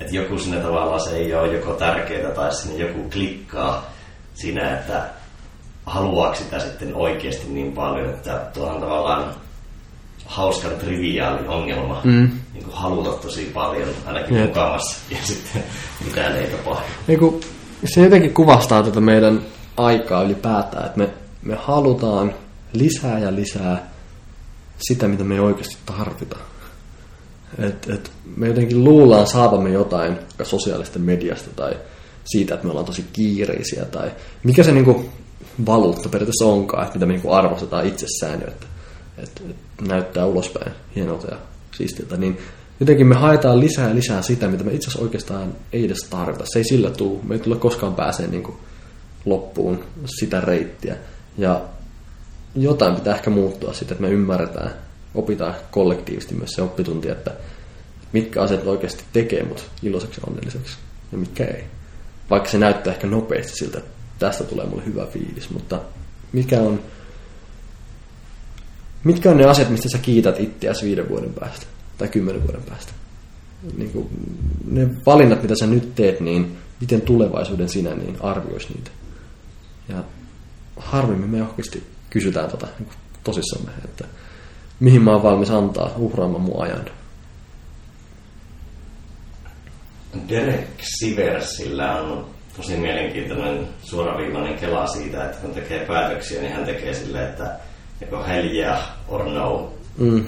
Speaker 1: Että joku sinne tavallaan se ei ole joko tärkeää tai sinne joku klikkaa siinä, että haluaako sitä sitten oikeasti niin paljon, että tuo on tavallaan hauskan triviaali ongelma mm. niin kuin haluta tosi paljon, ainakin Jep. mukavassa, ja sitten mitään ei tapahdu.
Speaker 2: Niin se jotenkin kuvastaa tätä meidän aikaa ylipäätään, että me, me halutaan lisää ja lisää sitä, mitä me ei oikeasti tarvita. Et, et me jotenkin luullaan saavamme jotain sosiaalista mediasta tai siitä, että me ollaan tosi kiireisiä tai mikä se niinku valuutta periaatteessa onkaan, että mitä me niinku arvostetaan itsessään, että, että, että näyttää ulospäin hienolta ja siistiltä, niin jotenkin me haetaan lisää ja lisää sitä, mitä me itse asiassa oikeastaan ei edes tarvita. Se ei sillä tule, me ei tule koskaan pääsee niinku loppuun sitä reittiä. Ja jotain pitää ehkä muuttua sitten, että me ymmärretään, opitaan kollektiivisesti myös se oppitunti, että mitkä asiat oikeasti tekee mut iloiseksi ja onnelliseksi ja mitkä ei. Vaikka se näyttää ehkä nopeasti siltä, että tästä tulee mulle hyvä fiilis, mutta mikä on, mitkä on ne asiat, mistä sä kiität itseäsi viiden vuoden päästä tai kymmenen vuoden päästä? Niin kuin, ne valinnat, mitä sä nyt teet, niin miten tulevaisuuden sinä niin arvioisi niitä. Ja harvemmin me oikeasti kysytään tota niin tosissamme, että mihin mä oon valmis antaa uhraamaan mun ajan.
Speaker 1: Derek Siversillä on tosi mielenkiintoinen suoraviivainen kela siitä, että kun tekee päätöksiä, niin hän tekee silleen, että joko hell yeah or no. Mm.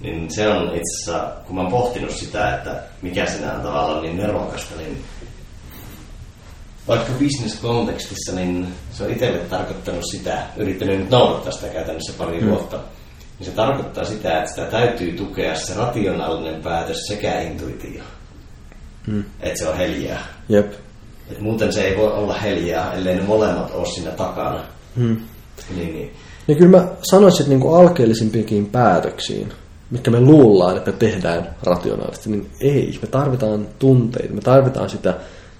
Speaker 1: Niin se on itse asiassa, kun mä oon pohtinut sitä, että mikä sinä on tavallaan niin nerokasta, niin vaikka business-kontekstissa, niin se on itselle tarkoittanut sitä, yrittänyt nyt noudattaa sitä käytännössä pari mm. vuotta, niin se tarkoittaa sitä, että sitä täytyy tukea se rationaalinen päätös sekä intuitio. Mm. Että se on heljää.
Speaker 2: Jep.
Speaker 1: Et muuten se ei voi olla heljää, ellei ne molemmat ole siinä takana. Mm. Niin, niin.
Speaker 2: Ja kyllä mä sanoisin, että niinku alkeellisimpiinkin päätöksiin, mitkä me luullaan, että tehdään rationaalisesti, niin ei. Me tarvitaan tunteita, me tarvitaan sitä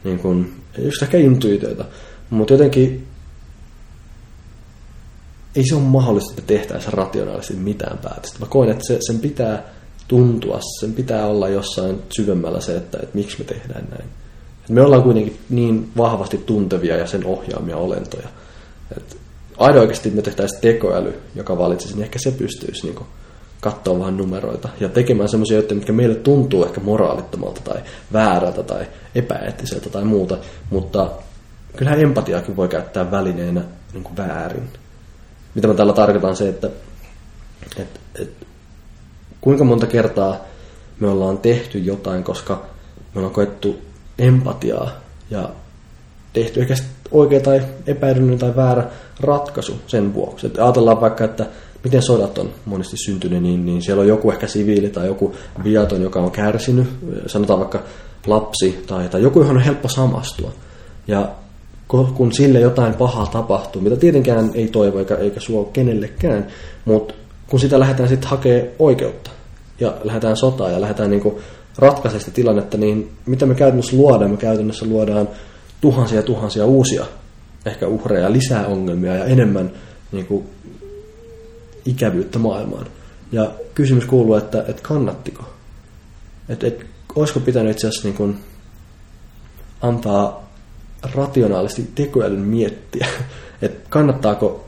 Speaker 2: niin kuin, just ehkä intuitioita, mutta jotenkin ei se ole mahdollista, että tehtäisiin rationaalisesti mitään päätöstä. Mä koen, että se, sen pitää tuntua, sen pitää olla jossain syvemmällä se, että, että miksi me tehdään näin. Et me ollaan kuitenkin niin vahvasti tuntevia ja sen ohjaamia olentoja. Et aina oikeasti me tehtäisiin tekoäly, joka valitsisi, niin ehkä se pystyisi niin katsoa vähän numeroita ja tekemään semmoisia juttuja, mitkä meille tuntuu ehkä moraalittomalta tai väärältä tai epäeettiseltä tai muuta, mutta kyllähän empatiaakin voi käyttää välineenä niin kuin väärin. Mitä mä tällä tarkoitan se, että, että, että kuinka monta kertaa me ollaan tehty jotain, koska me ollaan koettu empatiaa ja tehty ehkä oikea tai epäilyinen tai väärä ratkaisu sen vuoksi. Että ajatellaan vaikka, että miten sodat on monesti syntynyt, niin, niin siellä on joku ehkä siviili tai joku viaton, joka on kärsinyt, sanotaan vaikka lapsi tai, tai joku, johon on helppo samastua. Ja kun sille jotain pahaa tapahtuu, mitä tietenkään ei toivo eikä, eikä suo kenellekään, mutta kun sitä lähdetään sitten hakemaan oikeutta ja lähdetään sotaan ja lähdetään niinku ratkaisemaan sitä tilannetta, niin mitä me käytännössä luodaan? Me käytännössä luodaan tuhansia ja tuhansia uusia ehkä uhreja, lisää ongelmia ja enemmän niinku ikävyyttä maailmaan. Ja kysymys kuuluu, että, että kannattiko? Että, että olisiko pitänyt itse asiassa niin kuin antaa rationaalisesti tekoälyn miettiä, että kannattaako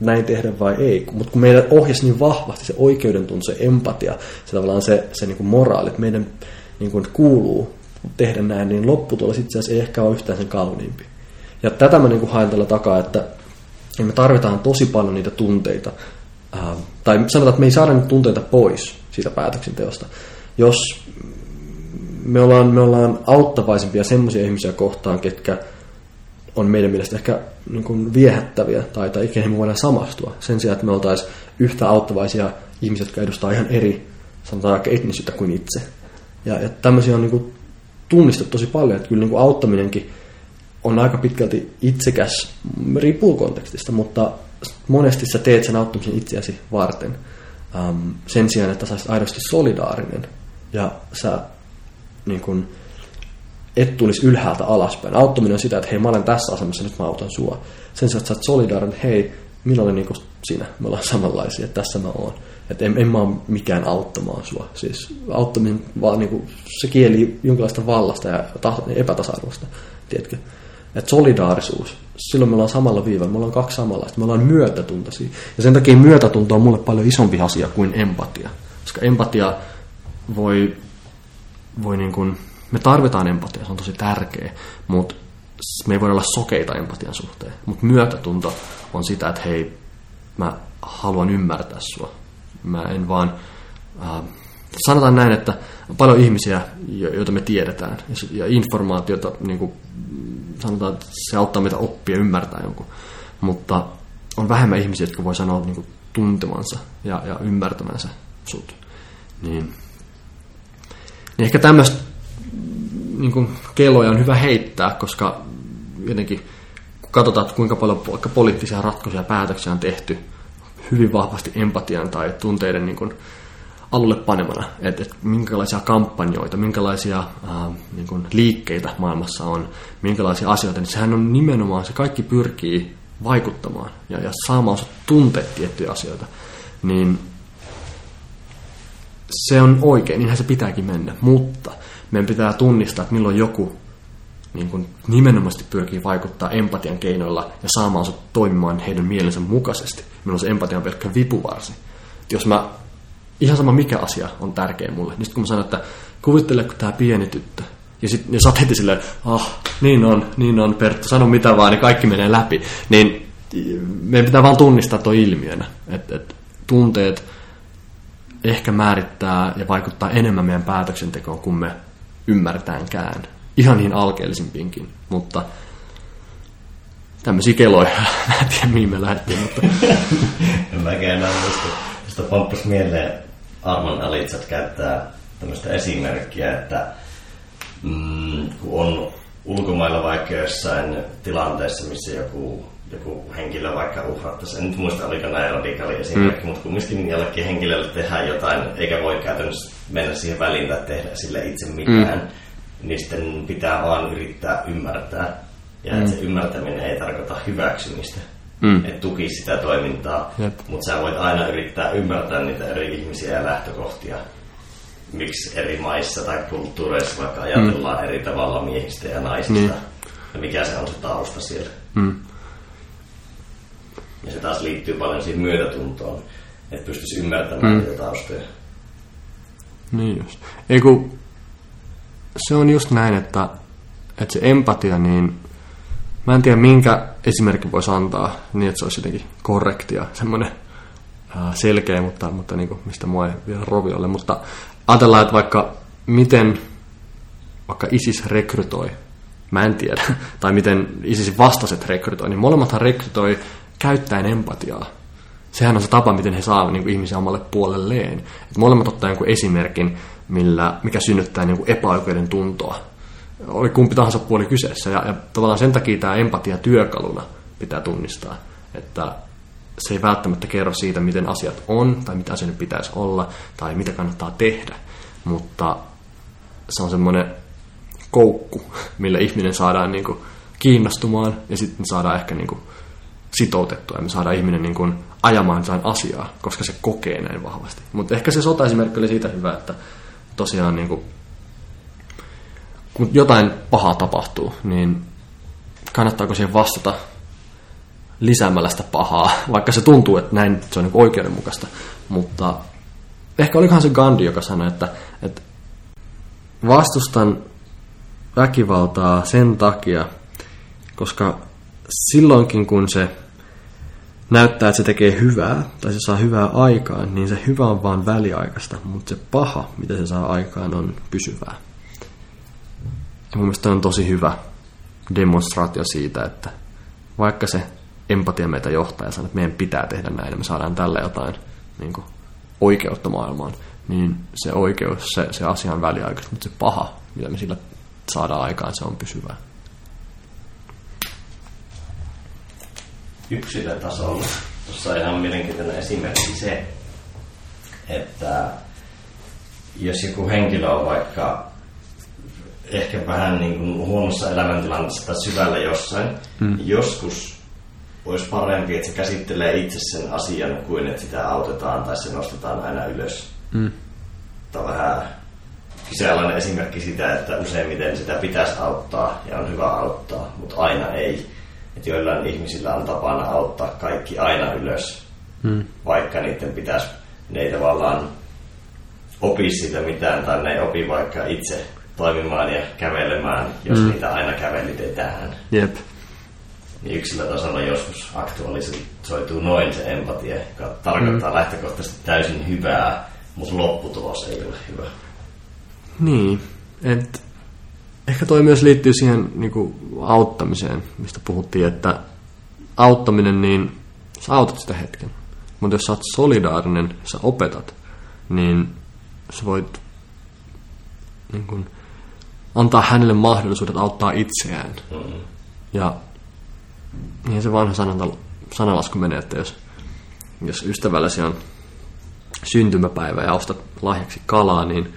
Speaker 2: näin tehdä vai ei. Mutta kun meidän ohjasi niin vahvasti se oikeudentunto, se empatia, se tavallaan se, se niin kuin moraali, että meidän niin kuin kuuluu tehdä näin, niin lopputulos itse asiassa ei ehkä ole yhtään sen kauniimpi. Ja tätä mä niin kuin haen tällä takaa, että me tarvitaan tosi paljon niitä tunteita, äh, tai sanotaan, että me ei saada nyt tunteita pois siitä päätöksenteosta. Jos me ollaan, me ollaan auttavaisempia semmoisia ihmisiä kohtaan, ketkä on meidän mielestä ehkä niin kuin viehättäviä tai, tai ikinä me voidaan samastua. Sen sijaan, että me oltaisiin yhtä auttavaisia ihmisiä, jotka edustaa ihan eri sanotaan etnisyyttä kuin itse. Ja, ja tämmöisiä on niin kuin tunnistettu tosi paljon, että kyllä niin kuin auttaminenkin on aika pitkälti itsekäs, riippuu kontekstista, mutta monesti sä teet sen auttamisen itseäsi varten um, sen sijaan, että sä aidosti solidaarinen ja sä niin kun, et tulisi ylhäältä alaspäin. Auttaminen on sitä, että hei mä olen tässä asemassa, nyt mä autan sua. Sen sijaan, että sä oot solidaarinen, hei minä olen niin sinä, me ollaan samanlaisia, että tässä mä oon. Että en, en mä ole mikään auttamaan sua. Siis auttaminen vaan niin kuin, se kieli jonkinlaista vallasta ja epätasa-arvosta, tiedätkö? Että solidaarisuus, silloin me ollaan samalla viivalla, me ollaan kaksi samanlaista, me ollaan myötätuntoisia. Ja sen takia myötätunto on mulle paljon isompi asia kuin empatia. Koska empatia voi, voi niin kuin, me tarvitaan empatia, se on tosi tärkeä, mutta me ei voi olla sokeita empatian suhteen. Mutta myötätunto on sitä, että hei, mä haluan ymmärtää sua. Mä en vaan... Äh, sanotaan näin, että on paljon ihmisiä, joita me tiedetään, ja informaatiota, niin kuin sanotaan, että se auttaa meitä oppia ymmärtää jonkun. Mutta on vähemmän ihmisiä, jotka voi sanoa niin kuin, tuntemansa ja, ja ymmärtämänsä sut. Niin, niin ehkä tämmöistä niin kelloja on hyvä heittää, koska jotenkin kun katsotaan, kuinka paljon vaikka poliittisia ratkaisuja ja päätöksiä on tehty hyvin vahvasti empatian tai tunteiden niin kuin, alulle panemana, että, että minkälaisia kampanjoita, minkälaisia äh, niin kuin liikkeitä maailmassa on, minkälaisia asioita, niin sehän on nimenomaan, se kaikki pyrkii vaikuttamaan ja, ja saamaan tuntea tiettyjä asioita, niin se on oikein, niinhän se pitääkin mennä, mutta meidän pitää tunnistaa, että milloin joku niin kuin nimenomaisesti pyrkii vaikuttaa empatian keinoilla ja saamaan se toimimaan heidän mielensä mukaisesti. Milloin se empatia on pelkkä vipuvarsi. Et jos mä ihan sama mikä asia on tärkeä mulle. Niin kun mä sanon, että kuvittele, kun tämä pieni tyttö. Ja sitten sä heti silleen, ah, niin on, niin on, Perttu, sano mitä vaan, niin kaikki menee läpi. Niin meidän pitää vaan tunnistaa tuo ilmiönä, että et, tunteet ehkä määrittää ja vaikuttaa enemmän meidän päätöksentekoon kuin me ymmärtäänkään. Ihan niin alkeellisimpiinkin, mutta tämmöisiä keloja, mä en tiedä mihin me lähdettiin, mutta...
Speaker 1: en mäkään enää muista. Sitä pomppas mieleen Arman Alitsat käyttää tämmöistä esimerkkiä, että mm, kun on ulkomailla vaikka jossain tilanteessa, missä joku, joku henkilö vaikka uhrattaisi, en nyt muista oliko näin radikaali esimerkki, mm. mutta kumminkin jollekin henkilölle tehdään jotain, eikä voi käytännössä mennä siihen väliin tai tehdä sille itse mitään, mm. niin sitten pitää vaan yrittää ymmärtää. Ja mm. että se ymmärtäminen ei tarkoita hyväksymistä, mm. että tuki sitä toimintaa, mutta sä voit aina yrittää ymmärtää niitä eri ihmisiä ja lähtökohtia, miksi eri maissa tai kulttuureissa vaikka ajatellaan mm. eri tavalla miehistä ja naisista, niin. ja mikä se on se tausta siellä. Mm. Ja se taas liittyy paljon siihen myötätuntoon, että pystyisi ymmärtämään mm. niitä taustoja.
Speaker 2: Niin just. Ei kun, se on just näin, että, että se empatia, niin Mä en tiedä, minkä esimerkki voisi antaa niin, että se olisi jotenkin korrekti ja semmoinen selkeä, mutta, mutta niin kuin, mistä mua ei vielä roviolle. Mutta ajatellaan, että vaikka miten vaikka ISIS rekrytoi, mä en tiedä, tai miten ISIS vastaset rekrytoi, niin molemmathan rekrytoi käyttäen empatiaa. Sehän on se tapa, miten he saavat niin ihmisiä omalle puolelleen. Et molemmat ottaa jonkun esimerkin, millä, mikä synnyttää niin kuin, epäoikeuden tuntoa oli kumpi tahansa puoli kyseessä. Ja, ja tavallaan sen takia tämä empatia työkaluna pitää tunnistaa, että se ei välttämättä kerro siitä, miten asiat on, tai mitä asioiden pitäisi olla, tai mitä kannattaa tehdä, mutta se on semmoinen koukku, millä ihminen saadaan niin kuin kiinnostumaan, ja sitten saadaan ehkä niin kuin sitoutettua, ja me saadaan ihminen niin kuin ajamaan jotain asiaa, koska se kokee näin vahvasti. Mutta ehkä se sota-esimerkki oli siitä hyvä, että tosiaan niin kuin kun jotain pahaa tapahtuu, niin kannattaako siihen vastata lisäämällä sitä pahaa, vaikka se tuntuu, että näin se on niin oikeudenmukaista. Mutta ehkä olikohan se Gandhi, joka sanoi, että, että vastustan väkivaltaa sen takia, koska silloinkin kun se näyttää, että se tekee hyvää, tai se saa hyvää aikaan, niin se hyvä on vaan väliaikaista, mutta se paha, mitä se saa aikaan, on pysyvää. Ja mun mielestä on tosi hyvä demonstraatio siitä, että vaikka se empatia meitä johtaa ja sanoo, että meidän pitää tehdä näin ja me saadaan tällä jotain niin kuin, oikeutta maailmaan, niin se oikeus, se, se asia on väliaikaista, mutta se paha, mitä me sillä saadaan aikaan, se on pysyvää.
Speaker 1: Yksilötasolla. Tuossa on ihan mielenkiintoinen esimerkki se, että jos joku henkilö on vaikka ehkä vähän niin kuin huonossa elämäntilanteessa tai syvällä jossain. Mm. Joskus olisi parempi, että se käsittelee itse sen asian kuin että sitä autetaan tai se nostetaan aina ylös. Mm. Tämä on vähän sellainen esimerkki sitä, että useimmiten sitä pitäisi auttaa ja on hyvä auttaa, mutta aina ei. Että joillain ihmisillä on tapana auttaa kaikki aina ylös, hmm. vaikka niiden pitäisi, ne ei tavallaan opi sitä mitään, tai ne ei opi vaikka itse toimimaan ja kävelemään, jos hmm. niitä aina kävelitetään.
Speaker 2: Jep.
Speaker 1: Niin yksilötasolla joskus aktualisoituu noin se empatia, joka tarkoittaa hmm. lähtökohtaisesti täysin hyvää, mutta lopputulos ei ole hyvä.
Speaker 2: Niin, et ehkä toi myös liittyy siihen niin kuin, auttamiseen, mistä puhuttiin, että auttaminen, niin sä autat sitä hetken. Mutta jos sä oot solidaarinen, sä opetat, niin sä voit niin kuin, antaa hänelle mahdollisuudet auttaa itseään. Mm-hmm. Ja niin se vanha sanonta, sanalasku menee, että jos, jos ystävälläsi on syntymäpäivä ja ostat lahjaksi kalaa, niin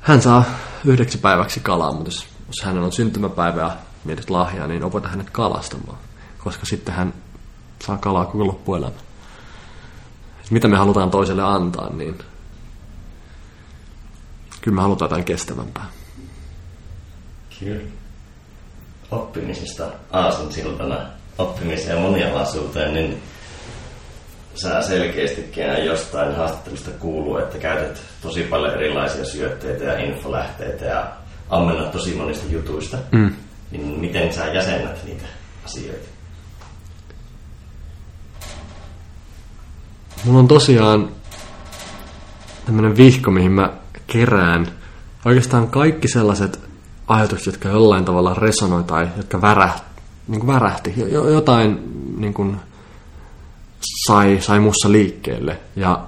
Speaker 2: hän saa yhdeksi päiväksi kalaa, mutta jos, jos hänellä on syntymäpäivä ja mietit lahjaa, niin opeta hänet kalastamaan, koska sitten hän saa kalaa koko loppuelämä. Mitä me halutaan toiselle antaa, niin kyllä me halutaan jotain kestävämpää.
Speaker 1: Kyllä. Oppimisesta aasinsiltana oppimiseen ja monialaisuuteen, niin sä selkeästikin jostain haastattelusta kuuluu, että käytät tosi paljon erilaisia syötteitä ja infolähteitä ja ammennat tosi monista jutuista. Mm. Niin miten sä jäsennät niitä asioita?
Speaker 2: Mulla on tosiaan tämmöinen vihko, mihin mä kerään oikeastaan kaikki sellaiset ajatukset, jotka jollain tavalla resonoi tai jotka värähti, niin kuin värähti. Jotain niin kuin sai, sai mussa liikkeelle. Ja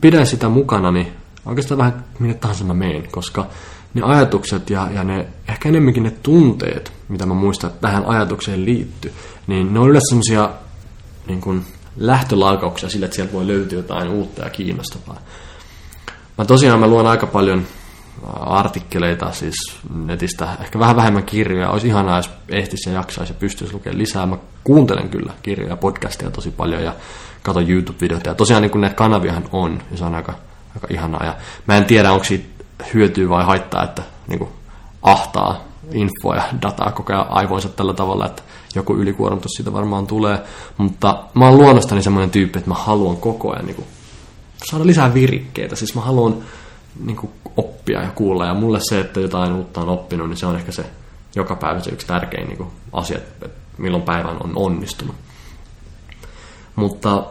Speaker 2: pidän sitä mukana, niin oikeastaan vähän minne tahansa mä meen, koska ne ajatukset ja, ja ne, ehkä enemmänkin ne tunteet, mitä mä muistan, että tähän ajatukseen liittyy, niin ne on yleensä semmoisia niin kuin lähtölaukauksia sille, että sieltä voi löytyä jotain uutta ja kiinnostavaa. Mä tosiaan mä luon aika paljon artikkeleita siis netistä, ehkä vähän vähemmän kirjoja. Olisi ihanaa, jos ehtisi ja jaksaisi ja pystyisi lukemaan lisää. Mä kuuntelen kyllä kirjoja ja podcasteja tosi paljon ja katon YouTube-videoita. Ja tosiaan niin näitä kanaviahan on, ja se on aika, aika ihanaa. Ja mä en tiedä, onko siitä hyötyä vai haittaa, että niin kuin ahtaa infoa ja dataa koko ajan aivoinsa tällä tavalla, että joku ylikuormitus siitä varmaan tulee. Mutta mä oon luonnostani semmoinen tyyppi, että mä haluan koko ajan niin kuin, saada lisää virikkeitä. Siis mä haluan niin kuin, oppia ja kuulla. Ja mulle se, että jotain uutta on oppinut, niin se on ehkä se joka päivä se yksi tärkein niin kuin, asia, että milloin päivän on onnistunut. Mutta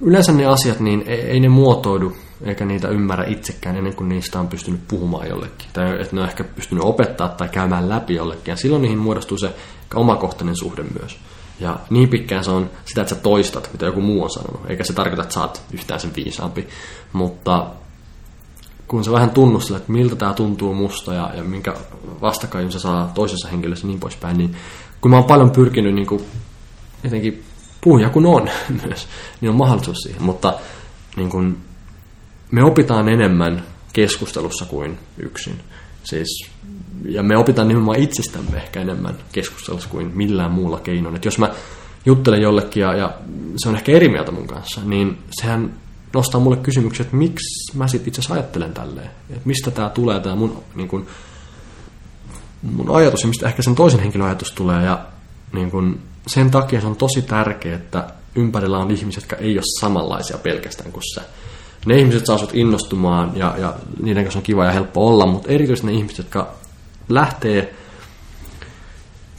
Speaker 2: yleensä ne asiat, niin ei ne muotoidu eikä niitä ymmärrä itsekään ennen kuin niistä on pystynyt puhumaan jollekin. Tai että ne on ehkä pystynyt opettaa tai käymään läpi jollekin. Ja silloin niihin muodostuu se omakohtainen suhde myös. Ja niin pitkään se on sitä, että sä toistat, mitä joku muu on sanonut. Eikä se tarkoita, että sä oot yhtään sen viisaampi. Mutta kun sä vähän tunnustelet, että miltä tämä tuntuu musta ja, ja minkä vastakkain se saa toisessa henkilössä niin poispäin, niin kun mä oon paljon pyrkinyt niin kuin, jotenkin puhuja kun on myös, niin on mahdollisuus siihen. Mutta niin kuin, me opitaan enemmän keskustelussa kuin yksin. Siis, ja me opitaan nimenomaan itsestämme ehkä enemmän keskustelussa kuin millään muulla keinoin. Et jos mä juttelen jollekin ja, ja se on ehkä eri mieltä mun kanssa, niin sehän nostaa mulle kysymyksiä, että miksi mä sitten itse asiassa ajattelen tälleen. Että mistä tämä tulee, tämä mun, niin kun, mun ajatus ja mistä ehkä sen toisen henkilön ajatus tulee. Ja niin kun, sen takia se on tosi tärkeää, että ympärillä on ihmiset, jotka ei ole samanlaisia pelkästään kuin sä. Ne ihmiset saa sut innostumaan ja, ja niiden kanssa on kiva ja helppo olla, mutta erityisesti ne ihmiset, jotka lähtee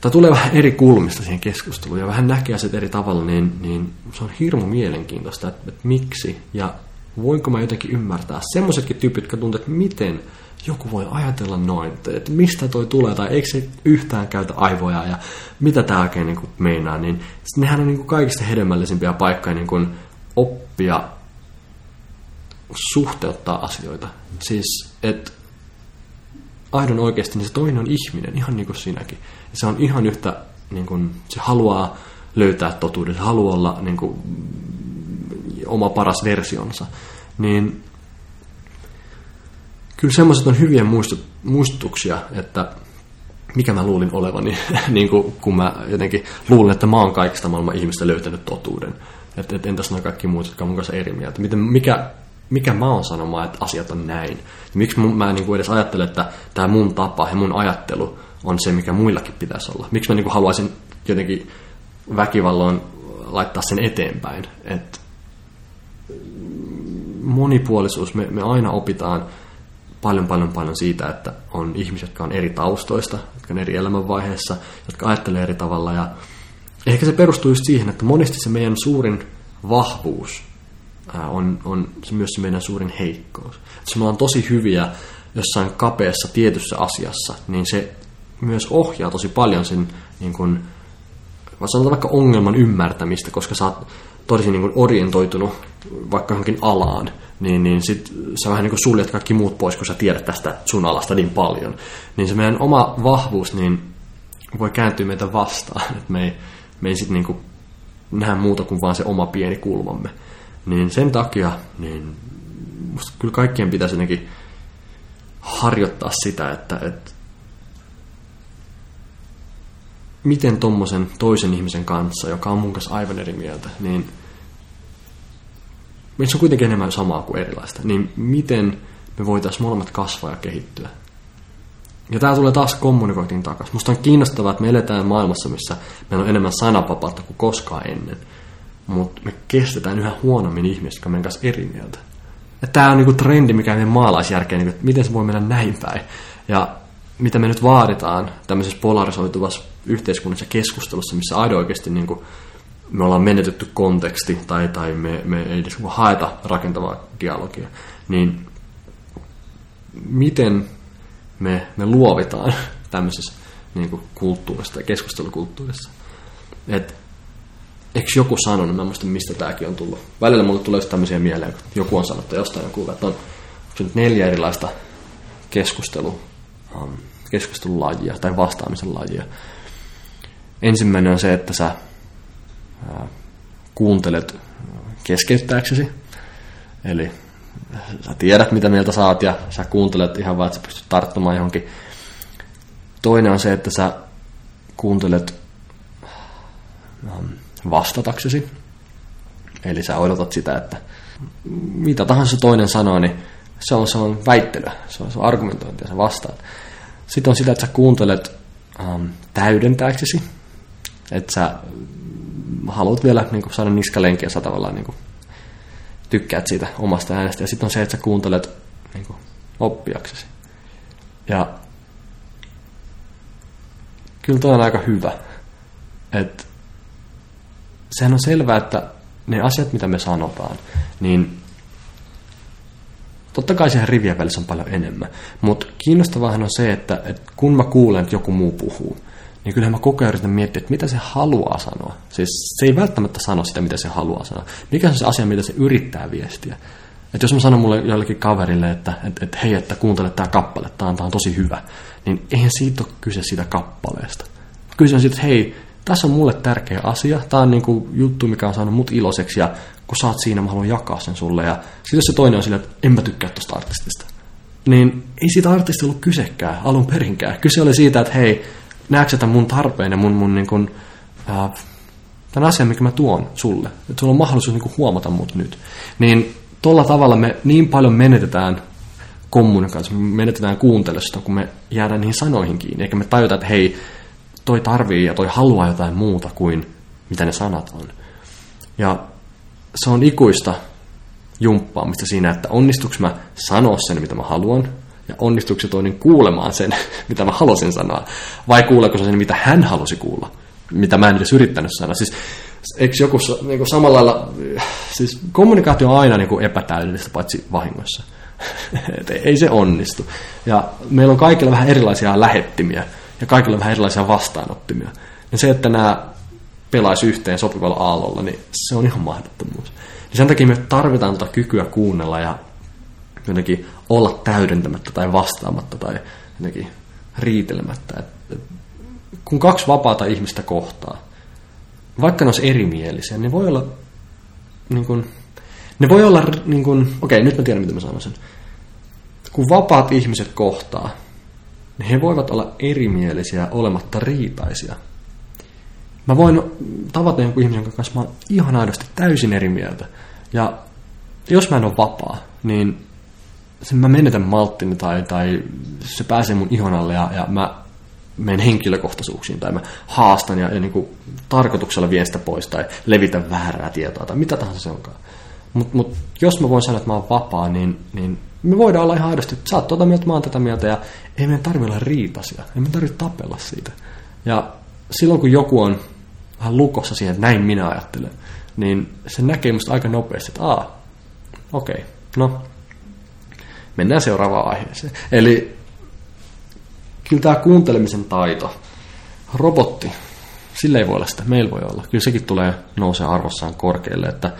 Speaker 2: tai tulee vähän eri kulmista siihen keskusteluun ja vähän näkee asiat eri tavalla, niin, niin se on hirmu mielenkiintoista, että, että miksi ja voinko mä jotenkin ymmärtää semmoisetkin tyypit, jotka tuntuu, että miten joku voi ajatella noin, että mistä toi tulee, tai eikö se yhtään käytä aivoja, ja mitä tämä oikein niin meinaa, niin nehän on niin kuin kaikista hedelmällisimpiä paikkoja niin kuin oppia suhteuttaa asioita. Siis, että aidon oikeasti, niin se toinen on ihminen, ihan niin kuin sinäkin. Ja se on ihan yhtä, niin kuin, se haluaa löytää totuuden, se haluaa olla niin kuin, oma paras versionsa. Niin kyllä semmoiset on hyviä muistut, muistutuksia, että mikä mä luulin olevani, niin kuin, kun mä jotenkin luulen, että mä oon kaikista maailman ihmistä löytänyt totuuden. Että et, entäs nämä kaikki muut, jotka on mun kanssa eri mieltä. Miten, mikä mikä mä oon sanomaan, että asiat on näin. Miksi mä niin kuin edes ajattelen, että tämä mun tapa ja mun ajattelu on se, mikä muillakin pitäisi olla. Miksi mä niin kuin haluaisin jotenkin väkivalloin laittaa sen eteenpäin. Et monipuolisuus, me, me aina opitaan paljon, paljon, paljon siitä, että on ihmisiä, jotka on eri taustoista, jotka on eri elämänvaiheessa, jotka ajattelee eri tavalla. Ja ehkä se perustuu just siihen, että monesti se meidän suurin vahvuus on, on se myös se meidän suurin heikkous. Jos me ollaan tosi hyviä jossain kapeassa tietyssä asiassa, niin se myös ohjaa tosi paljon sen niin kuin, sanotaan vaikka ongelman ymmärtämistä, koska sä oot tosi niin kuin orientoitunut vaikka johonkin alaan, niin, niin sit sä vähän niin kuin suljet kaikki muut pois, kun sä tiedät tästä sun alasta niin paljon. Niin se meidän oma vahvuus niin voi kääntyä meitä vastaan, että me ei, me ei sitten niin nähdä muuta kuin vaan se oma pieni kulmamme. Niin sen takia niin musta kyllä kaikkien pitäisi jotenkin harjoittaa sitä, että, että miten tommosen toisen ihmisen kanssa, joka on mun kanssa aivan eri mieltä, niin se on kuitenkin enemmän samaa kuin erilaista, niin miten me voitaisiin molemmat kasvaa ja kehittyä. Ja tämä tulee taas kommunikointiin takaisin. Musta on kiinnostavaa, että me eletään maailmassa, missä meillä on enemmän sanapapautta kuin koskaan ennen. Mutta me kestetään yhä huonommin ihmisiä, jotka meidän kanssa eri mieltä. Ja tämä on niinku trendi, mikä meidän maalaisjärkeen, niinku, että miten se voi mennä näin päin. Ja mitä me nyt vaaditaan tämmöisessä polarisoituvassa yhteiskunnassa keskustelussa, missä aido oikeasti niin kuin, me ollaan menetetty konteksti tai, tai me, me ei edes niinku haeta rakentavaa dialogia, niin miten me, me luovitaan tämmöisessä niin kuin kulttuurissa tai keskustelukulttuurissa. Et, eikö joku sanonut, mä en muista mistä tämäkin on tullut. Välillä mulle tulee tämmöisiä mieleen, kun joku on sanonut, että jostain on kuullut, että on, on neljä erilaista keskustelua um, keskustelulajia tai vastaamisen lajia. Ensimmäinen on se, että sä kuuntelet keskeyttääksesi. Eli sä tiedät, mitä mieltä saat ja sä kuuntelet ihan vaan, että sä pystyt tarttumaan johonkin. Toinen on se, että sä kuuntelet vastataksesi. Eli sä odotat sitä, että mitä tahansa toinen sanoo, niin se on, se on väittelyä, se on, se on argumentointia, sä vastaat. Sitten on sitä, että sä kuuntelet ähm, täydentääksesi, että sä haluat vielä niin kuin, saada niskalenkiä, sä tavallaan niin kuin, tykkäät siitä omasta äänestä. Ja sitten on se, että sä kuuntelet niin kuin, oppiaksesi. Ja kyllä toi on aika hyvä. Et, sehän on selvää, että ne asiat, mitä me sanotaan, niin Totta kai siihen rivien välissä on paljon enemmän. Mutta kiinnostavahan on se, että, että kun mä kuulen, että joku muu puhuu, niin kyllähän mä koko ajan yritän miettiä, että mitä se haluaa sanoa. Siis se ei välttämättä sano sitä, mitä se haluaa sanoa. Mikä on se asia, mitä se yrittää viestiä. Että jos mä sanon mulle jollekin kaverille, että, että, että hei, että kuuntele tämä kappale, tämä on, tämä on tosi hyvä, niin eihän siitä ole kyse siitä kappaleesta. Kyse on siitä, että hei, tässä on mulle tärkeä asia, tämä on niin kuin juttu, mikä on saanut mut iloiseksi ja kun sä oot siinä, mä haluan jakaa sen sulle. Ja sitten jos se toinen on sillä, että en mä tykkää tosta artistista, niin ei siitä artistista ollut kysekään alun perinkään. Kyse oli siitä, että hei, näetkö tämän mun tarpeen ja mun, mun niin kuin, äh, tämän asian, mikä mä tuon sulle. Että sulla on mahdollisuus niin kuin huomata mut nyt. Niin tuolla tavalla me niin paljon menetetään kommunikaatio, me menetetään kuuntelusta, kun me jäädään niihin sanoihin kiinni. Eikä me tajuta, että hei, toi tarvii ja toi haluaa jotain muuta kuin mitä ne sanat on. Ja se on ikuista jumppaamista siinä, että onnistuks mä sanoa sen, mitä mä haluan, ja onnistuuko se toinen kuulemaan sen, mitä mä halusin sanoa, vai kuuleeko se sen, mitä hän halusi kuulla, mitä mä en edes yrittänyt sanoa. Siis eikö joku niin kuin samalla lailla, siis kommunikaatio on aina niin kuin epätäydellistä, paitsi vahingossa. ei se onnistu. Ja meillä on kaikilla vähän erilaisia lähettimiä, ja kaikilla vähän erilaisia vastaanottimia. Ja se, että nämä pelaisi yhteen sopivalla aallolla, niin se on ihan mahdottomuus. Ja sen takia me tarvitaan tuota kykyä kuunnella ja jotenkin olla täydentämättä tai vastaamatta tai jotenkin riitelemättä. Et, et, kun kaksi vapaata ihmistä kohtaa, vaikka ne olisi erimielisiä, niin voi olla niin kun, ne voi olla niin kun, okei, nyt mä tiedän, mitä mä sanon sen. Kun vapaat ihmiset kohtaa, niin he voivat olla erimielisiä olematta riitaisia. Mä voin tavata jonkun ihmisen kanssa, mä oon ihan aidosti täysin eri mieltä. Ja jos mä en ole vapaa, niin se mä menetän malttini tai, tai se pääsee mun ihon alle ja, ja mä menen henkilökohtaisuuksiin tai mä haastan ja, ja niin kuin tarkoituksella vien sitä pois tai levitän väärää tietoa tai mitä tahansa se onkaan. Mutta mut, jos mä voin sanoa, että mä oon vapaa, niin, niin me voidaan olla ihan aidosti, että sä oot tuota mieltä, mä oon tätä mieltä ja ei meidän tarvitse olla riitasia, ei meidän tarvitse tapella siitä. Ja silloin kun joku on vähän lukossa siihen, että näin minä ajattelen, niin se näkee musta aika nopeasti, että aa, okei, okay, no, mennään seuraavaan aiheeseen. Eli kyllä tämä kuuntelemisen taito, robotti, sillä ei voi olla sitä, meillä voi olla. Kyllä sekin tulee nousee arvossaan korkealle, että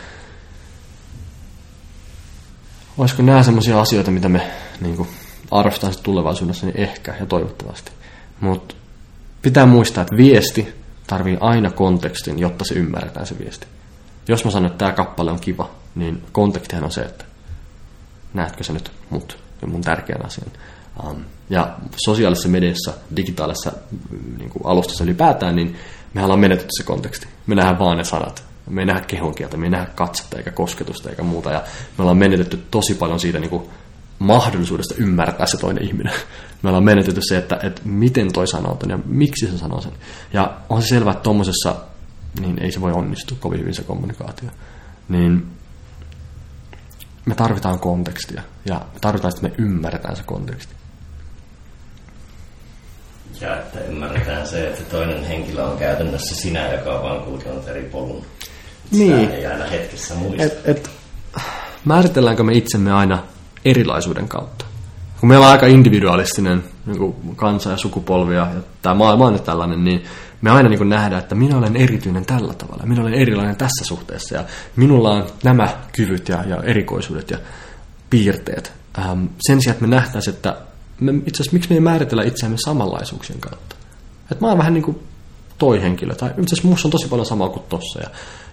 Speaker 2: olisiko nämä sellaisia asioita, mitä me niin arvostetaan tulevaisuudessa, niin ehkä ja toivottavasti. Mutta pitää muistaa, että viesti tarvii aina kontekstin, jotta se ymmärretään se viesti. Jos mä sanon, että tämä kappale on kiva, niin kontekstihan on se, että näetkö sä nyt mut mun tärkeän asian. Um, ja sosiaalisessa mediassa, digitaalisessa mm, niin kuin alustassa ylipäätään, niin mehän ollaan menetetty se konteksti. Me nähdään vaan ne sanat. Me ei nähdä kehonkieltä, me ei nähdä katsetta eikä kosketusta eikä muuta. Ja me ollaan menetetty tosi paljon siitä niin kuin mahdollisuudesta ymmärtää se toinen ihminen. Me ollaan menetetty se, että, että miten toi sanoo ton ja miksi se sanoo sen. Ja on se selvää, että niin ei se voi onnistua kovin hyvin se kommunikaatio. Niin me tarvitaan kontekstia ja me tarvitaan, että me ymmärretään se konteksti.
Speaker 1: Ja että ymmärretään se, että toinen henkilö on käytännössä sinä, joka on vain kulkenut eri polun. Sitä niin. ei aina hetkessä muista. Et, et,
Speaker 2: määritelläänkö me itsemme aina erilaisuuden kautta? Kun meillä on aika individualistinen niin kansa ja sukupolvi ja tämä maailma on tällainen, niin me aina niin nähdään, että minä olen erityinen tällä tavalla, minä olen erilainen tässä suhteessa ja minulla on nämä kyvyt ja, ja erikoisuudet ja piirteet. Ähm, sen sijaan, että me nähtäisiin, että me, itse asiassa miksi me ei määritellä itseämme samanlaisuuksien kautta. Että mä oon vähän niin kuin toi henkilö, tai itse asiassa on tosi paljon samaa kuin tossa. Ja,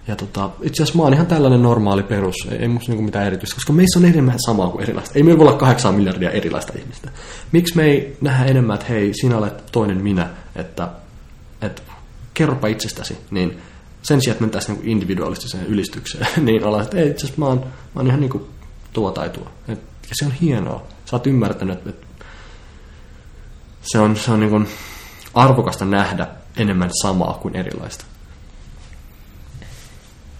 Speaker 2: ja tota, itse asiassa mä oon ihan tällainen normaali perus, ei, ei musta niinku mitään erityistä, koska meissä on enemmän samaa kuin erilaista. Ei meillä voi olla kahdeksan miljardia erilaista ihmistä. Miksi me ei nähdä enemmän, että hei, sinä olet toinen minä, että että kerropa itsestäsi, niin sen sijaan, että mentäisiin niin individualistiseen ylistykseen, niin ollaan, että ei, itse asiassa mä oon, mä oon ihan niin kuin tuo tai tuo. Et, ja se on hienoa. Sä oot ymmärtänyt, että, että se on, se on niin kuin arvokasta nähdä enemmän samaa kuin erilaista.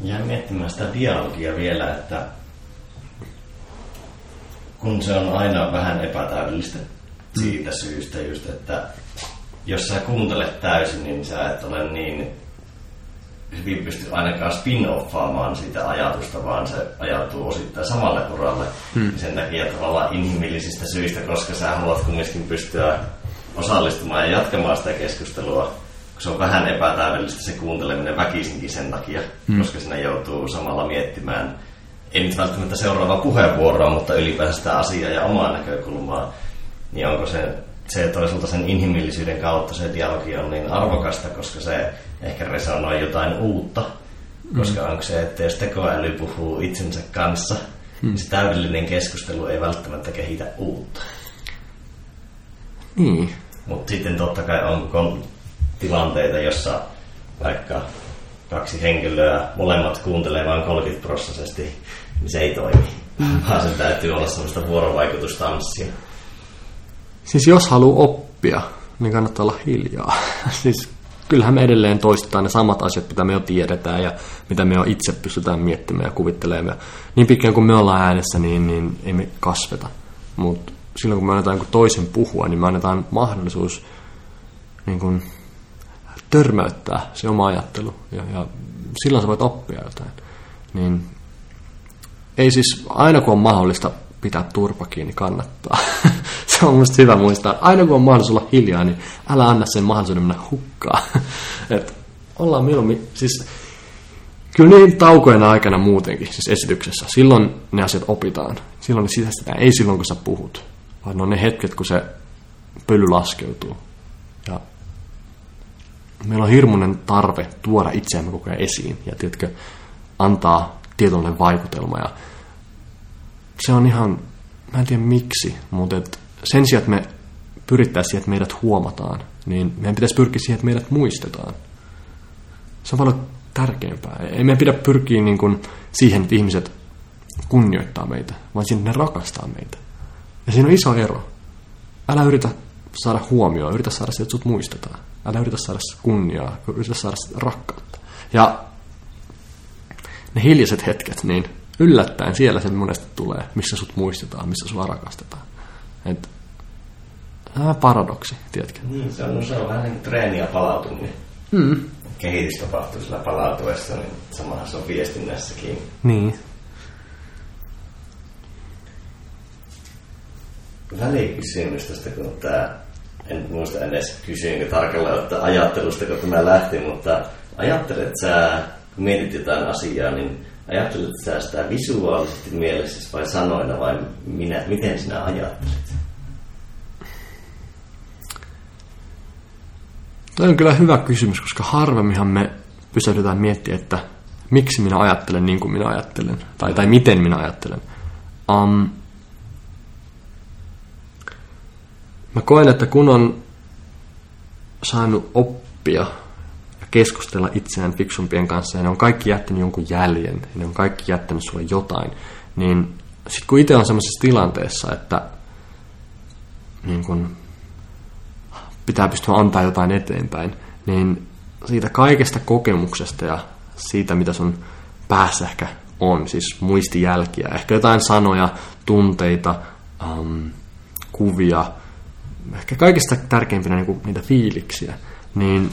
Speaker 1: Jää miettimään sitä dialogia vielä, että kun se on aina vähän epätäydellistä siitä syystä just, että jos sä kuuntelet täysin, niin sä et ole niin hyvin pysty ainakaan spin-offaamaan sitä ajatusta, vaan se ajautuu osittain samalle uralle. Hmm. Sen takia tavallaan inhimillisistä syistä, koska sä haluat kumminkin pystyä osallistumaan ja jatkamaan sitä keskustelua, se on vähän epätäydellistä se kuunteleminen väkisinkin sen takia, hmm. koska sinä joutuu samalla miettimään, ei nyt välttämättä seuraavaa puheenvuoroa, mutta ylipäänsä sitä asiaa ja omaa näkökulmaa, niin onko se se toisaalta sen inhimillisyyden kautta se dialogi on niin arvokasta, koska se ehkä resonoi jotain uutta. Koska mm. onko se, että jos tekoäly puhuu itsensä kanssa, mm. niin se täydellinen keskustelu ei välttämättä kehitä uutta.
Speaker 2: Niin.
Speaker 1: Mutta sitten totta kai on tilanteita, jossa vaikka kaksi henkilöä, molemmat kuuntelee vain 30 prosessisesti, niin se ei toimi. Mm. Vaan sen täytyy olla sellaista vuorovaikutustanssia.
Speaker 2: Siis jos haluaa oppia, niin kannattaa olla hiljaa. siis kyllähän me edelleen toistetaan ne samat asiat, mitä me jo tiedetään ja mitä me jo itse pystytään miettimään ja kuvittelemaan. Niin pitkään kuin me ollaan äänessä, niin, niin ei me kasveta. Mutta silloin kun me annetaan toisen puhua, niin me annetaan mahdollisuus niin kuin, törmäyttää se oma ajattelu. Ja, ja silloin sä voit oppia jotain. Niin ei siis aina kun on mahdollista pitää turpa kiinni kannattaa. se on musta hyvä muistaa. Aina kun on mahdollisuus olla hiljaa, niin älä anna sen mahdollisuuden mennä hukkaan. Et ollaan mieluummin, siis kyllä niin taukojen aikana muutenkin, siis esityksessä, silloin ne asiat opitaan. Silloin ne sisäistetään, ei silloin kun sä puhut, vaan ne on ne hetket, kun se pöly laskeutuu. Meillä on hirmuinen tarve tuoda itseämme koko ajan esiin ja tiedätkö, antaa tietynlainen vaikutelma. Ja se on ihan, mä en tiedä miksi, mutta et sen sijaan, että me pyrittäisiin siihen, että meidät huomataan, niin meidän pitäisi pyrkiä siihen, että meidät muistetaan. Se on paljon tärkeämpää. Ei meidän pidä pyrkiä niin kuin siihen, että ihmiset kunnioittaa meitä, vaan siinä ne rakastaa meitä. Ja siinä on iso ero. Älä yritä saada huomioon, yritä saada se, että sut muistetaan. Älä yritä saada kunniaa, yritä saada rakkautta. Ja ne hiljaiset hetket, niin yllättäen siellä se monesti tulee, missä sut muistetaan, missä sua rakastetaan. Et, vähän paradoksi, tiedätkö?
Speaker 1: Niin, se on, se on vähän niin kuin treeni ja palautuminen.
Speaker 2: Mm.
Speaker 1: Kehitys tapahtuu sillä palautuessa, niin samahan se on viestinnässäkin.
Speaker 2: Niin.
Speaker 1: Välikysymys tästä, kun tämä, en muista edes kysyinkö tarkalleen että ajattelusta, kun tämä lähti, mutta ajattelet sä, kun mietit jotain asiaa, niin ajattelet sä sitä visuaalisesti mielessä vai sanoina vai minä, miten sinä ajattelet?
Speaker 2: Tämä on kyllä hyvä kysymys, koska harvemminhan me pysähdytään miettimään, että miksi minä ajattelen niin kuin minä ajattelen, tai, tai miten minä ajattelen. Um, mä koen, että kun on saanut oppia ja keskustella itseään fiksumpien kanssa, ja ne on kaikki jättänyt jonkun jäljen, ja ne on kaikki jättänyt sulle jotain, niin sitten kun itse on sellaisessa tilanteessa, että niin kun pitää pystyä antaa jotain eteenpäin, niin siitä kaikesta kokemuksesta ja siitä, mitä sun päässä ehkä on, siis muistijälkiä, ehkä jotain sanoja, tunteita, um, kuvia, ehkä kaikista tärkeimpinä niin niitä fiiliksiä, niin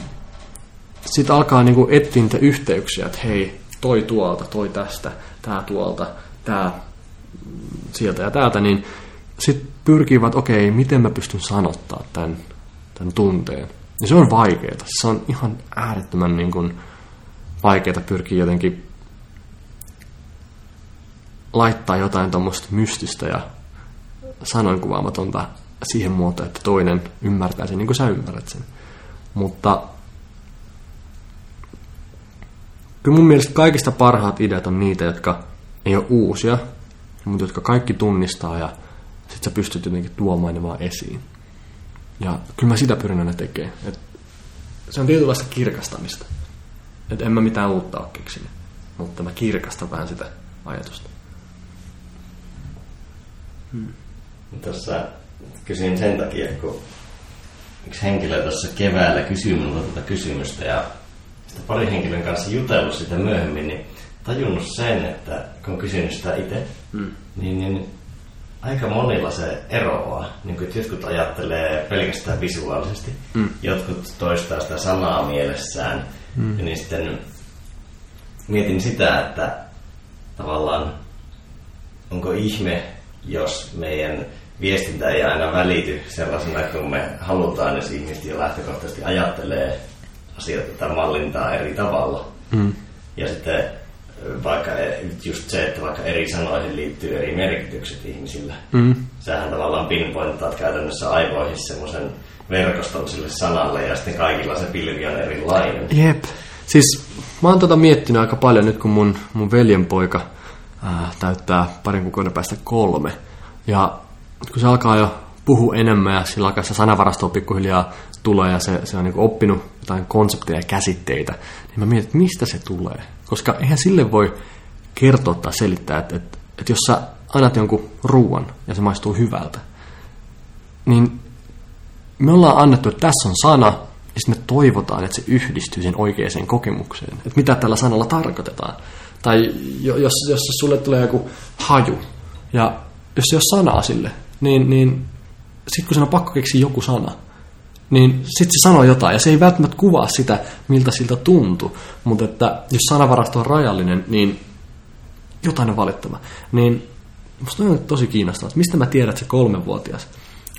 Speaker 2: sitten alkaa niin etsiä niitä yhteyksiä, että hei, toi tuolta, toi tästä, tää tuolta, tää sieltä ja täältä, niin sitten pyrkivät, okei, okay, miten mä pystyn sanottaa tämän tämän tunteen. Ja se on vaikeaa. Se on ihan äärettömän niin kuin, vaikeaa pyrkiä jotenkin laittaa jotain tuommoista mystistä ja sanoinkuvaamatonta siihen muotoon, että toinen ymmärtää sen niin kuin sä ymmärrät sen. Mutta kyllä mun mielestä kaikista parhaat ideat on niitä, jotka ei ole uusia, mutta jotka kaikki tunnistaa ja sit sä pystyt jotenkin tuomaan ne vaan esiin. Ja kyllä mä sitä pyrin aina tekemään. Et se on tietynlaista kirkastamista. Että en mä mitään uutta ole keksinyt. Mutta mä kirkastan vähän sitä ajatusta.
Speaker 1: Hmm. Tuossa kysyin sen takia, kun yksi henkilö tuossa keväällä kysyi minulta tätä kysymystä ja sitten pari henkilön kanssa jutellut sitä myöhemmin, niin tajunnut sen, että kun kysynyt sitä itse, hmm. niin, niin aika monilla se eroaa. Niin kuin, että jotkut ajattelee pelkästään visuaalisesti, mm. jotkut toistaa sitä sanaa mielessään. Mm. Ja niin sitten mietin sitä, että tavallaan onko ihme, jos meidän viestintä ei aina välity sellaisena, kun me halutaan, jos ihmiset jo lähtökohtaisesti ajattelee asioita tai mallintaa eri tavalla. Mm. Ja sitten vaikka just se, että vaikka eri sanoihin liittyy eri merkitykset ihmisillä. Mm. Sähän tavallaan pinpointaat käytännössä aivoihin semmoisen verkoston sille sanalle ja sitten kaikilla se pilvi on erilainen.
Speaker 2: Jep. Siis mä oon tota miettinyt aika paljon nyt, kun mun, mun veljenpoika ää, täyttää parin kuukauden päästä kolme. Ja kun se alkaa jo puhua enemmän ja sillä alkaa se sanavarasto pikkuhiljaa tulee ja se, se on niin oppinut jotain konsepteja ja käsitteitä, niin mä mietin, että mistä se tulee. Koska eihän sille voi kertoa tai selittää, että, että, että jos sä annat jonkun ruoan ja se maistuu hyvältä, niin me ollaan annettu, että tässä on sana, ja sitten me toivotaan, että se yhdistyy sen oikeaan kokemukseen. Että mitä tällä sanalla tarkoitetaan. Tai jos, jos sulle tulee joku haju, ja jos se ei ole sanaa sille, niin, niin sitten kun sen on pakko keksiä joku sana, niin sitten se sanoo jotain, ja se ei välttämättä kuvaa sitä, miltä siltä tuntuu, mutta että jos sanavarasto on rajallinen, niin jotain on valittava. Niin musta on tosi kiinnostavaa, mistä mä tiedän, että se kolmevuotias,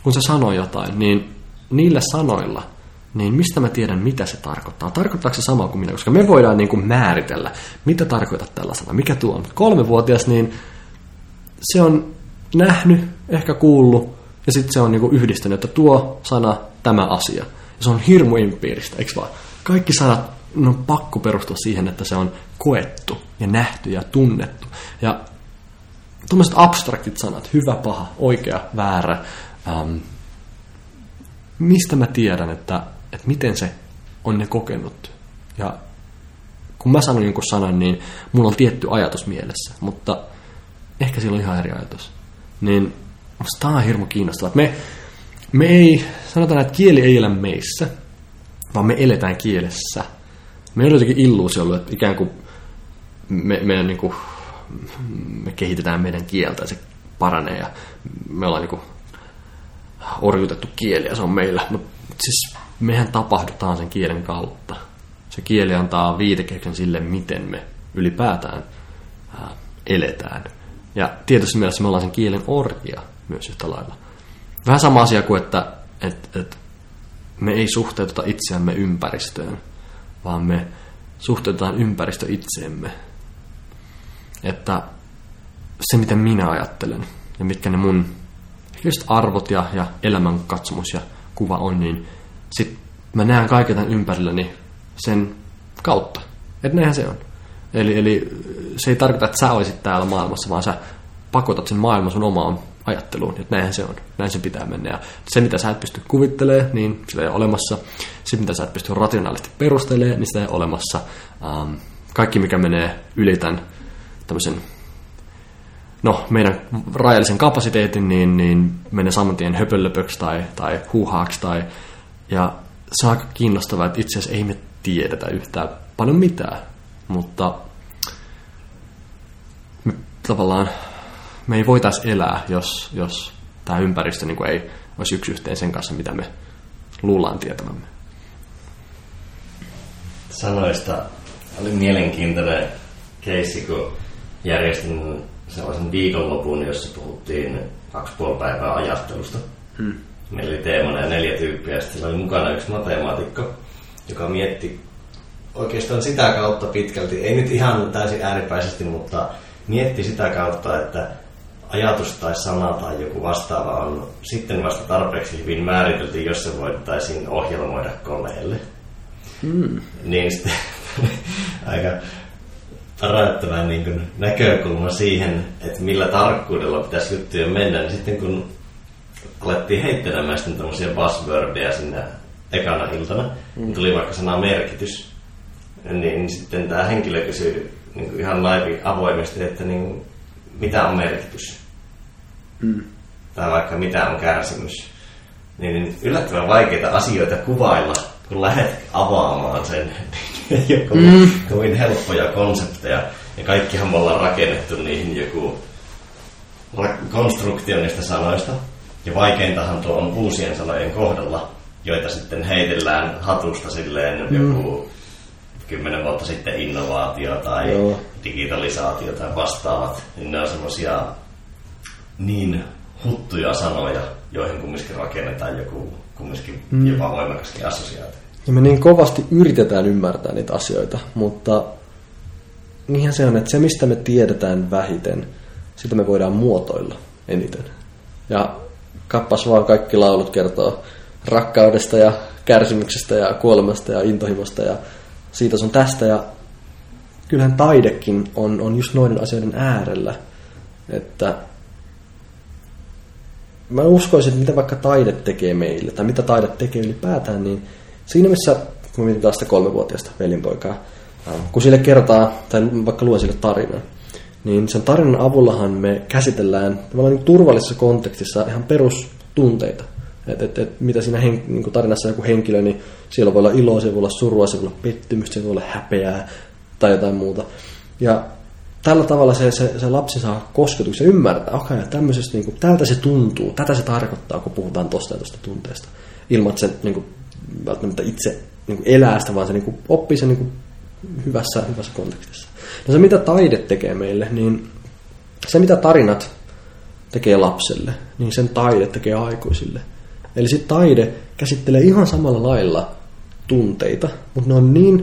Speaker 2: kun se sanoo jotain, niin niillä sanoilla, niin mistä mä tiedän, mitä se tarkoittaa? Tarkoittaako se sama kuin minä? Koska me voidaan niin kuin määritellä, mitä tarkoittaa tällä sanalla, mikä tuo on. Kolmevuotias, niin se on nähnyt, ehkä kuullut, ja sitten se on niin kuin yhdistänyt, että tuo sana tämä asia. Ja se on hirmu empiiristä, eikö vaan? Kaikki sanat ne on pakko perustua siihen, että se on koettu ja nähty ja tunnettu. Ja tuommoiset abstraktit sanat, hyvä, paha, oikea, väärä, ähm, mistä mä tiedän, että, että miten se on ne kokenut. Ja kun mä sanon jonkun sanan, niin mulla on tietty ajatus mielessä, mutta ehkä sillä on ihan eri ajatus. Niin musta tää on hirmu kiinnostavaa. Me, me ei, sanotaan, että kieli ei elä meissä, vaan me eletään kielessä. Me on jotenkin illuusio ollut, että ikään kuin me, meidän niin kuin, me kehitetään meidän kieltä ja se paranee ja me ollaan niin kuin orjutettu kieli ja se on meillä. Mutta siis mehän tapahdutaan sen kielen kautta. Se kieli antaa viitekehyksen sille, miten me ylipäätään ää, eletään. Ja tietysti mielessä me ollaan sen kielen orjia myös yhtä lailla. Vähän sama asia kuin, että et, et me ei suhteututa itseämme ympäristöön, vaan me suhteutetaan ympäristö itseemme. Että se, miten minä ajattelen ja mitkä ne mun just arvot ja, ja elämän katsomus ja kuva on, niin sit mä näen kaiken tämän ympärilläni sen kautta. Että näinhän se on. Eli, eli se ei tarkoita, että sä olisit täällä maailmassa, vaan sä pakotat sen maailman sun omaan ajatteluun. Että näinhän se on. Näin se pitää mennä. Ja se, mitä sä et pysty kuvittelemaan, niin sitä ei ole olemassa. Se, mitä sä et pysty rationaalisesti perustelemaan, niin sitä ei ole olemassa. Um, kaikki, mikä menee yli tämän tämmöisen no, meidän rajallisen kapasiteetin, niin, niin menee saman tien höpölöpöksi tai, tai huuhaaksi. Tai, ja se on aika kiinnostavaa, että itse asiassa ei me tiedetä yhtään paljon mitään, mutta me, tavallaan me ei voitaisi elää, jos, jos tämä ympäristö niin ei olisi yksi yhteen sen kanssa, mitä me luullaan tietävämme.
Speaker 1: Sanoista oli mielenkiintoinen keissi, kun järjestin sellaisen viikonlopun, jossa puhuttiin kaksi puoli päivää ajattelusta. Hmm. Meillä oli teemana ja neljä tyyppiä, ja sitten oli mukana yksi matemaatikko, joka mietti oikeastaan sitä kautta pitkälti, ei nyt ihan täysin ääripäisesti, mutta mietti sitä kautta, että ajatus tai sana tai joku vastaava on sitten vasta tarpeeksi hyvin määritelty, jos se voitaisiin ohjelmoida koneelle. Mm. Niin sitten aika parannettava niin kuin näkökulma siihen, että millä tarkkuudella pitäisi juttuja mennä, niin sitten kun alettiin heittelemään sitten tämmöisiä buzzwordia sinne ekana iltana, mm. niin tuli vaikka sana merkitys, niin, niin sitten tämä henkilö kysyi niin kuin ihan laivi avoimesti, että niin, mitä on merkitys? Mm. Tai vaikka mitä on kärsimys. Niin, niin yllättävän vaikeita asioita kuvailla, kun lähdet avaamaan sen. joku mm. kovin helppoja konsepteja. Ja kaikkihan me ollaan rakennettu niihin joku konstruktio niistä sanoista. Ja vaikeintahan tuo on uusien sanojen kohdalla, joita sitten heitellään hatusta silleen mm. Kymmenen vuotta sitten innovaatio tai Joo. digitalisaatio tai vastaavat. Niin ne on semmoisia niin huttuja sanoja, joihin kumminkin rakennetaan joku kumminkin mm. jopa voimakaskin assosiaatio.
Speaker 2: Ja me niin kovasti yritetään ymmärtää niitä asioita, mutta niinhän se on, että se mistä me tiedetään vähiten, sitä me voidaan muotoilla eniten. Ja kappas vaan kaikki laulut kertoo rakkaudesta ja kärsimyksestä ja kuolemasta ja intohimosta ja siitä sun tästä. Ja kyllähän taidekin on, on just noiden asioiden äärellä. Että mä uskoisin, että mitä vaikka taide tekee meille, tai mitä taide tekee ylipäätään, niin siinä missä, kun mietin taas sitä kolmevuotiaista velinpoikaa, kun sille kertaa, tai vaikka luen sille tarinan, niin sen tarinan avullahan me käsitellään tavallaan niin turvallisessa kontekstissa ihan perustunteita. Että et, et, mitä siinä hen, niin tarinassa joku henkilö, niin siellä voi olla iloa, siellä voi olla surua, siellä voi olla pettymystä, siellä voi olla häpeää tai jotain muuta. Ja tällä tavalla se, se, se lapsi saa kosketuksen ymmärtää, okei, okay, tämmöisestä, niin kuin, tältä se tuntuu, tätä se tarkoittaa, kun puhutaan tosta ja tosta tunteesta. Ilman, että se niin kuin, välttämättä itse niin kuin elää sitä, vaan se niin kuin, oppii sen niin kuin, hyvässä, hyvässä kontekstissa. No se, mitä taide tekee meille, niin se, mitä tarinat tekee lapselle, niin sen taide tekee aikuisille. Eli sitten taide käsittelee ihan samalla lailla tunteita, mutta ne on niin,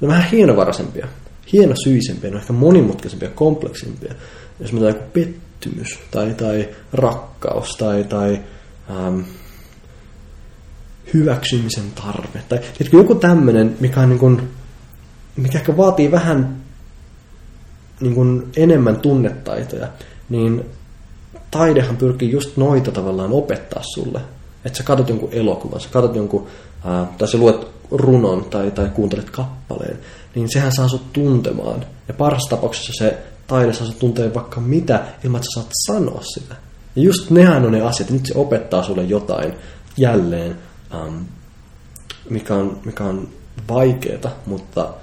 Speaker 2: ne on vähän hienovaraisempia hienosyisempiä, ne on ehkä monimutkaisempia, kompleksimpia. Jos on joku pettymys tai, tai rakkaus tai, tai ähm, hyväksymisen tarve. Tai joku tämmöinen, mikä, on niin kuin, mikä ehkä vaatii vähän niin kuin enemmän tunnetaitoja, niin taidehan pyrkii just noita tavallaan opettaa sulle. Että sä katsot jonkun elokuvan, sä katsot jonkun, ää, tai sä luet runon tai, tai kuuntelet kappaleen, niin sehän saa sut tuntemaan. Ja parhaassa tapauksessa se taidessa sä tuntee vaikka mitä, ilman että sä saat sanoa sitä. Ja just nehän on ne asiat, nyt se opettaa sulle jotain jälleen, um, mikä, on, mikä on vaikeeta, mutta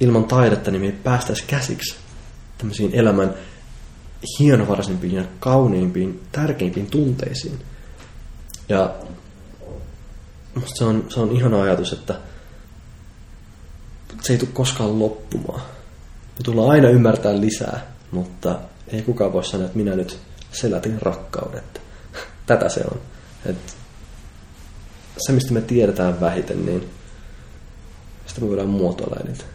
Speaker 2: ilman taidetta niin me ei päästäisi käsiksi tämmöisiin elämän hienovaraisimpiin ja kauniimpiin, tärkeimpiin tunteisiin. Ja se on, se on ihana ajatus, että se ei tule koskaan loppumaan. Me tullaan aina ymmärtää lisää, mutta ei kukaan voi sanoa, että minä nyt selätin rakkaudet. Tätä se on. Et se, mistä me tiedetään vähiten, niin sitä me voidaan muotoilla eniten.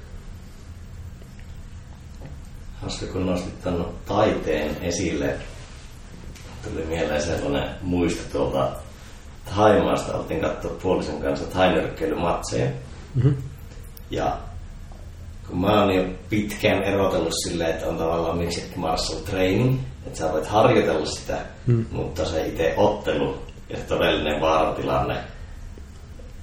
Speaker 1: Hauska, kun nostit tämän taiteen esille. Tuli mieleen sellainen muisto tuolta Haimaasta. Oltiin katsoa puolisen kanssa tainyrkkeilymatseja. Mm-hmm. Ja kun mä oon jo pitkään erotellut silleen, että on tavallaan mixed martial training, että sä voit harjoitella sitä, mm. mutta se itse ottelu ja se todellinen vaaratilanne,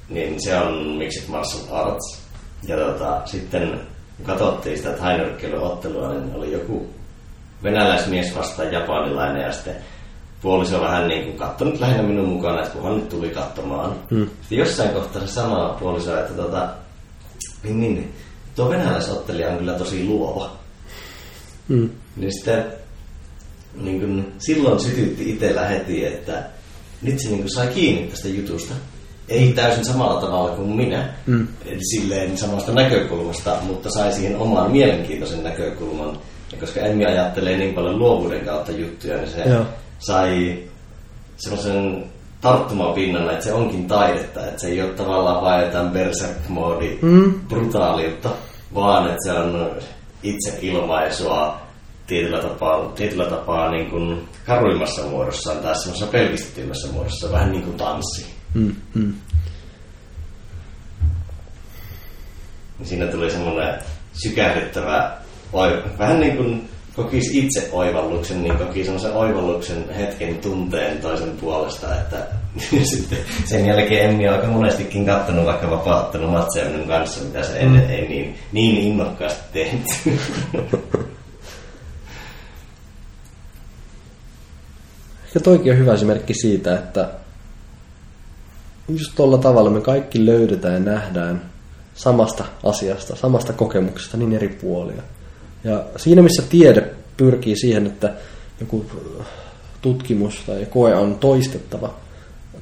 Speaker 1: niin se on mixed martial arts. Ja tota, sitten kun katsottiin sitä tainyrkkeilyottelua, niin oli joku venäläismies vastaan japanilainen ja sitten puoliso vähän niin kuin kattonut lähinnä minun mukana, että kun hän nyt tuli katsomaan. Mm. Sitten jossain kohtaa se sama puoliso, että tota, niin, niin tuo venäläisottelija on kyllä tosi luova. Mm. Niin sitten niin kuin, silloin sytytti itsellä heti, että nyt se niin kuin, sai kiinni tästä jutusta. Ei täysin samalla tavalla kuin minä, mm. silleen samasta näkökulmasta, mutta sai siihen oman mielenkiintoisen näkökulman. Ja koska Emmi ajattelee niin paljon luovuuden kautta juttuja, niin se Joo. Sai semmoisen tarttumapinnan, että se onkin taidetta, että se ei ole tavallaan vain jotain berserk-moodi mm. brutaaliutta, vaan että se on itse ilmaisua tietyllä tapaa, tietyllä tapaa niin kuin karuimmassa muodossaan tai semmoisessa pelkistetymmässä muodossa, vähän niin kuin tanssi. Mm, mm. Siinä tuli semmoinen sykähdyttävä, vähän niin kuin kokisi itse oivalluksen, niin koki semmoisen oivalluksen hetken tunteen toisen puolesta, että sitten sen jälkeen Emmi on aika monestikin kattonut vaikka vapauttanut matseja minun kanssa, mitä se ennen mm. ei niin, niin innokkaasti tehnyt.
Speaker 2: Ja toikin on hyvä esimerkki siitä, että just tuolla tavalla me kaikki löydetään ja nähdään samasta asiasta, samasta kokemuksesta niin eri puolia. Ja siinä missä tiede pyrkii siihen, että joku tutkimus tai koe on toistettava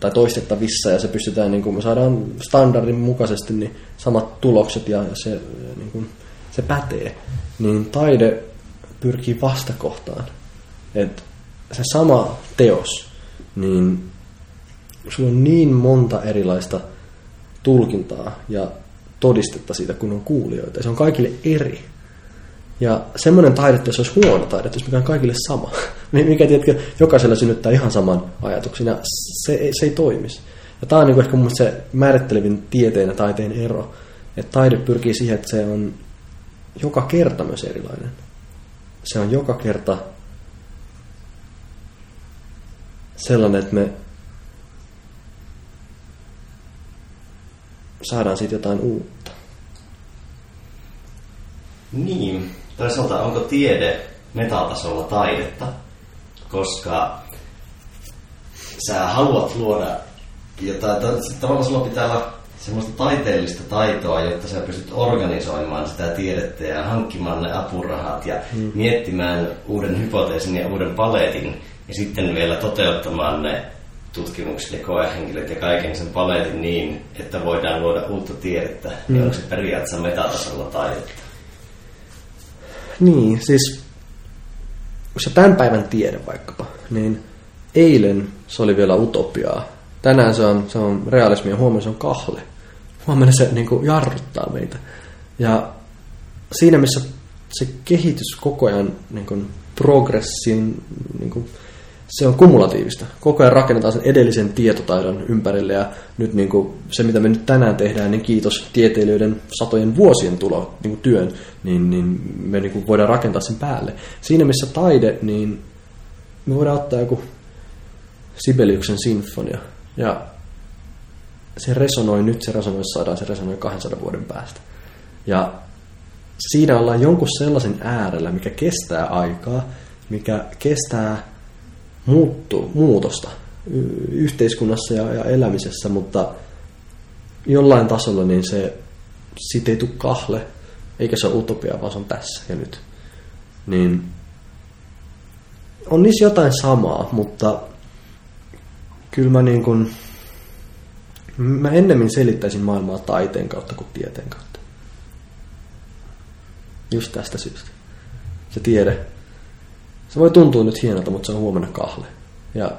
Speaker 2: tai toistettavissa ja se pystytään, niin kuin me saadaan standardin mukaisesti niin samat tulokset ja se, niin kuin, se pätee, niin taide pyrkii vastakohtaan. Että se sama teos, niin sulla on niin monta erilaista tulkintaa ja todistetta siitä, kun on kuulijoita. Ja se on kaikille eri. Ja semmoinen taide, jos olisi huono taide, jos mikä on kaikille sama, mikä tiedätkö, jokaisella synnyttää ihan saman ajatuksen, ja se, ei, se ei toimisi. Ja tämä on niin ehkä mun se määrittelevin tieteen ja taiteen ero, että taide pyrkii siihen, että se on joka kerta myös erilainen. Se on joka kerta sellainen, että me saadaan siitä jotain uutta.
Speaker 1: Niin, toisaalta onko tiede metatasolla taidetta, koska sä haluat luoda jotain, tavallaan sulla pitää olla semmoista taiteellista taitoa, jotta sä pystyt organisoimaan sitä tiedettä ja hankkimaan ne apurahat ja mm. miettimään uuden hypoteesin ja uuden paletin ja sitten vielä toteuttamaan ne tutkimukset ja koehenkilöt ja kaiken sen paletin niin, että voidaan luoda uutta tiedettä, mm. onko se periaatteessa metatasolla taidetta?
Speaker 2: Niin, siis kun se tämän päivän tiede vaikkapa, niin eilen se oli vielä utopiaa. Tänään se on, se on realismi ja huomenna se on kahle. Huomenna se niin kuin, jarruttaa meitä. Ja siinä missä se kehitys koko ajan niin kuin, progressin niin kuin, se on kumulatiivista. Koko ajan rakennetaan sen edellisen tietotaidon ympärille ja nyt niin kuin se, mitä me nyt tänään tehdään, niin kiitos tieteilijöiden satojen vuosien tulo, niin kuin työn, niin, niin me niin kuin voidaan rakentaa sen päälle. Siinä missä taide, niin me voidaan ottaa joku Sibeliuksen sinfonia ja se resonoi nyt, se resonoi saadaan, se resonoi 200 vuoden päästä. Ja siinä ollaan jonkun sellaisen äärellä, mikä kestää aikaa, mikä kestää muuttu, muutosta yhteiskunnassa ja, ja elämisessä, mutta jollain tasolla niin se siitä ei tule kahle, eikä se ole utopia, vaan se on tässä ja nyt. Niin on niissä jotain samaa, mutta kyllä mä niin kuin, mä ennemmin selittäisin maailmaa taiteen kautta kuin tieteen kautta. Just tästä syystä. Se tiede, se voi tuntua nyt hienolta, mutta se on huomenna kahle. Ja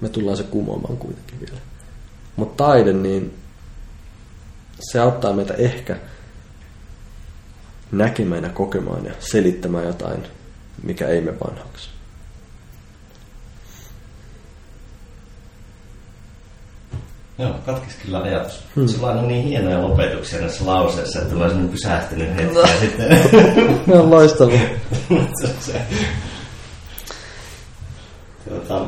Speaker 2: me tullaan se kumoamaan kuitenkin vielä. Mutta taide, niin se auttaa meitä ehkä näkemään ja kokemaan ja selittämään jotain, mikä ei me vanhaksi.
Speaker 1: Joo, katkis kyllä ajatus. Hmm. Sulla on niin hienoja lopetuksia näissä lauseissa, että tulee sellainen pysähtynyt hetki no. ja sitten...
Speaker 2: ne on loistavia.
Speaker 1: Tuota,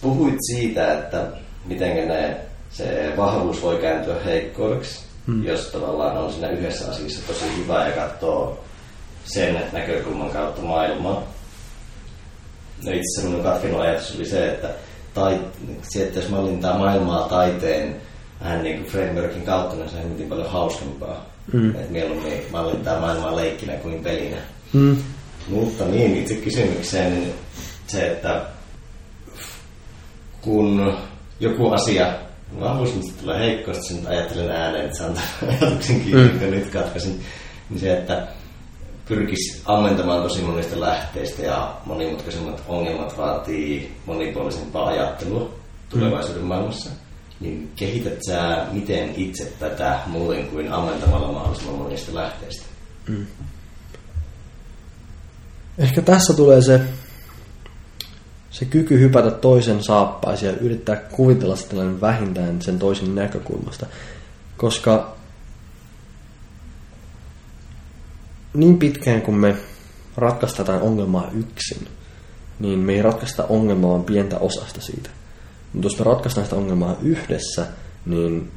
Speaker 1: puhuit siitä, että miten ne, se vahvuus voi kääntyä heikkoudeksi, hmm. jos tavallaan on siinä yhdessä asiassa tosi hyvä ja katsoo sen näkökulman kautta maailmaa. No itse asiassa minun Katrin ajatus oli se, että tai, se, että jos mallintaa maailmaa taiteen vähän niin kuin frameworkin kautta, niin se on hyvin paljon hauskempaa. Mm. Että mieluummin mallintaa maailmaa leikkinä kuin pelinä. Mm. Mutta niin, itse kysymykseen, niin se, että kun joku asia, vahvuus, mistä tulee heikkousta, sen ajattelen ääneen, että saan ajatuksen kiinni, mm. nyt katkaisin, niin se, että pyrkisi ammentamaan tosi monista lähteistä ja monimutkaisemmat ongelmat vaatii monipuolisempaa ajattelua tulevaisuuden mm. maailmassa. Niin kehität sä miten itse tätä muuten kuin ammentamalla mahdollisimman monista lähteistä? Mm.
Speaker 2: Ehkä tässä tulee se, se kyky hypätä toisen saappaisiin ja yrittää kuvitella sitä vähintään sen toisen näkökulmasta. Koska niin pitkään kun me ratkaistetaan ongelmaa yksin, niin me ei ratkaista ongelmaa vaan pientä osasta siitä. Mutta jos me ratkaistaan sitä ongelmaa yhdessä, niin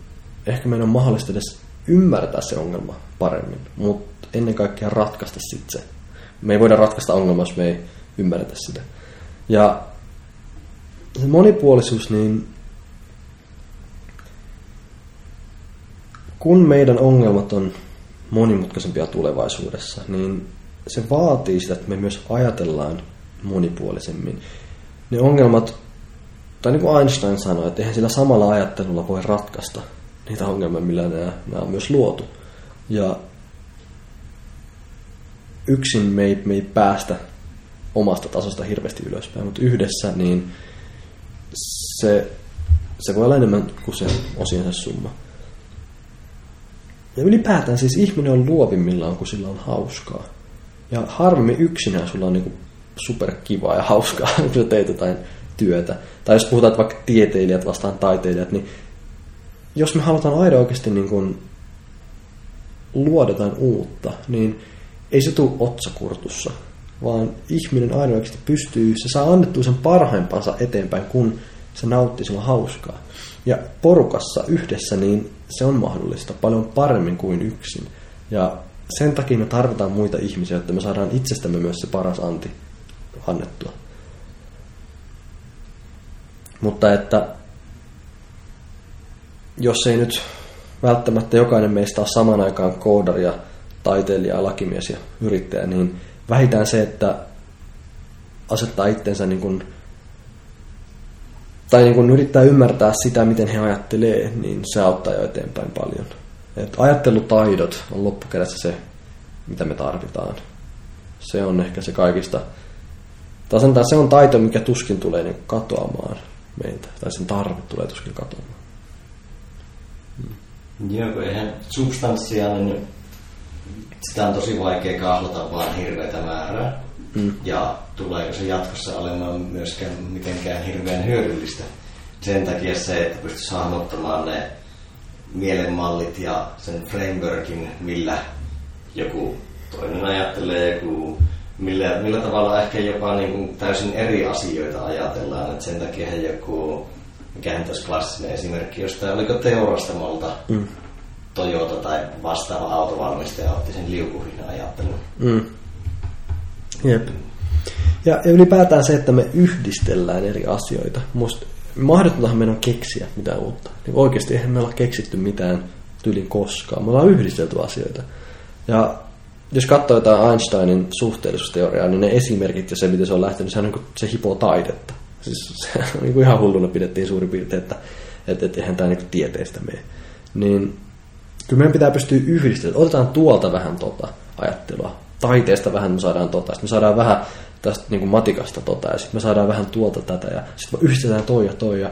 Speaker 2: ehkä meidän on mahdollista edes ymmärtää se ongelma paremmin, mutta ennen kaikkea ratkaista sitten se. Me ei voida ratkaista ongelmaa, jos me ei ymmärretä sitä. Ja se monipuolisuus, niin kun meidän ongelmat on monimutkaisempia tulevaisuudessa, niin se vaatii sitä, että me myös ajatellaan monipuolisemmin. Ne ongelmat, tai niin kuin Einstein sanoi, että eihän sillä samalla ajattelulla voi ratkaista niitä ongelmia, millä nämä, nämä on myös luotu. Ja yksin me ei, me ei päästä omasta tasosta hirveästi ylöspäin, mutta yhdessä niin se, se voi olla enemmän kuin se osiensa summa. Ja ylipäätään siis ihminen on luovimmillaan, kun sillä on hauskaa. Ja harvemmin yksinään sulla on niin superkivaa ja hauskaa, kun sä teet jotain työtä. Tai jos puhutaan vaikka tieteilijät vastaan taiteilijat, niin jos me halutaan aina oikeasti niin kuin luoda jotain uutta, niin ei se tule otsakurtussa, vaan ihminen aina oikeasti pystyy, se saa annettua sen parhaimpansa eteenpäin, kun se nauttii sillä hauskaa. Ja porukassa yhdessä, niin se on mahdollista paljon paremmin kuin yksin. Ja sen takia me tarvitaan muita ihmisiä, että me saadaan itsestämme myös se paras anti annettua. Mutta että jos ei nyt välttämättä jokainen meistä ole saman aikaan koodaria, taiteilija, lakimies ja yrittäjä, niin vähintään se, että asettaa itsensä niin kuin tai niin kun yrittää ymmärtää sitä, miten he ajattelee, niin se auttaa jo eteenpäin paljon. Et ajattelutaidot on loppukädessä se, mitä me tarvitaan. Se on ehkä se kaikista... Tai sanotaan, se on taito, mikä tuskin tulee niin katoamaan meiltä. Tai sen tarve tulee tuskin katoamaan.
Speaker 1: Hmm. Joo, kun eihän substanssia, niin sitä on tosi vaikea kahlata vaan hirveätä määrää. Mm. Ja tuleeko se jatkossa olemaan myöskään mitenkään hirveän hyödyllistä. Sen takia se, että pystyisi hahmottamaan ne mielenmallit ja sen frameworkin, millä joku toinen ajattelee, joku, millä, millä tavalla ehkä jopa niin kuin täysin eri asioita ajatellaan. Et sen takia he joku, mikä tässä klassinen esimerkki jostain, oliko teurastamolta, mm. Toyota tai vastaava autovalmistaja otti sen liukuhinnan ajattelun.
Speaker 2: Mm. Jep. Ja, ylipäätään se, että me yhdistellään eri asioita. Musta mahdotontahan meidän on keksiä mitään uutta. Niin oikeasti eihän me olla keksitty mitään tyylin koskaan. Me ollaan yhdistelty asioita. Ja jos katsoo jotain Einsteinin suhteellisuusteoriaa, niin ne esimerkit ja se, miten se on lähtenyt, se on niin se hipoo taidetta. Siis se on niin ihan hulluna pidettiin suurin piirtein, että, että, että eihän tämä niin tieteestä mene. Niin kyllä meidän pitää pystyä yhdistämään. Otetaan tuolta vähän tota ajattelua. Taiteesta vähän me saadaan tota. Sitten me saadaan vähän tästä niin kuin matikasta tota. Ja sitten me saadaan vähän tuolta tätä. Ja sitten yhdistetään toi ja toi. Ja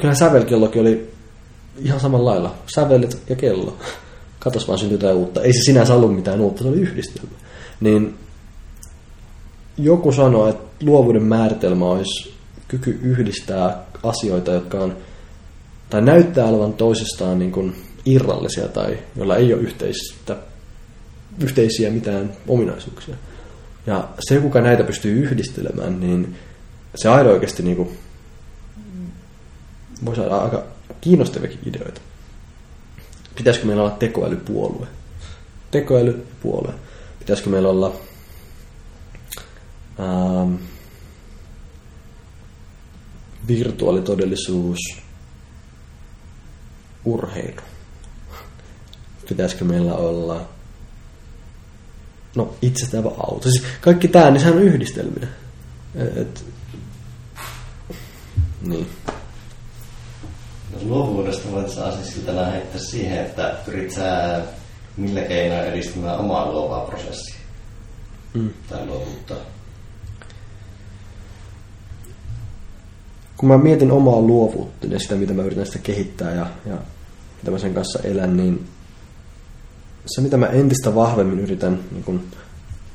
Speaker 2: kyllä sävelkellokin oli ihan samalla lailla. Sävelet ja kello. Katos vaan syntyy jotain uutta. Ei se sinänsä ollut mitään uutta, se oli yhdistelmä. Niin joku sanoi, että luovuuden määritelmä olisi kyky yhdistää asioita, jotka on, tai näyttää olevan toisistaan niin kuin irrallisia tai joilla ei ole yhteistä, yhteisiä mitään ominaisuuksia. Ja se, kuka näitä pystyy yhdistelemään, niin se aina oikeasti niin kuin, voi saada aika kiinnostaviakin ideoita. Pitäisikö meillä olla tekoälypuolue? Tekoälypuolue. Pitäisikö meillä olla ähm, virtuaalitodellisuus, urheilu? Pitäisikö meillä olla no itsestävä auto? Siis kaikki tämä, niin sehän on yhdistelminen. Et, niin.
Speaker 1: No, luovuudesta voit saa siis siltä lähettää siihen, että pyrit sä millä keinoin edistämään omaa luovaa prosessia mm. tai luovuutta.
Speaker 2: Kun mä mietin omaa luovuutta ja sitä, mitä mä yritän sitä kehittää ja, ja mitä mä sen kanssa elän, niin se, mitä mä entistä vahvemmin yritän, niin kun,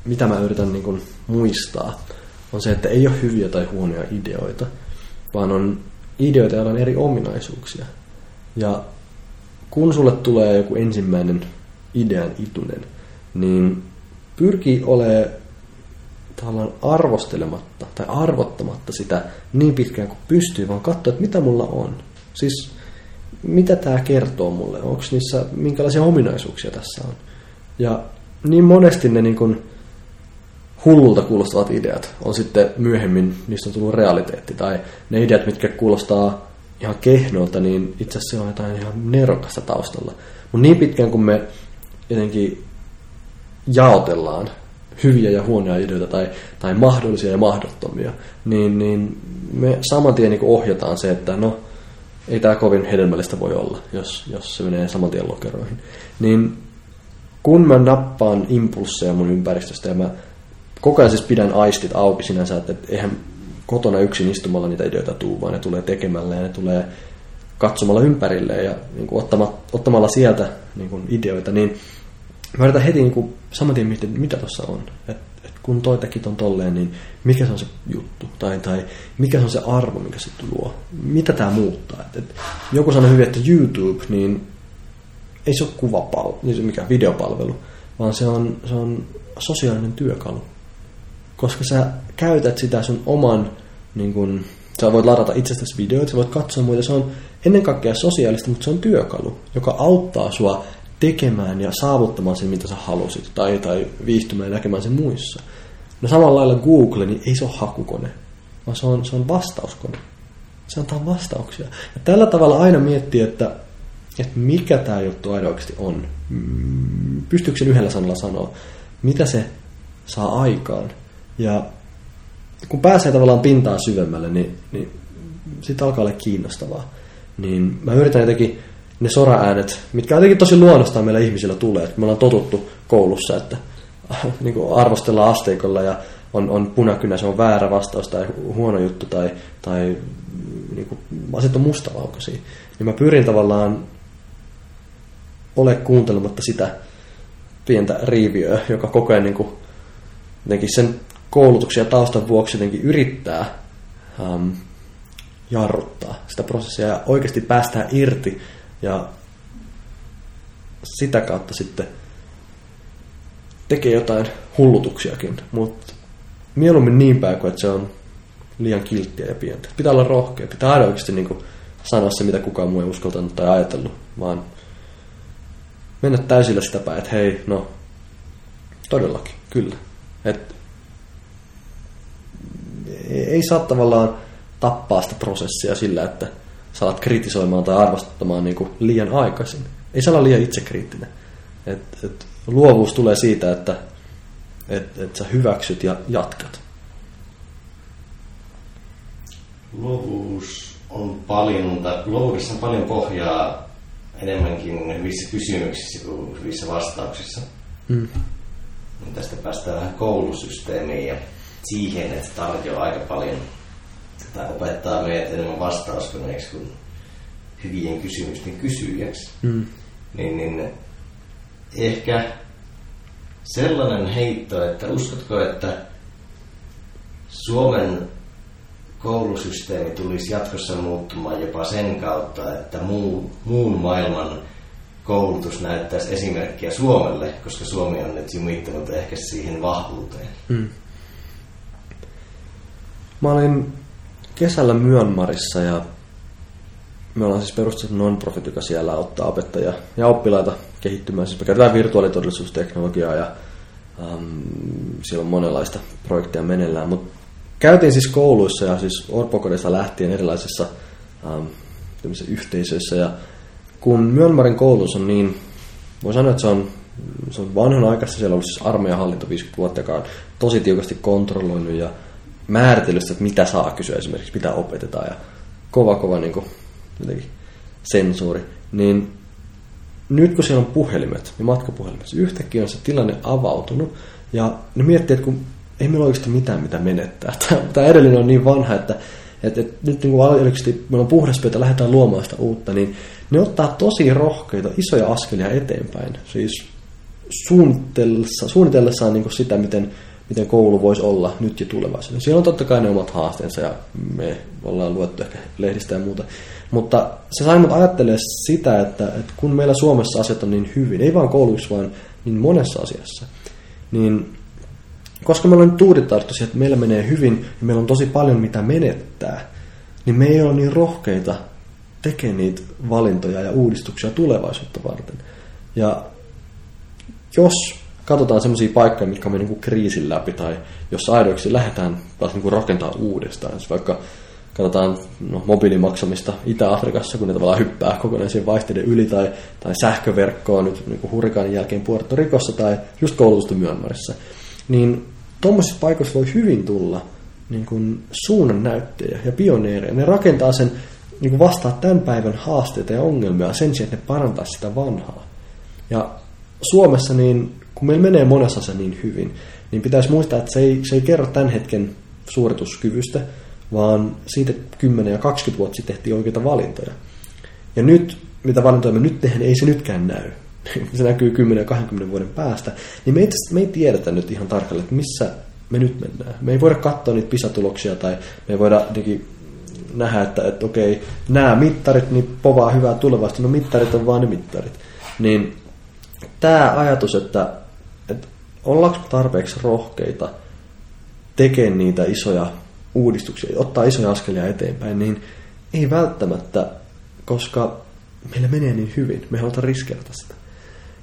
Speaker 2: mitä mä yritän niin kun, muistaa, on se, että ei ole hyviä tai huonoja ideoita, vaan on ideoita, joilla on eri ominaisuuksia. Ja kun sulle tulee joku ensimmäinen idean itunen, niin pyrkii olemaan tavallaan arvostelematta tai arvottamatta sitä niin pitkään kuin pystyy, vaan katsoa, että mitä mulla on. Siis mitä tämä kertoo mulle, onko niissä, minkälaisia ominaisuuksia tässä on. Ja niin monesti ne niin kuin hullulta kuulostavat ideat on sitten myöhemmin, niistä on tullut realiteetti. Tai ne ideat, mitkä kuulostaa ihan kehnolta, niin itse asiassa on jotain ihan nerokasta taustalla. Mutta niin pitkään kun me jotenkin jaotellaan hyviä ja huonoja ideoita tai, tai mahdollisia ja mahdottomia, niin, niin me saman tien niin ohjataan se, että no, ei tämä kovin hedelmällistä voi olla, jos, jos se menee saman tien lokeroihin. Niin kun mä nappaan impulsseja mun ympäristöstä ja mä koko ajan siis pidän aistit auki sinänsä, että eihän kotona yksin istumalla niitä ideoita tuu, vaan ne tulee tekemällä ja ne tulee katsomalla ympärille ja niin kuin ottama, ottamalla sieltä niin kuin ideoita, niin mä yritän heti niin kuin saman tien miettiä, mitä tuossa on. Et, et kun toi tekit on tolleen, niin mikä se on se juttu? Tai, tai mikä se on se arvo, mikä se luo? Mitä tämä muuttaa? Et, et, joku sanoi hyvin, että YouTube, niin ei se ole kuvapalvelu, niin se mikä videopalvelu, vaan se on, se on sosiaalinen työkalu koska sä käytät sitä sun oman, niin kun, sä voit ladata itsestäsi videoita, sä voit katsoa muita, se on ennen kaikkea sosiaalista, mutta se on työkalu, joka auttaa sua tekemään ja saavuttamaan sen, mitä sä halusit, tai, tai viihtymään ja näkemään sen muissa. No samalla lailla Google, niin ei se ole hakukone, vaan se on, se on vastauskone. Se antaa vastauksia. Ja tällä tavalla aina miettii, että, että mikä tämä juttu aina oikeasti on. Mm, pystyykö sen yhdellä sanalla sanoa? Mitä se saa aikaan? Ja kun pääsee tavallaan pintaa syvemmälle, niin, niin sitten alkaa olla kiinnostavaa. Niin mä yritän jotenkin ne soraäänet, mitkä jotenkin tosi luonnostaan meillä ihmisillä tulee. Että me ollaan totuttu koulussa, että niin kuin arvostellaan asteikolla ja on, on punakynä, se on väärä vastaus tai huono juttu tai, tai niin kuin, asiat on mustavalkoisia. Niin mä pyrin tavallaan ole kuuntelematta sitä pientä riiviöä, joka koko ajan niin kuin, sen koulutuksia taustan vuoksi jotenkin yrittää um, jarruttaa sitä prosessia ja oikeasti päästään irti ja sitä kautta sitten tekee jotain hullutuksiakin, mutta mieluummin niin päin kuin, että se on liian kilttiä ja pientä. Pitää olla rohkea, pitää aina oikeasti niin kuin sanoa se, mitä kukaan muu ei uskaltanut tai ajatellut, vaan mennä täysillä sitä päin, että hei, no todellakin, kyllä. Et, ei saa tavallaan tappaa sitä prosessia sillä, että sä alat kritisoimaan tai arvostamaan niin liian aikaisin. Ei saa olla liian itsekriittinen. Et, et, luovuus tulee siitä, että et, et sä hyväksyt ja jatkat.
Speaker 1: Luovuus on paljon, luovuudessa on paljon pohjaa enemmänkin hyvissä kysymyksissä kuin hyvissä vastauksissa. Mm. Tästä päästään vähän koulusysteemiin ja siihen, että tarjoaa aika paljon tai opettaa meidät enemmän vastauskoneeksi kuin hyvien kysymysten kysyjäksi. Mm. Niin, niin ehkä sellainen heitto, että uskotko, että Suomen koulusysteemi tulisi jatkossa muuttumaan jopa sen kautta, että muu, muun maailman koulutus näyttäisi esimerkkiä Suomelle, koska Suomi on nyt jumittanut ehkä siihen vahvuuteen. Mm.
Speaker 2: Mä olin kesällä Myönmarissa ja me ollaan siis perustettu non-profit, joka siellä auttaa opettajia ja oppilaita kehittymään. Siis me käytetään virtuaalitodellisuusteknologiaa ja um, siellä on monenlaista projekteja meneillään. Mutta käytiin siis kouluissa ja siis orpokodeista lähtien erilaisissa um, yhteisöissä. Ja kun Myönmarin koulutus on niin, voi sanoa, että se on, se on vanhan aikaista, siellä on ollut siis armeijan hallinto 50 vuotta, joka on tosi tiukasti kontrolloinut ja määritellyt, että mitä saa kysyä esimerkiksi, mitä opetetaan ja kova kova niin kuin, jotenkin sensuuri, niin nyt kun siellä on puhelimet ja matkapuhelimet, yhtäkkiä on se tilanne avautunut ja ne miettii, että kun ei meillä oikeasti mitään mitä menettää. Tämä edellinen on niin vanha, että, että, että nyt niin kuin meillä on puhdas pöytä, lähdetään luomaan sitä uutta, niin ne ottaa tosi rohkeita, isoja askelia eteenpäin. Siis suunnitellessaan, suunnitellessaan niin sitä, miten miten koulu voisi olla nyt ja tulevaisuudessa. Siellä on totta kai ne omat haasteensa ja me ollaan luettu ehkä lehdistä ja muuta. Mutta se sai mut ajattelee sitä, että, että kun meillä Suomessa asiat on niin hyvin, ei vaan kouluissa, vaan niin monessa asiassa, niin koska meillä on nyt tuuditarttu että meillä menee hyvin ja meillä on tosi paljon mitä menettää, niin me ei ole niin rohkeita tekemään niitä valintoja ja uudistuksia tulevaisuutta varten. Ja jos katsotaan semmoisia paikkoja, mitkä on niin kriisin läpi, tai jos aidoiksi lähdetään taas niin rakentaa uudestaan. Jos vaikka katsotaan no, mobiilimaksamista Itä-Afrikassa, kun ne tavallaan hyppää kokonaisen vaihteiden yli, tai, tai sähköverkkoa nyt niin hurrikaanin jälkeen Puerto Ricossa, tai just koulutusta Myönmarissa, niin tuommoisissa paikoissa voi hyvin tulla niin kuin suunnan näyttäjä ja pioneereja. Ne rakentaa sen niin kuin vastaa tämän päivän haasteita ja ongelmia sen sijaan, että ne parantaa sitä vanhaa. Ja Suomessa niin kun meillä menee monessa se niin hyvin, niin pitäisi muistaa, että se ei, se ei kerro tämän hetken suorituskyvystä, vaan siitä 10 ja 20 vuotta sitten tehtiin oikeita valintoja. Ja nyt, mitä valintoja me nyt tehdään, ei se nytkään näy. se näkyy 10 ja 20 vuoden päästä. Niin me ei, me ei tiedetä nyt ihan tarkalleen, että missä me nyt mennään. Me ei voida katsoa niitä pisatuloksia tai me ei voida nähdä, että, että okei, nämä mittarit niin povaa hyvää tulevaisuutta. No mittarit on vaan ne mittarit. Niin tämä ajatus, että ollaanko tarpeeksi rohkeita tekemään niitä isoja uudistuksia, ottaa isoja askelia eteenpäin, niin ei välttämättä, koska meillä menee niin hyvin, me halutaan riskeerata sitä.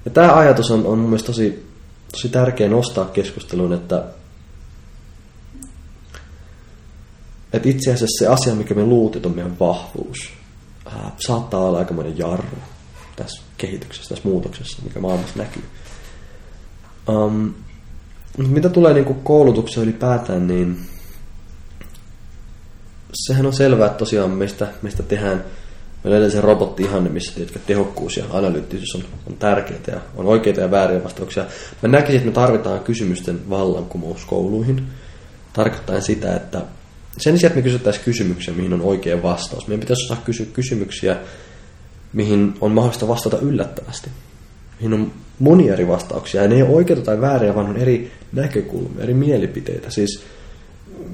Speaker 2: Ja tämä ajatus on, on mun mielestä tosi, tosi tärkeä nostaa keskusteluun, että, että itse asiassa se asia, mikä me luutit, on meidän vahvuus, ää, saattaa olla aikamoinen jarru tässä kehityksessä, tässä muutoksessa, mikä maailmassa näkyy. Um, mitä tulee niin kuin koulutukseen ylipäätään, niin sehän on selvää, että tosiaan meistä, meistä tehdään Meillä on edelleen robotti ihan, missä tiedätkö, tehokkuus ja analyyttisyys on, on tärkeää ja on oikeita ja vääriä vastauksia. Mä näkisin, että me tarvitaan kysymysten vallankumous kouluihin. Tarkoittaa sitä, että sen sijaan, että me kysyttäisiin kysymyksiä, mihin on oikea vastaus, meidän pitäisi osaa kysyä kysymyksiä, mihin on mahdollista vastata yllättävästi. Mihin on monia eri vastauksia. Ja ne ei ole oikeita tai vääriä, vaan on eri näkökulmia, eri mielipiteitä. Siis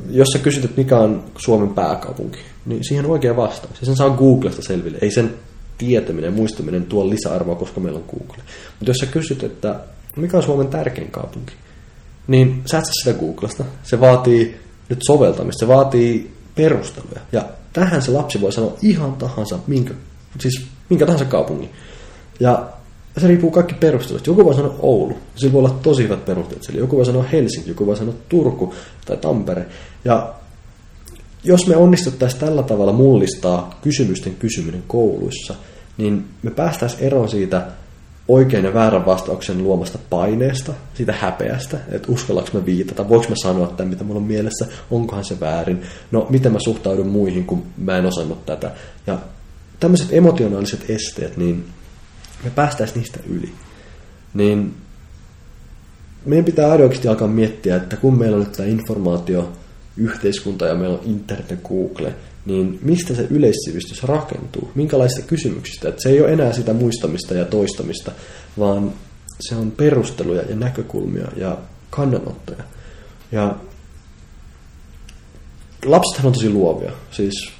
Speaker 2: jos sä kysyt, että mikä on Suomen pääkaupunki, niin siihen on oikea vastaus. Ja sen saa Googlesta selville. Ei sen tietäminen ja muistaminen tuo lisäarvoa, koska meillä on Google. Mutta jos sä kysyt, että mikä on Suomen tärkein kaupunki, niin sä et sitä Googlesta. Se vaatii nyt soveltamista, se vaatii perusteluja. Ja tähän se lapsi voi sanoa ihan tahansa, minkä, siis minkä tahansa kaupungin. Ja se riippuu kaikki perustelusta. Joku voi sanoa Oulu, sillä voi olla tosi hyvät perusteet. Sillä joku voi sanoa Helsinki, joku voi sanoa Turku tai Tampere. Ja jos me onnistuttaisiin tällä tavalla mullistaa kysymysten kysyminen kouluissa, niin me päästäisiin eroon siitä oikein ja väärän vastauksen luomasta paineesta, siitä häpeästä, että uskallanko mä viitata, voiko mä sanoa tämän, mitä mulla on mielessä, onkohan se väärin, no miten mä suhtaudun muihin, kun mä en osannut tätä. Ja tämmöiset emotionaaliset esteet, niin me päästäisiin niistä yli. Niin meidän pitää aidoiksi alkaa miettiä, että kun meillä on nyt tämä informaatio, yhteiskunta ja meillä on internet ja Google, niin mistä se yleissivistys rakentuu? Minkälaisista kysymyksistä? Että se ei ole enää sitä muistamista ja toistamista, vaan se on perusteluja ja näkökulmia ja kannanottoja. Ja lapsethan on tosi luovia. Siis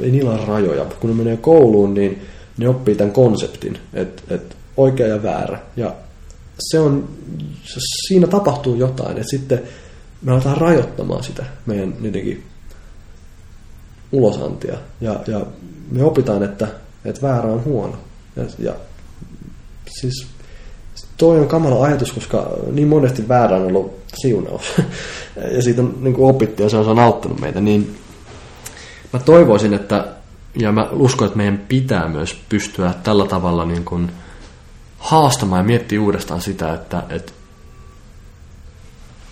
Speaker 2: ei niillä ole rajoja. Kun ne menee kouluun, niin ne oppii tämän konseptin, että et oikea ja väärä. Ja se on, siinä tapahtuu jotain, että sitten me aletaan rajoittamaan sitä meidän jotenkin ulosantia. Ja, ja me opitaan, että, että väärä on huono. Ja, ja siis toi on kamala ajatus, koska niin monesti väärä on ollut siunaus. ja siitä on niin opittu ja se on, se on auttanut meitä. Niin mä toivoisin, että ja mä uskon, että meidän pitää myös pystyä tällä tavalla niin kuin haastamaan ja miettiä uudestaan sitä, että, että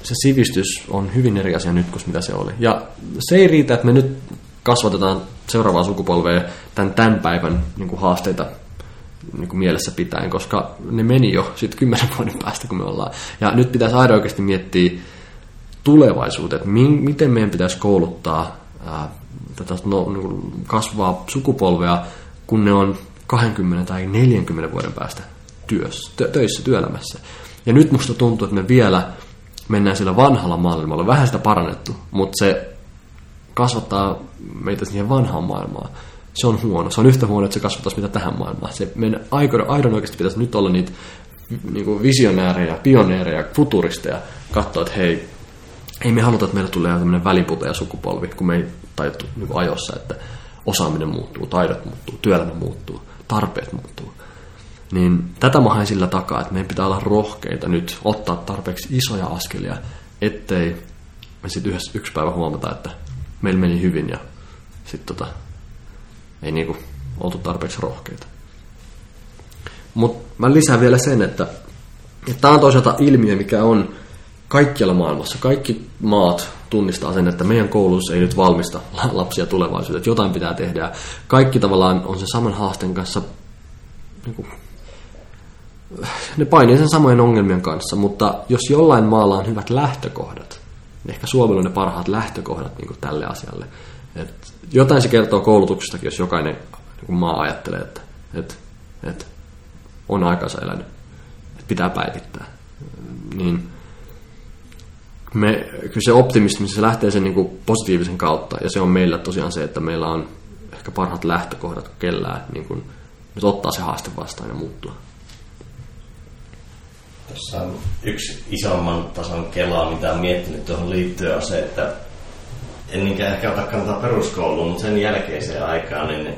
Speaker 2: se sivistys on hyvin eri asia nyt kuin mitä se oli. Ja se ei riitä, että me nyt kasvatetaan seuraavaa sukupolvea tämän, tämän päivän niin kuin haasteita niin kuin mielessä pitäen, koska ne meni jo sitten kymmenen vuoden päästä, kun me ollaan. Ja nyt pitäisi aina oikeasti miettiä tulevaisuuteen, että mi- miten meidän pitäisi kouluttaa tätä no, niin kasvaa sukupolvea, kun ne on 20 tai 40 vuoden päästä työssä, tö, töissä, työelämässä. Ja nyt musta tuntuu, että me vielä mennään sillä vanhalla maailmalla. Vähän sitä parannettu, mutta se kasvattaa meitä siihen vanhaan maailmaan. Se on huono. Se on yhtä huono, että se kasvattaisi mitä tähän maailmaan. Se meidän aidon oikeasti pitäisi nyt olla niitä niin kuin visionäärejä, pioneereja, futuristeja, katsoa, että hei, ei me haluta, että meillä tulee tämmöinen väliputeja sukupolvi, kun me ei tajuttu niin ajossa, että osaaminen muuttuu, taidot muuttuu, työelämä muuttuu, tarpeet muuttuu. Niin tätä mä hain sillä takaa, että meidän pitää olla rohkeita nyt ottaa tarpeeksi isoja askelia, ettei me sitten yksi päivä huomata, että meillä meni hyvin ja sitten tota, ei niinku oltu tarpeeksi rohkeita. Mutta mä lisään vielä sen, että tämä on toisaalta ilmiö, mikä on kaikkialla maailmassa. Kaikki maat tunnistaa sen, että meidän koulutus ei nyt valmista lapsia tulevaisuuteen, että jotain pitää tehdä. Kaikki tavallaan on sen saman haasteen kanssa, niin kuin, ne painii sen samojen ongelmien kanssa, mutta jos jollain maalla on hyvät lähtökohdat, niin ehkä Suomella on ne parhaat lähtökohdat niin kuin tälle asialle. Et jotain se kertoo koulutuksestakin, jos jokainen niin maa ajattelee, että, että, että on aikansa elänyt, että pitää päivittää. Niin me, kyllä se optimismi, se lähtee sen niin kuin positiivisen kautta, ja se on meillä tosiaan se, että meillä on ehkä parhaat lähtökohdat kellään niin kuin, nyt ottaa se haaste vastaan ja muuttua.
Speaker 1: Tässä on yksi isomman tason kelaa, mitä on miettinyt tuohon liittyen, on se, että en niinkään ehkä ota kantaa peruskouluun, mutta sen jälkeiseen aikaan, niin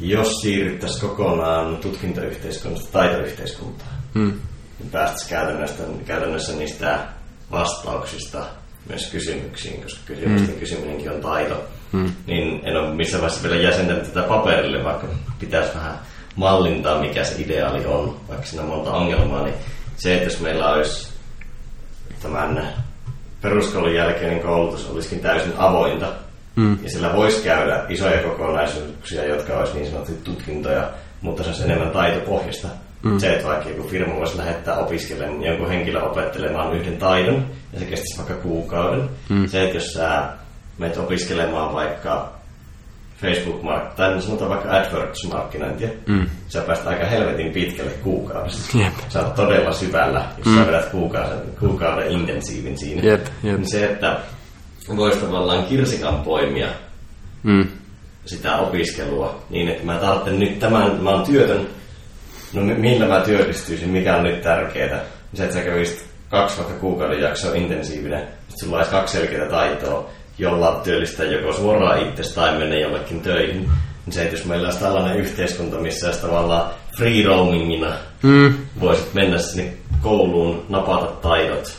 Speaker 1: jos siirryttäisiin kokonaan tutkintoyhteiskunnasta taitoyhteiskuntaan, hmm. niin päästäisiin käytännössä, käytännössä niistä vastauksista myös kysymyksiin, koska kysymysten mm. kysyminenkin on taito. Mm. Niin en ole missään vaiheessa vielä jäsentänyt tätä paperille, vaikka pitäisi vähän mallintaa, mikä se ideaali on, vaikka siinä on monta ongelmaa, niin se, että jos meillä olisi tämän peruskoulun jälkeinen koulutus olisikin täysin avointa, mm. ja sillä voisi käydä isoja kokonaisuuksia, jotka olisi niin sanottuja tutkintoja, mutta se olisi enemmän taitopohjasta, Mm. Se, että vaikka joku firma voisi lähettää opiskelemaan jonkun henkilön opettelemaan yhden taidon, ja se kestäisi vaikka kuukauden. Mm. Se, että jos sä menet opiskelemaan vaikka Facebook, tai sanotaan vaikka AdWords-markkinointia, mm. sä pääst aika helvetin pitkälle kuukaudessa. Yep. Sä oot todella syvällä, jos mm. sä vedät kuukauden, kuukauden intensiivin siinä. Yep. Yep. Niin se, että voisi tavallaan kirsikan poimia mm. sitä opiskelua niin, että mä tarvitsen nyt tämän, mä oon työtön, no millä mä työllistyisin, mikä on nyt tärkeää. Se, että sä kävisit kaksi vaikka kuukauden jaksoa intensiivinen, että sulla olisi kaksi selkeää taitoa, jolla työllistää joko suoraan itse tai menee jollekin töihin, niin se, että jos meillä olisi tällainen yhteiskunta, missä olisi tavallaan free roamingina mm. voisit mennä sinne kouluun, napata taidot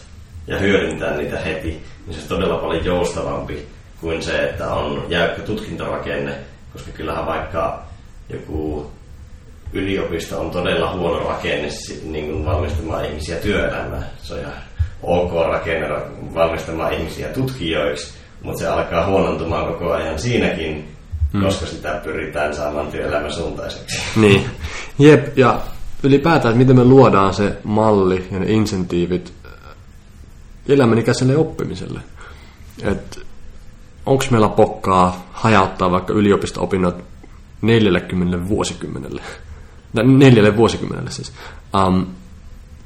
Speaker 1: ja hyödyntää niitä heti, niin se olisi todella paljon joustavampi kuin se, että on jäykkä tutkintorakenne, koska kyllähän vaikka joku yliopisto on todella huono rakenne niin kuin valmistamaan ihmisiä työelämään. Se on ihan ok rakenne valmistamaan ihmisiä tutkijoiksi, mutta se alkaa huonontumaan koko ajan siinäkin, mm. koska sitä pyritään saamaan työelämän suuntaiseksi.
Speaker 2: Niin, jep, ja ylipäätään, että miten me luodaan se malli ja ne insentiivit elämänikäiselle oppimiselle. Että onko meillä pokkaa hajauttaa vaikka yliopisto-opinnot 40 vuosikymmenelle? Neljälle vuosikymmenelle siis. Um,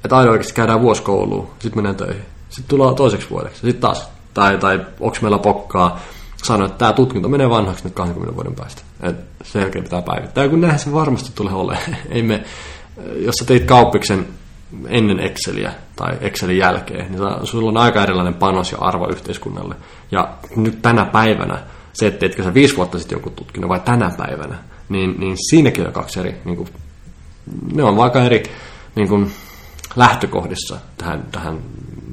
Speaker 2: että aina oikeasti käydään vuosi kouluun, sitten mennään töihin. Sitten tullaan toiseksi vuodeksi, sitten taas. Tai, tai onko meillä pokkaa sanoa, että tämä tutkinto menee vanhaksi nyt 20 vuoden päästä. Että sen jälkeen pitää päivittää. Ja kun näinhän se varmasti tulee olemaan. Ei me, jos sä teit kauppiksen ennen Exceliä tai Excelin jälkeen, niin sulla on aika erilainen panos ja arvo yhteiskunnalle. Ja nyt tänä päivänä, se, että teitkö sä viisi vuotta sitten jonkun tutkinnon vai tänä päivänä, niin, niin siinäkin on kaksi eri, niin kuin, ne on aika eri niin kuin, lähtökohdissa tähän, tähän,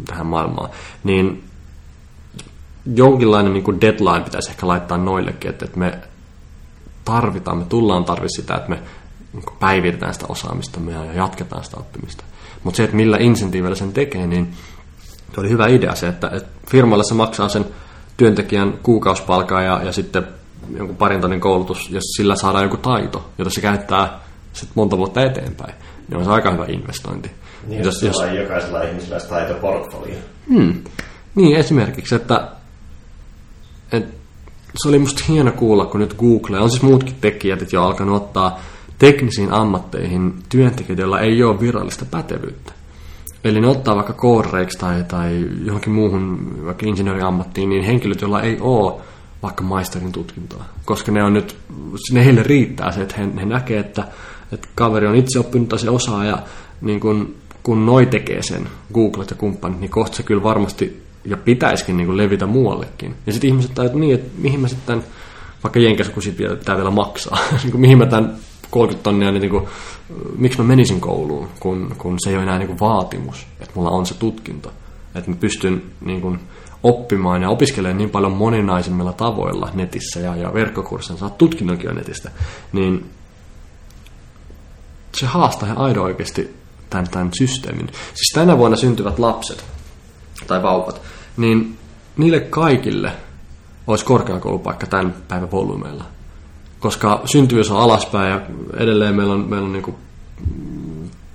Speaker 2: tähän maailmaan. Niin jonkinlainen niin kuin deadline pitäisi ehkä laittaa noillekin, että, että me tarvitaan, me tullaan tarvitse sitä, että me niin päivitetään sitä osaamista ja jatketaan sitä oppimista. Mutta se, että millä insentiivillä sen tekee, niin se oli hyvä idea se, että, että firmalle se maksaa sen työntekijän kuukausipalkaa ja, ja sitten jonkun parin koulutus, ja sillä saadaan joku taito, jota se käyttää sitten monta vuotta eteenpäin. Niin on se aika hyvä investointi.
Speaker 1: Niin, jos, jos, jokaisella ihmisellä olisi taitoportfolio.
Speaker 2: Hmm. Niin, esimerkiksi, että, että se oli musta hieno kuulla, kun nyt Google, on siis muutkin tekijät, että jo alkanut ottaa teknisiin ammatteihin työntekijöitä, joilla ei ole virallista pätevyyttä. Eli ne ottaa vaikka kooreiksi tai, tai johonkin muuhun vaikka insinööriammattiin, niin henkilöt, joilla ei ole vaikka maisterin tutkintoa. Koska ne on nyt, ne heille riittää se, että he, he näkee, että, että kaveri on itse oppinut tai se osaa ja niin kun, kun noi tekee sen, Googlet ja kumppanit, niin kohta se kyllä varmasti ja pitäisikin niin levitä muuallekin. Ja sitten ihmiset että niin, että mihin mä sitten, vaikka Jenkessä, kun pitää vielä maksaa, niin kuin mihin mä tämän 30 tonnia, niin, niin kuin, miksi mä menisin kouluun, kun, kun se ei ole enää niin kuin vaatimus, että mulla on se tutkinto. Että mä pystyn niin kuin, oppimaan ja opiskelemaan niin paljon moninaisimmilla tavoilla netissä ja, ja verkkokursseissa, saat tutkinnonkin jo netistä, niin se haastaa ihan aido oikeasti tämän, tämän systeemin. Siis tänä vuonna syntyvät lapset tai vauvat, niin niille kaikille olisi korkeakoulupaikka tämän päivän volyymeilla koska syntyvyys on alaspäin ja edelleen meillä on, meillä on niin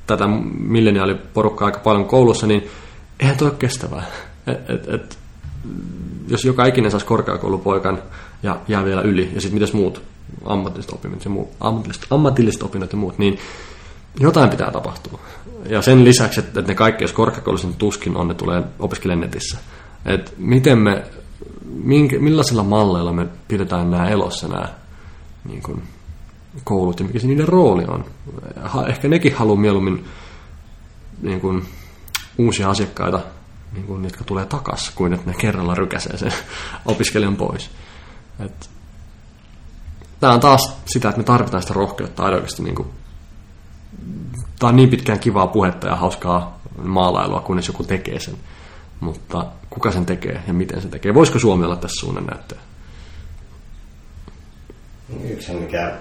Speaker 2: tätä milleniaaliporukkaa aika paljon koulussa, niin eihän toi ole kestävää. Et, et, et, jos joka ikinen saisi korkeakoulupoikan ja jää vielä yli, ja sitten mitäs muut ammatilliset opinnot ja muut, ammatilliset, ammatilliset opinnot ja muut, niin jotain pitää tapahtua. Ja sen lisäksi, että, ne kaikki, jos korkeakouluisen tuskin on, ne tulee opiskelemaan netissä. Et miten me, minkä, millaisilla malleilla me pidetään nämä elossa nämä niin kuin, koulut ja mikä se niiden rooli on. Ehkä nekin haluaa mieluummin niin kuin, uusia asiakkaita, niin kuin, jotka tulee takas, kuin että ne kerralla rykäsee sen opiskelijan pois. Et, tämä on taas sitä, että me tarvitaan sitä rohkeutta aidoisesti. Niin tämä on niin pitkään kivaa puhetta ja hauskaa maalailua, kunnes joku tekee sen. Mutta kuka sen tekee ja miten se tekee? Voisiko Suomi olla tässä suunnan näyttöä?
Speaker 1: Yksi, mikä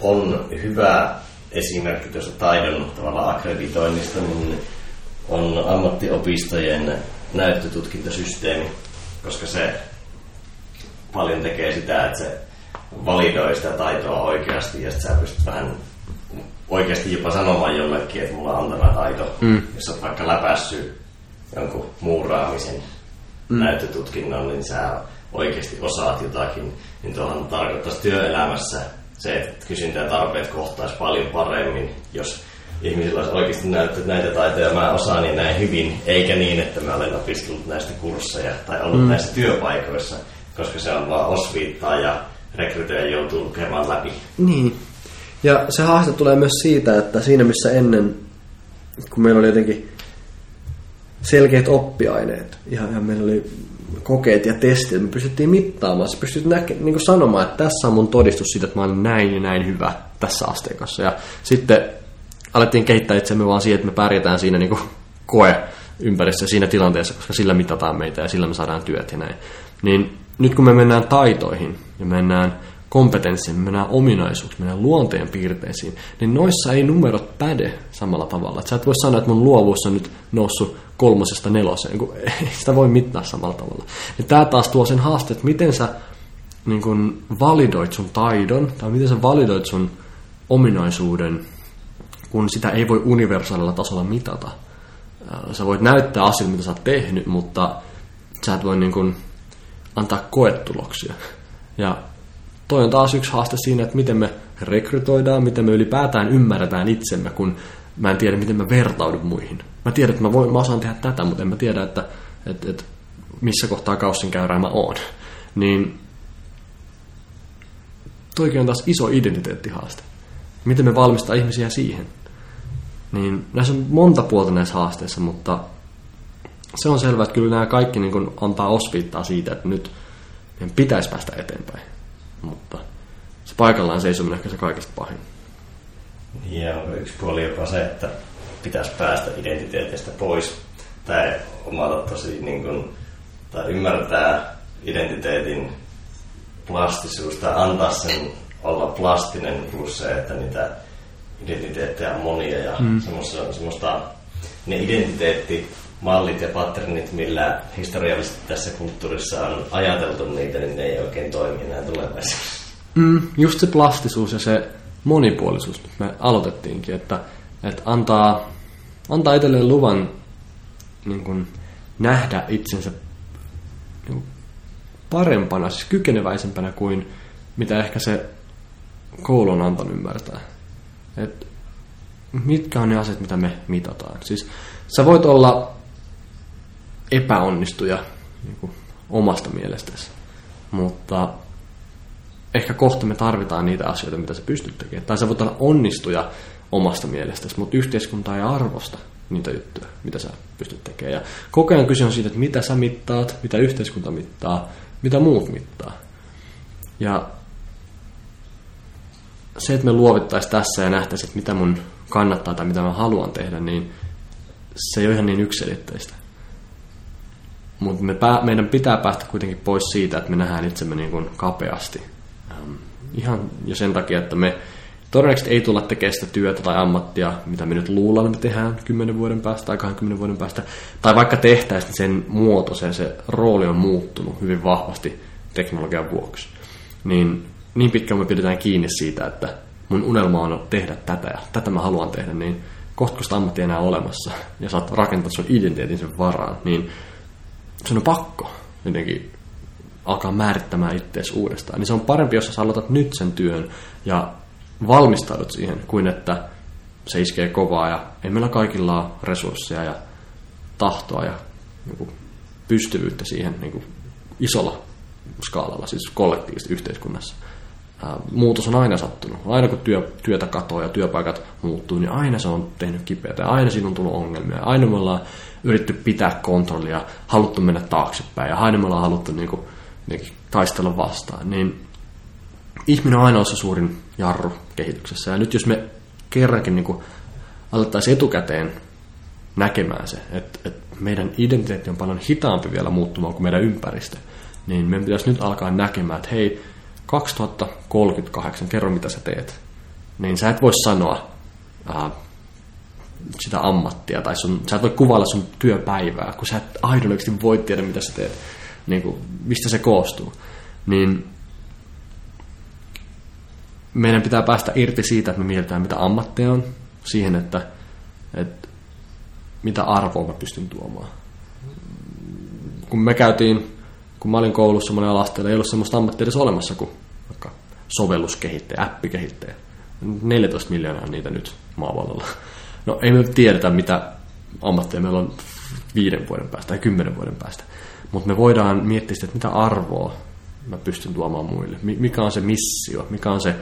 Speaker 1: on hyvä esimerkki tuossa taidon tavallaan akkreditoinnista, niin on ammattiopistojen näyttötutkintosysteemi, koska se paljon tekee sitä, että se validoi sitä taitoa oikeasti ja sitten sä pystyt vähän oikeasti jopa sanomaan jollekin, että mulla on tämä taito. Mm. Jos olet vaikka läpässyt jonkun muuraamisen mm. näyttötutkinnon, niin sä oikeasti osaat jotakin, niin tuohon tarkoittaisi työelämässä se, että kysyntä ja tarpeet kohtaisi paljon paremmin, jos ihmisillä olisi oikeasti näyttää, että näitä taitoja mä osaan niin näin hyvin, eikä niin, että mä olen opiskellut näistä kursseja tai ollut mm. näissä työpaikoissa, koska se on vaan osviittaa ja rekrytoija joutuu lukemaan läpi.
Speaker 2: Niin. Ja se haaste tulee myös siitä, että siinä missä ennen, kun meillä oli jotenkin selkeät oppiaineet, ihan, ihan meillä oli kokeet ja testit, me pystyttiin mittaamaan. Sä pystyt näke, niin sanomaan, että tässä on mun todistus siitä, että mä olen näin ja näin hyvä tässä asteikossa. Ja sitten alettiin kehittää itsemme vaan siihen, että me pärjätään siinä niin koe ympäristössä siinä tilanteessa, koska sillä mitataan meitä ja sillä me saadaan työt ja näin. Niin nyt kun me mennään taitoihin ja mennään kompetenssiin, me mennään ominaisuuksiin, mennään luonteen piirteisiin, niin noissa ei numerot päde samalla tavalla. Et sä et voi sanoa, että mun luovuus on nyt noussut kolmosesta neloseen, kun ei sitä voi mittaa samalla tavalla. Ja tämä taas tuo sen haaste, että miten sä niin kun validoit sun taidon, tai miten sä validoit sun ominaisuuden, kun sitä ei voi universaalilla tasolla mitata. Sä voit näyttää asioita, mitä sä oot tehnyt, mutta sä et voi niin kun antaa koetuloksia. Ja toi on taas yksi haaste siinä, että miten me rekrytoidaan, miten me ylipäätään ymmärretään itsemme, kun mä en tiedä, miten mä vertaudun muihin. Mä tiedän, että mä, voin, mä osaan tehdä tätä, mutta en mä tiedä, että, että, että missä kohtaa kaussin käyrää mä oon. Niin toikin on taas iso identiteettihaaste. Miten me valmistaa ihmisiä siihen? Niin näissä on monta puolta näissä haasteissa, mutta se on selvää, että kyllä nämä kaikki niin antaa osviittaa siitä, että nyt meidän pitäisi päästä eteenpäin. Mutta se paikallaan seisominen ehkä se kaikista pahin.
Speaker 1: Ja yksi puoli jopa se, että pitäisi päästä identiteetistä pois tai omata tosi niin kuin, tai ymmärtää identiteetin plastisuus tai antaa sen olla plastinen plus se, että niitä identiteettejä on monia ja mm. semmoista, semmoista ne identiteettimallit ja patternit, millä historiallisesti tässä kulttuurissa on ajateltu niitä, niin ne ei oikein toimi enää tulevaisuudessa.
Speaker 2: Mm, just se plastisuus ja se monipuolisuus, me aloitettiinkin, että, että antaa, antaa itselleen luvan niin kuin, nähdä itsensä niin parempana, siis kykeneväisempänä kuin mitä ehkä se koulu on antanut ymmärtää. Et mitkä on ne asiat, mitä me mitataan. Siis sä voit olla epäonnistuja niin kuin omasta mielestäsi, mutta ehkä kohta me tarvitaan niitä asioita, mitä sä pystyt tekemään. Tai sä voit olla onnistuja omasta mielestäsi, mutta yhteiskunta ei arvosta niitä juttuja, mitä sä pystyt tekemään. Ja koko ajan kyse on siitä, että mitä sä mittaat, mitä yhteiskunta mittaa, mitä muut mittaa. Ja se, että me luovittaisiin tässä ja nähtäisiin, että mitä mun kannattaa tai mitä mä haluan tehdä, niin se ei ole ihan niin yksilitteistä. Mutta me meidän pitää päästä kuitenkin pois siitä, että me nähdään itsemme niin kuin kapeasti. Ähm, ihan jo sen takia, että me todennäköisesti ei tulla tekemään sitä työtä tai ammattia, mitä me nyt luullaan, että me tehdään 10 vuoden päästä tai 20 vuoden päästä. Tai vaikka tehtäisiin, niin sen muoto, se, se rooli on muuttunut hyvin vahvasti teknologian vuoksi. Niin niin pitkään me pidetään kiinni siitä, että mun unelma on tehdä tätä ja tätä mä haluan tehdä, niin kohta kun sitä ammatti enää olemassa ja saat rakentaa sun identiteetin sen varaan, niin sun on pakko jotenkin alkaa määrittämään itseäsi uudestaan. Niin se on parempi, jos sä aloitat nyt sen työn ja valmistaudut siihen, kuin että se iskee kovaa ja ei meillä kaikilla ole resursseja ja tahtoa ja niin kuin, pystyvyyttä siihen niin kuin, isolla skaalalla, siis kollektiivisesti yhteiskunnassa muutos on aina sattunut. Aina kun työ, työtä katoaa ja työpaikat muuttuu, niin aina se on tehnyt kipeätä ja aina siinä on tullut ongelmia. Aina me ollaan yritetty pitää kontrollia, haluttu mennä taaksepäin ja aina ollaan haluttu niin kuin, niin taistella vastaan. Niin ihminen on aina se suurin jarru kehityksessä. Ja nyt jos me kerrankin niin kuin, alettaisiin etukäteen näkemään se, että, että meidän identiteetti on paljon hitaampi vielä muuttumaan kuin meidän ympäristö, niin meidän pitäisi nyt alkaa näkemään, että hei, 2038, kerro mitä sä teet, niin sä et voi sanoa sitä ammattia, tai sun, sä et voi kuvailla sun työpäivää, kun sä et aidollisesti voi tiedä, mitä sä teet, niin kuin, mistä se koostuu. Niin meidän pitää päästä irti siitä, että me mietitään, mitä ammatteja on, siihen, että, että mitä arvoa mä pystyn tuomaan. Kun me käytiin kun mä olin koulussa monen alasteella, ei ollut semmoista ammattia edes olemassa kuin vaikka sovelluskehittäjä, appikehittäjä. 14 miljoonaa niitä nyt maavallalla. No ei me tiedetä, mitä ammatteja meillä on viiden vuoden päästä tai kymmenen vuoden päästä. Mutta me voidaan miettiä sitä, että mitä arvoa mä pystyn tuomaan muille. Mikä on se missio, mikä on se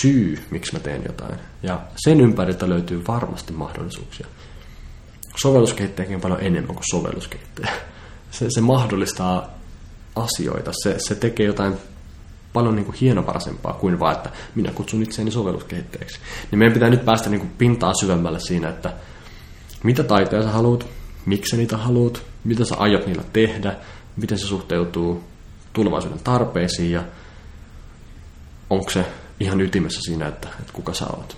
Speaker 2: syy, miksi mä teen jotain. Ja sen ympäriltä löytyy varmasti mahdollisuuksia. Sovelluskehittäjäkin on paljon enemmän kuin sovelluskehittäjä. Se, se mahdollistaa asioita. Se, se tekee jotain paljon niin kuin hienovaraisempaa kuin vaan, että minä kutsun itseäni sovelluskehittäjäksi. Niin meidän pitää nyt päästä niin kuin pintaa syvemmälle siinä, että mitä taitoja sä haluat, miksi niitä haluat, mitä sä aiot niillä tehdä, miten se suhteutuu tulevaisuuden tarpeisiin ja onko se ihan ytimessä siinä, että, että kuka sä oot.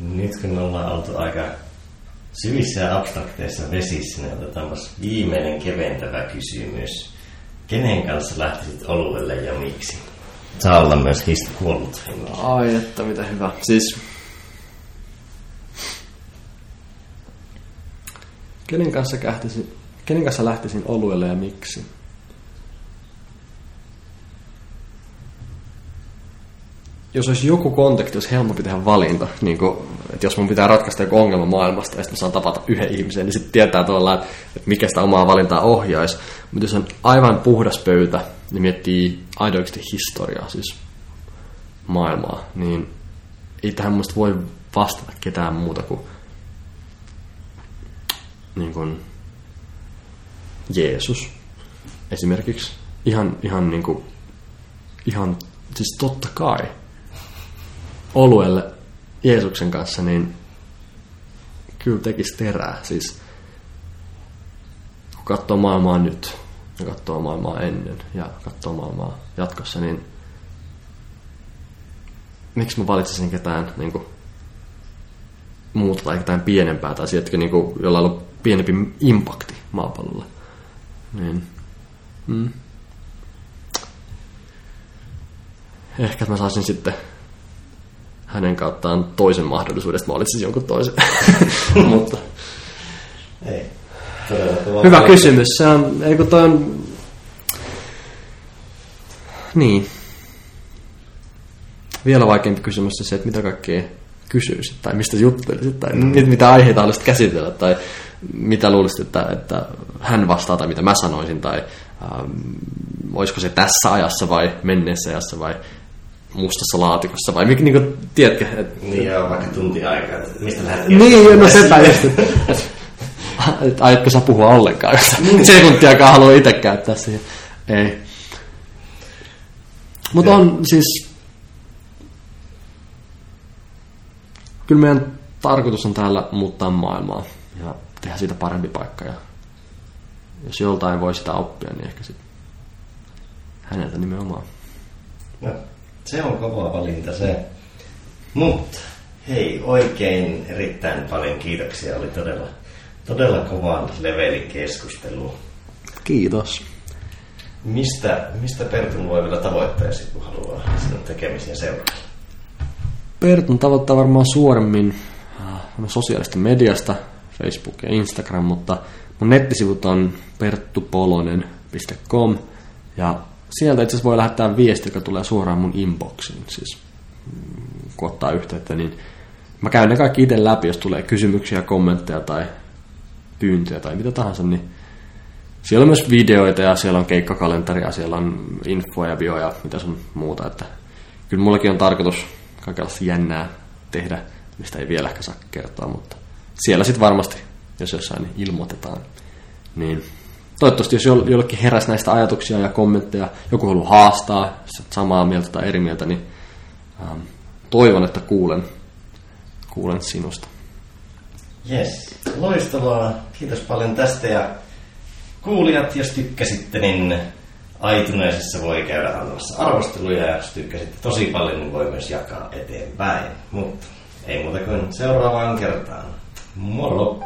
Speaker 1: Nyt kun ollaan oltu aika syvissä ja abstrakteissa vesissä, niin otetaan viimeinen keventävä kysymys. Kenen kanssa lähtisit oluelle ja miksi? Saa olla myös hist kuollut
Speaker 2: Ai että mitä hyvä. Siis kenen kanssa, kähtisin, kenen kanssa lähtisin oluelle ja miksi? jos olisi joku konteksti, olisi helpompi tehdä valinta, niin kuin, että jos mun pitää ratkaista joku ongelma maailmasta ja sitten saan tavata yhden ihmisen, niin sitten tietää tuolla, että, mikä sitä omaa valintaa ohjaisi. Mutta jos on aivan puhdas pöytä, niin miettii aidoiksi historiaa, siis maailmaa, niin ei tähän muista voi vastata ketään muuta kuin, niin kuin Jeesus esimerkiksi. Ihan, ihan, niin kuin, ihan siis totta kai oluelle Jeesuksen kanssa, niin kyllä tekisi terää. Siis kun katsoo maailmaa nyt ja katsoo maailmaa ennen ja katsoo maailmaa jatkossa, niin miksi mä valitsisin ketään niin kuin, muuta tai ketään pienempää tai sieltä, niin kuin, jolla on pienempi impakti maapallolla. Niin, mm. Ehkä mä saisin sitten hänen kauttaan toisen mahdollisuudesta mä valitsisin jonkun toisen. Mutta...
Speaker 1: Ei.
Speaker 2: Hyvä kysymys. Se on, eikö toi on... Niin. Vielä vaikeampi kysymys on se, että mitä kaikkea kysyisit, tai mistä juttelisit, tai mm. mitä aiheita haluaisit käsitellä, tai mitä luulisit, että, että hän vastaa, tai mitä mä sanoisin, tai ähm, olisiko se tässä ajassa vai menneessä ajassa, vai mustassa laatikossa, vai mikä, niin kuin, tiedätkö? Et,
Speaker 1: niin joo, vaikka tunti aikaa, mistä lähdet
Speaker 2: Niin, no sepä just, että et, aiotko sä puhua ollenkaan, jos niin. sekuntiakaan haluaa itse käyttää siihen. Ei. Mutta on siis... Kyllä meidän tarkoitus on täällä muuttaa maailmaa ja tehdä siitä parempi paikka. Ja jos joltain voi sitä oppia, niin ehkä sitten häneltä nimenomaan.
Speaker 1: No, se on kova valinta se. Mutta hei, oikein erittäin paljon kiitoksia. Oli todella, todella kovan levelin keskustelu.
Speaker 2: Kiitos.
Speaker 1: Mistä, mistä Pertun voi vielä tavoittaa kun haluaa sinun tekemisiä seurata?
Speaker 2: Pertun tavoittaa varmaan suoremmin äh, sosiaalista mediasta, Facebook ja Instagram, mutta mun nettisivut on perttupolonen.com ja sieltä itse voi lähettää viesti, joka tulee suoraan mun inboxiin, siis mm, kun ottaa yhteyttä, niin mä käyn ne kaikki itse läpi, jos tulee kysymyksiä, kommentteja tai pyyntöjä tai mitä tahansa, niin siellä on myös videoita ja siellä on keikkakalenteria, siellä on infoa ja bio ja mitä sun muuta, että kyllä mullakin on tarkoitus kaikenlaista jännää tehdä, mistä ei vielä ehkä saa kertoa, mutta siellä sitten varmasti, jos jossain niin ilmoitetaan, niin toivottavasti jos jollekin heräsi näistä ajatuksia ja kommentteja, joku haluaa haastaa, samaa mieltä tai eri mieltä, niin ähm, toivon, että kuulen, kuulen sinusta.
Speaker 1: Yes, loistavaa. Kiitos paljon tästä ja kuulijat, jos tykkäsitte, niin aituneisessa voi käydä antamassa arvosteluja ja jos tykkäsitte tosi paljon, niin voi myös jakaa eteenpäin. Mutta ei muuta kuin seuraavaan kertaan. Moro!